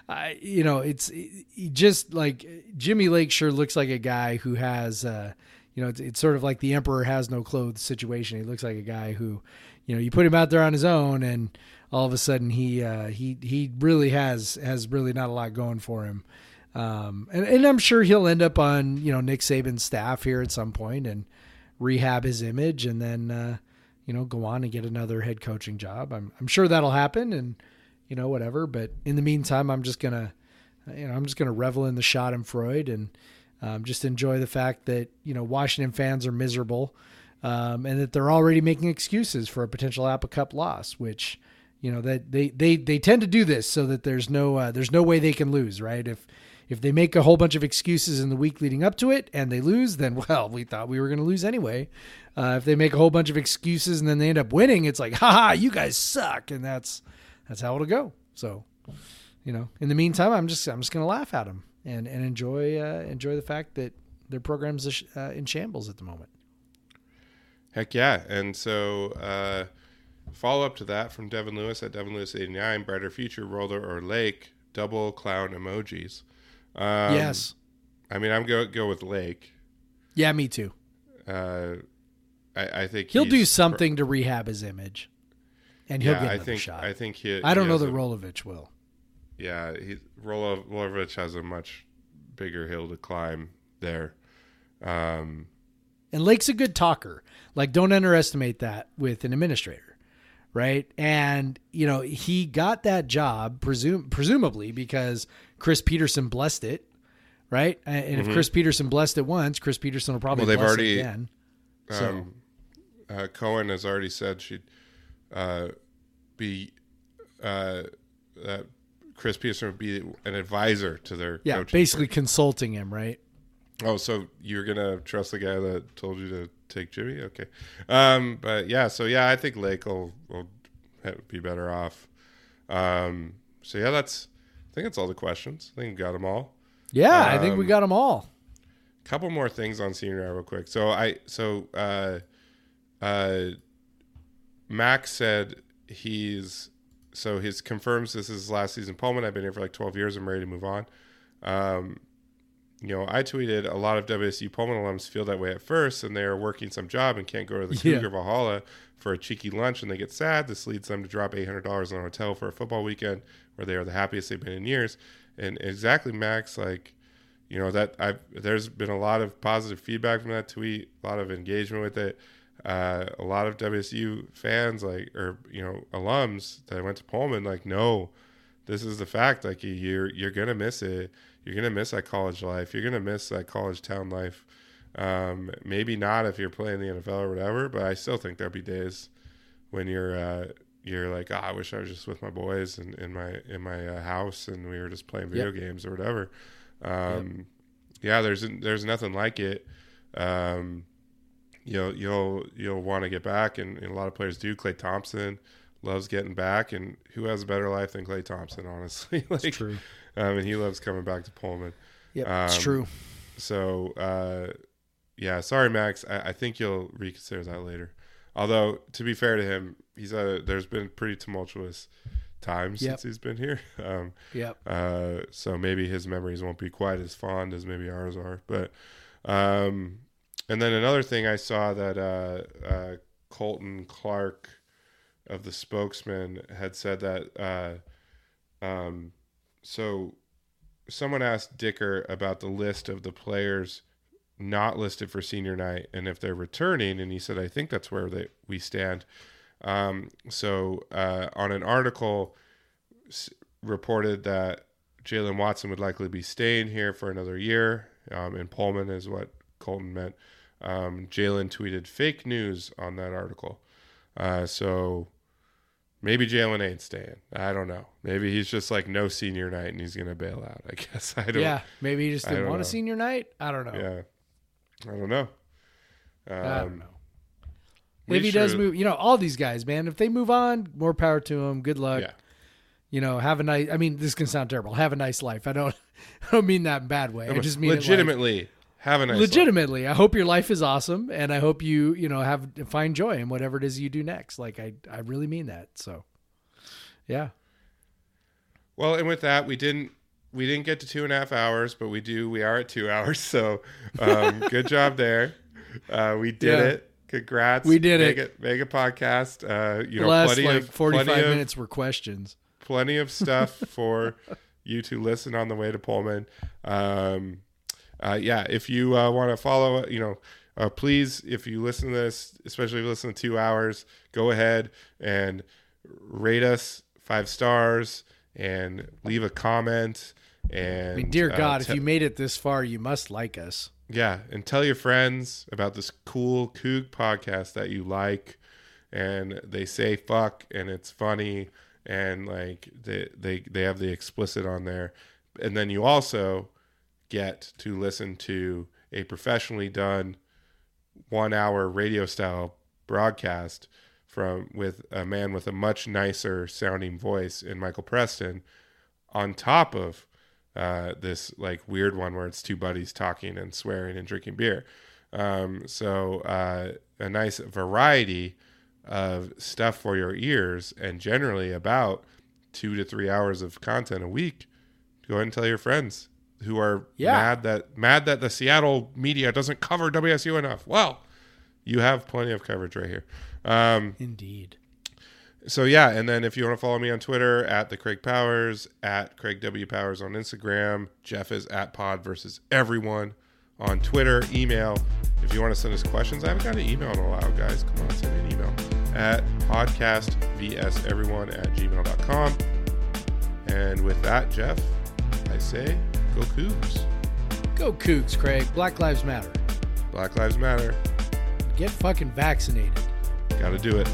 I, you know, it's it, just like Jimmy Lake sure looks like a guy who has, uh, you know, it's, it's sort of like the emperor has no clothes situation. He looks like a guy who, you know, you put him out there on his own, and all of a sudden he uh, he he really has has really not a lot going for him. Um, and, and I'm sure he'll end up on you know Nick Saban's staff here at some point and rehab his image, and then uh, you know go on and get another head coaching job. I'm I'm sure that'll happen, and you know whatever. But in the meantime, I'm just gonna you know I'm just gonna revel in the Schadenfreude and Freud and um, just enjoy the fact that you know Washington fans are miserable, um, and that they're already making excuses for a potential Apple Cup loss, which you know that they they they tend to do this so that there's no uh, there's no way they can lose, right? If if they make a whole bunch of excuses in the week leading up to it and they lose, then well, we thought we were going to lose anyway. Uh, if they make a whole bunch of excuses and then they end up winning, it's like, haha, you guys suck, and that's that's how it'll go. So, you know, in the meantime, I'm just I'm just going to laugh at them and and enjoy uh, enjoy the fact that their program's uh, in shambles at the moment. Heck yeah. And so, uh, follow up to that from Devin Lewis at Devin Lewis 89, Brighter Future, Rolo or Lake, double clown emojis. Um, yes. I mean, I'm go go with Lake. Yeah, me too. Uh, I, I think He'll do something to rehab his image, and he'll Yeah, get I think shot. I think he. I don't he know that a- Rolovich will. Yeah, he Rolo- Rolovich has a much bigger hill to climb there. Um, And Lake's a good talker. Like, don't underestimate that with an administrator, right? And you know, he got that job presum- presumably because Chris Petersen blessed it, right? And if Chris Petersen blessed it once, Chris Petersen will probably Mm-hmm. Well, they've bless already- it again. So um, uh, Cohen has already said she'd uh, be uh, that Chris Petersen would be an advisor to their Yeah, basically consulting him, right? Oh, so you're gonna trust the guy that told you to take Jimmy? Okay, um, but yeah, so yeah, I think Lake will, will be better off. Um, so yeah, that's I think that's all the questions. I think we got them all. Yeah, I think we Um, got them all. couple more things on senior real quick. So I so uh uh Max said he's so his confirms this is his last season Pullman. I've been here for like twelve years. I'm ready to move on. Um you know, I tweeted a lot of WSU Pullman alums feel that way at first, and they are working some job and can't go to the Yeah. Cougar Valhalla for a cheeky lunch, and they get sad. This leads them to drop eight hundred dollars on a hotel for a football weekend, where they are the happiest they've been in years. And exactly, Max, like you know that I've there's been a lot of positive feedback from that tweet, a lot of engagement with it. Uh, a lot of WSU fans, like or you know alums that went to Pullman, like no, this is the fact. Like you're you're gonna miss it. You're gonna miss that college life. You're gonna miss that college town life. Um, maybe not if you're playing the NFL or whatever, but I still think there'll be days when you're uh, you're like, oh, I wish I was just with my boys and in my in my uh, house and we were just playing video games or whatever. Um, Yeah, there's there's nothing like it. Um, you'll you'll you'll want to get back, and, and a lot of players do. Klay Thompson loves getting back, and who has a better life than Klay Thompson? Honestly, like, It's true. Um, and he loves coming back to Pullman. Yeah, it's um, true. So, uh, yeah, sorry, Max. I, I think you'll reconsider that later. Although, to be fair to him, he's a, there's been pretty tumultuous times Yep. since he's been here. Um, Yep. uh, so maybe his memories won't be quite as fond as maybe ours are. But, um, and then another thing I saw that uh, uh, Colton Clark of the spokesman had said that. Uh, um, so someone asked Dickert about the list of the players not listed for senior night and if they're returning, and he said, "I think that's where they, we stand." Um, so uh, on an article s- reported that Jaylen Watson would likely be staying here for another year, um, and Pullman is what Colton meant. Um, Jaylen tweeted fake news on that article. Uh, so maybe Jaylen ain't staying. I don't know. Maybe he's just like no senior night and he's gonna bail out. I guess I don't. Yeah, maybe he just didn't want a senior night. I don't know. Yeah. I don't know. Um, I don't know. we If he does move, you know, all these guys, man. If they move on, more power to them. Good luck. Yeah. You know, have a nice. I mean, this can sound terrible. Have a nice life. I don't. I don't mean that in bad way. I just mean it like- legitimately have a nice life. legitimately. I hope your life is awesome, and I hope you, you know, have find joy in whatever it is you do next. Like I, I really mean that. So, yeah. Well, and with that, we didn't we didn't get to two and a half hours, but we do. We are at two hours, so um, good job there. Uh, we did Yeah. it. Congrats. We did make it. Make a podcast. Uh, you know, last plenty like of forty five plenty of- minutes were questions. plenty of stuff for you to listen on the way to Pullman. Um, uh, yeah, if you uh, want to follow, you know, uh, please, if you listen to this, especially if you listen to two hours, go ahead and rate us five stars and leave a comment. And I mean, dear uh, God, if you made it this far, you must like us. yeah, and tell your friends about this cool Coug podcast that you like, and they say fuck, and it's funny, and like they they they have the explicit on there, and then you also get to listen to a professionally done one hour radio style broadcast from with a man with a much nicer sounding voice in Michael Preston on top of uh, this like weird one where it's two buddies talking and swearing and drinking beer. Um, so uh, a nice variety of stuff for your ears, and generally about two to three hours of content a week. Go ahead and tell your friends who are Yeah. mad that mad that the Seattle media doesn't cover WSU enough. Well, you have plenty of coverage right here. Um, Indeed. so yeah, and then if you want to follow me on Twitter at the Craig Powers, at Craig W Powers on Instagram, Jeff is at Pod versus everyone on Twitter, email. If you want to send us questions, I haven't got an email in a while, guys. Come on, send me an email at podcastvseveryone at gmail.com. And with that, Jeff, I say go Cougs. Go Cougs, Craig. Black Lives Matter. Black Lives Matter. Get fucking vaccinated. Got to do it.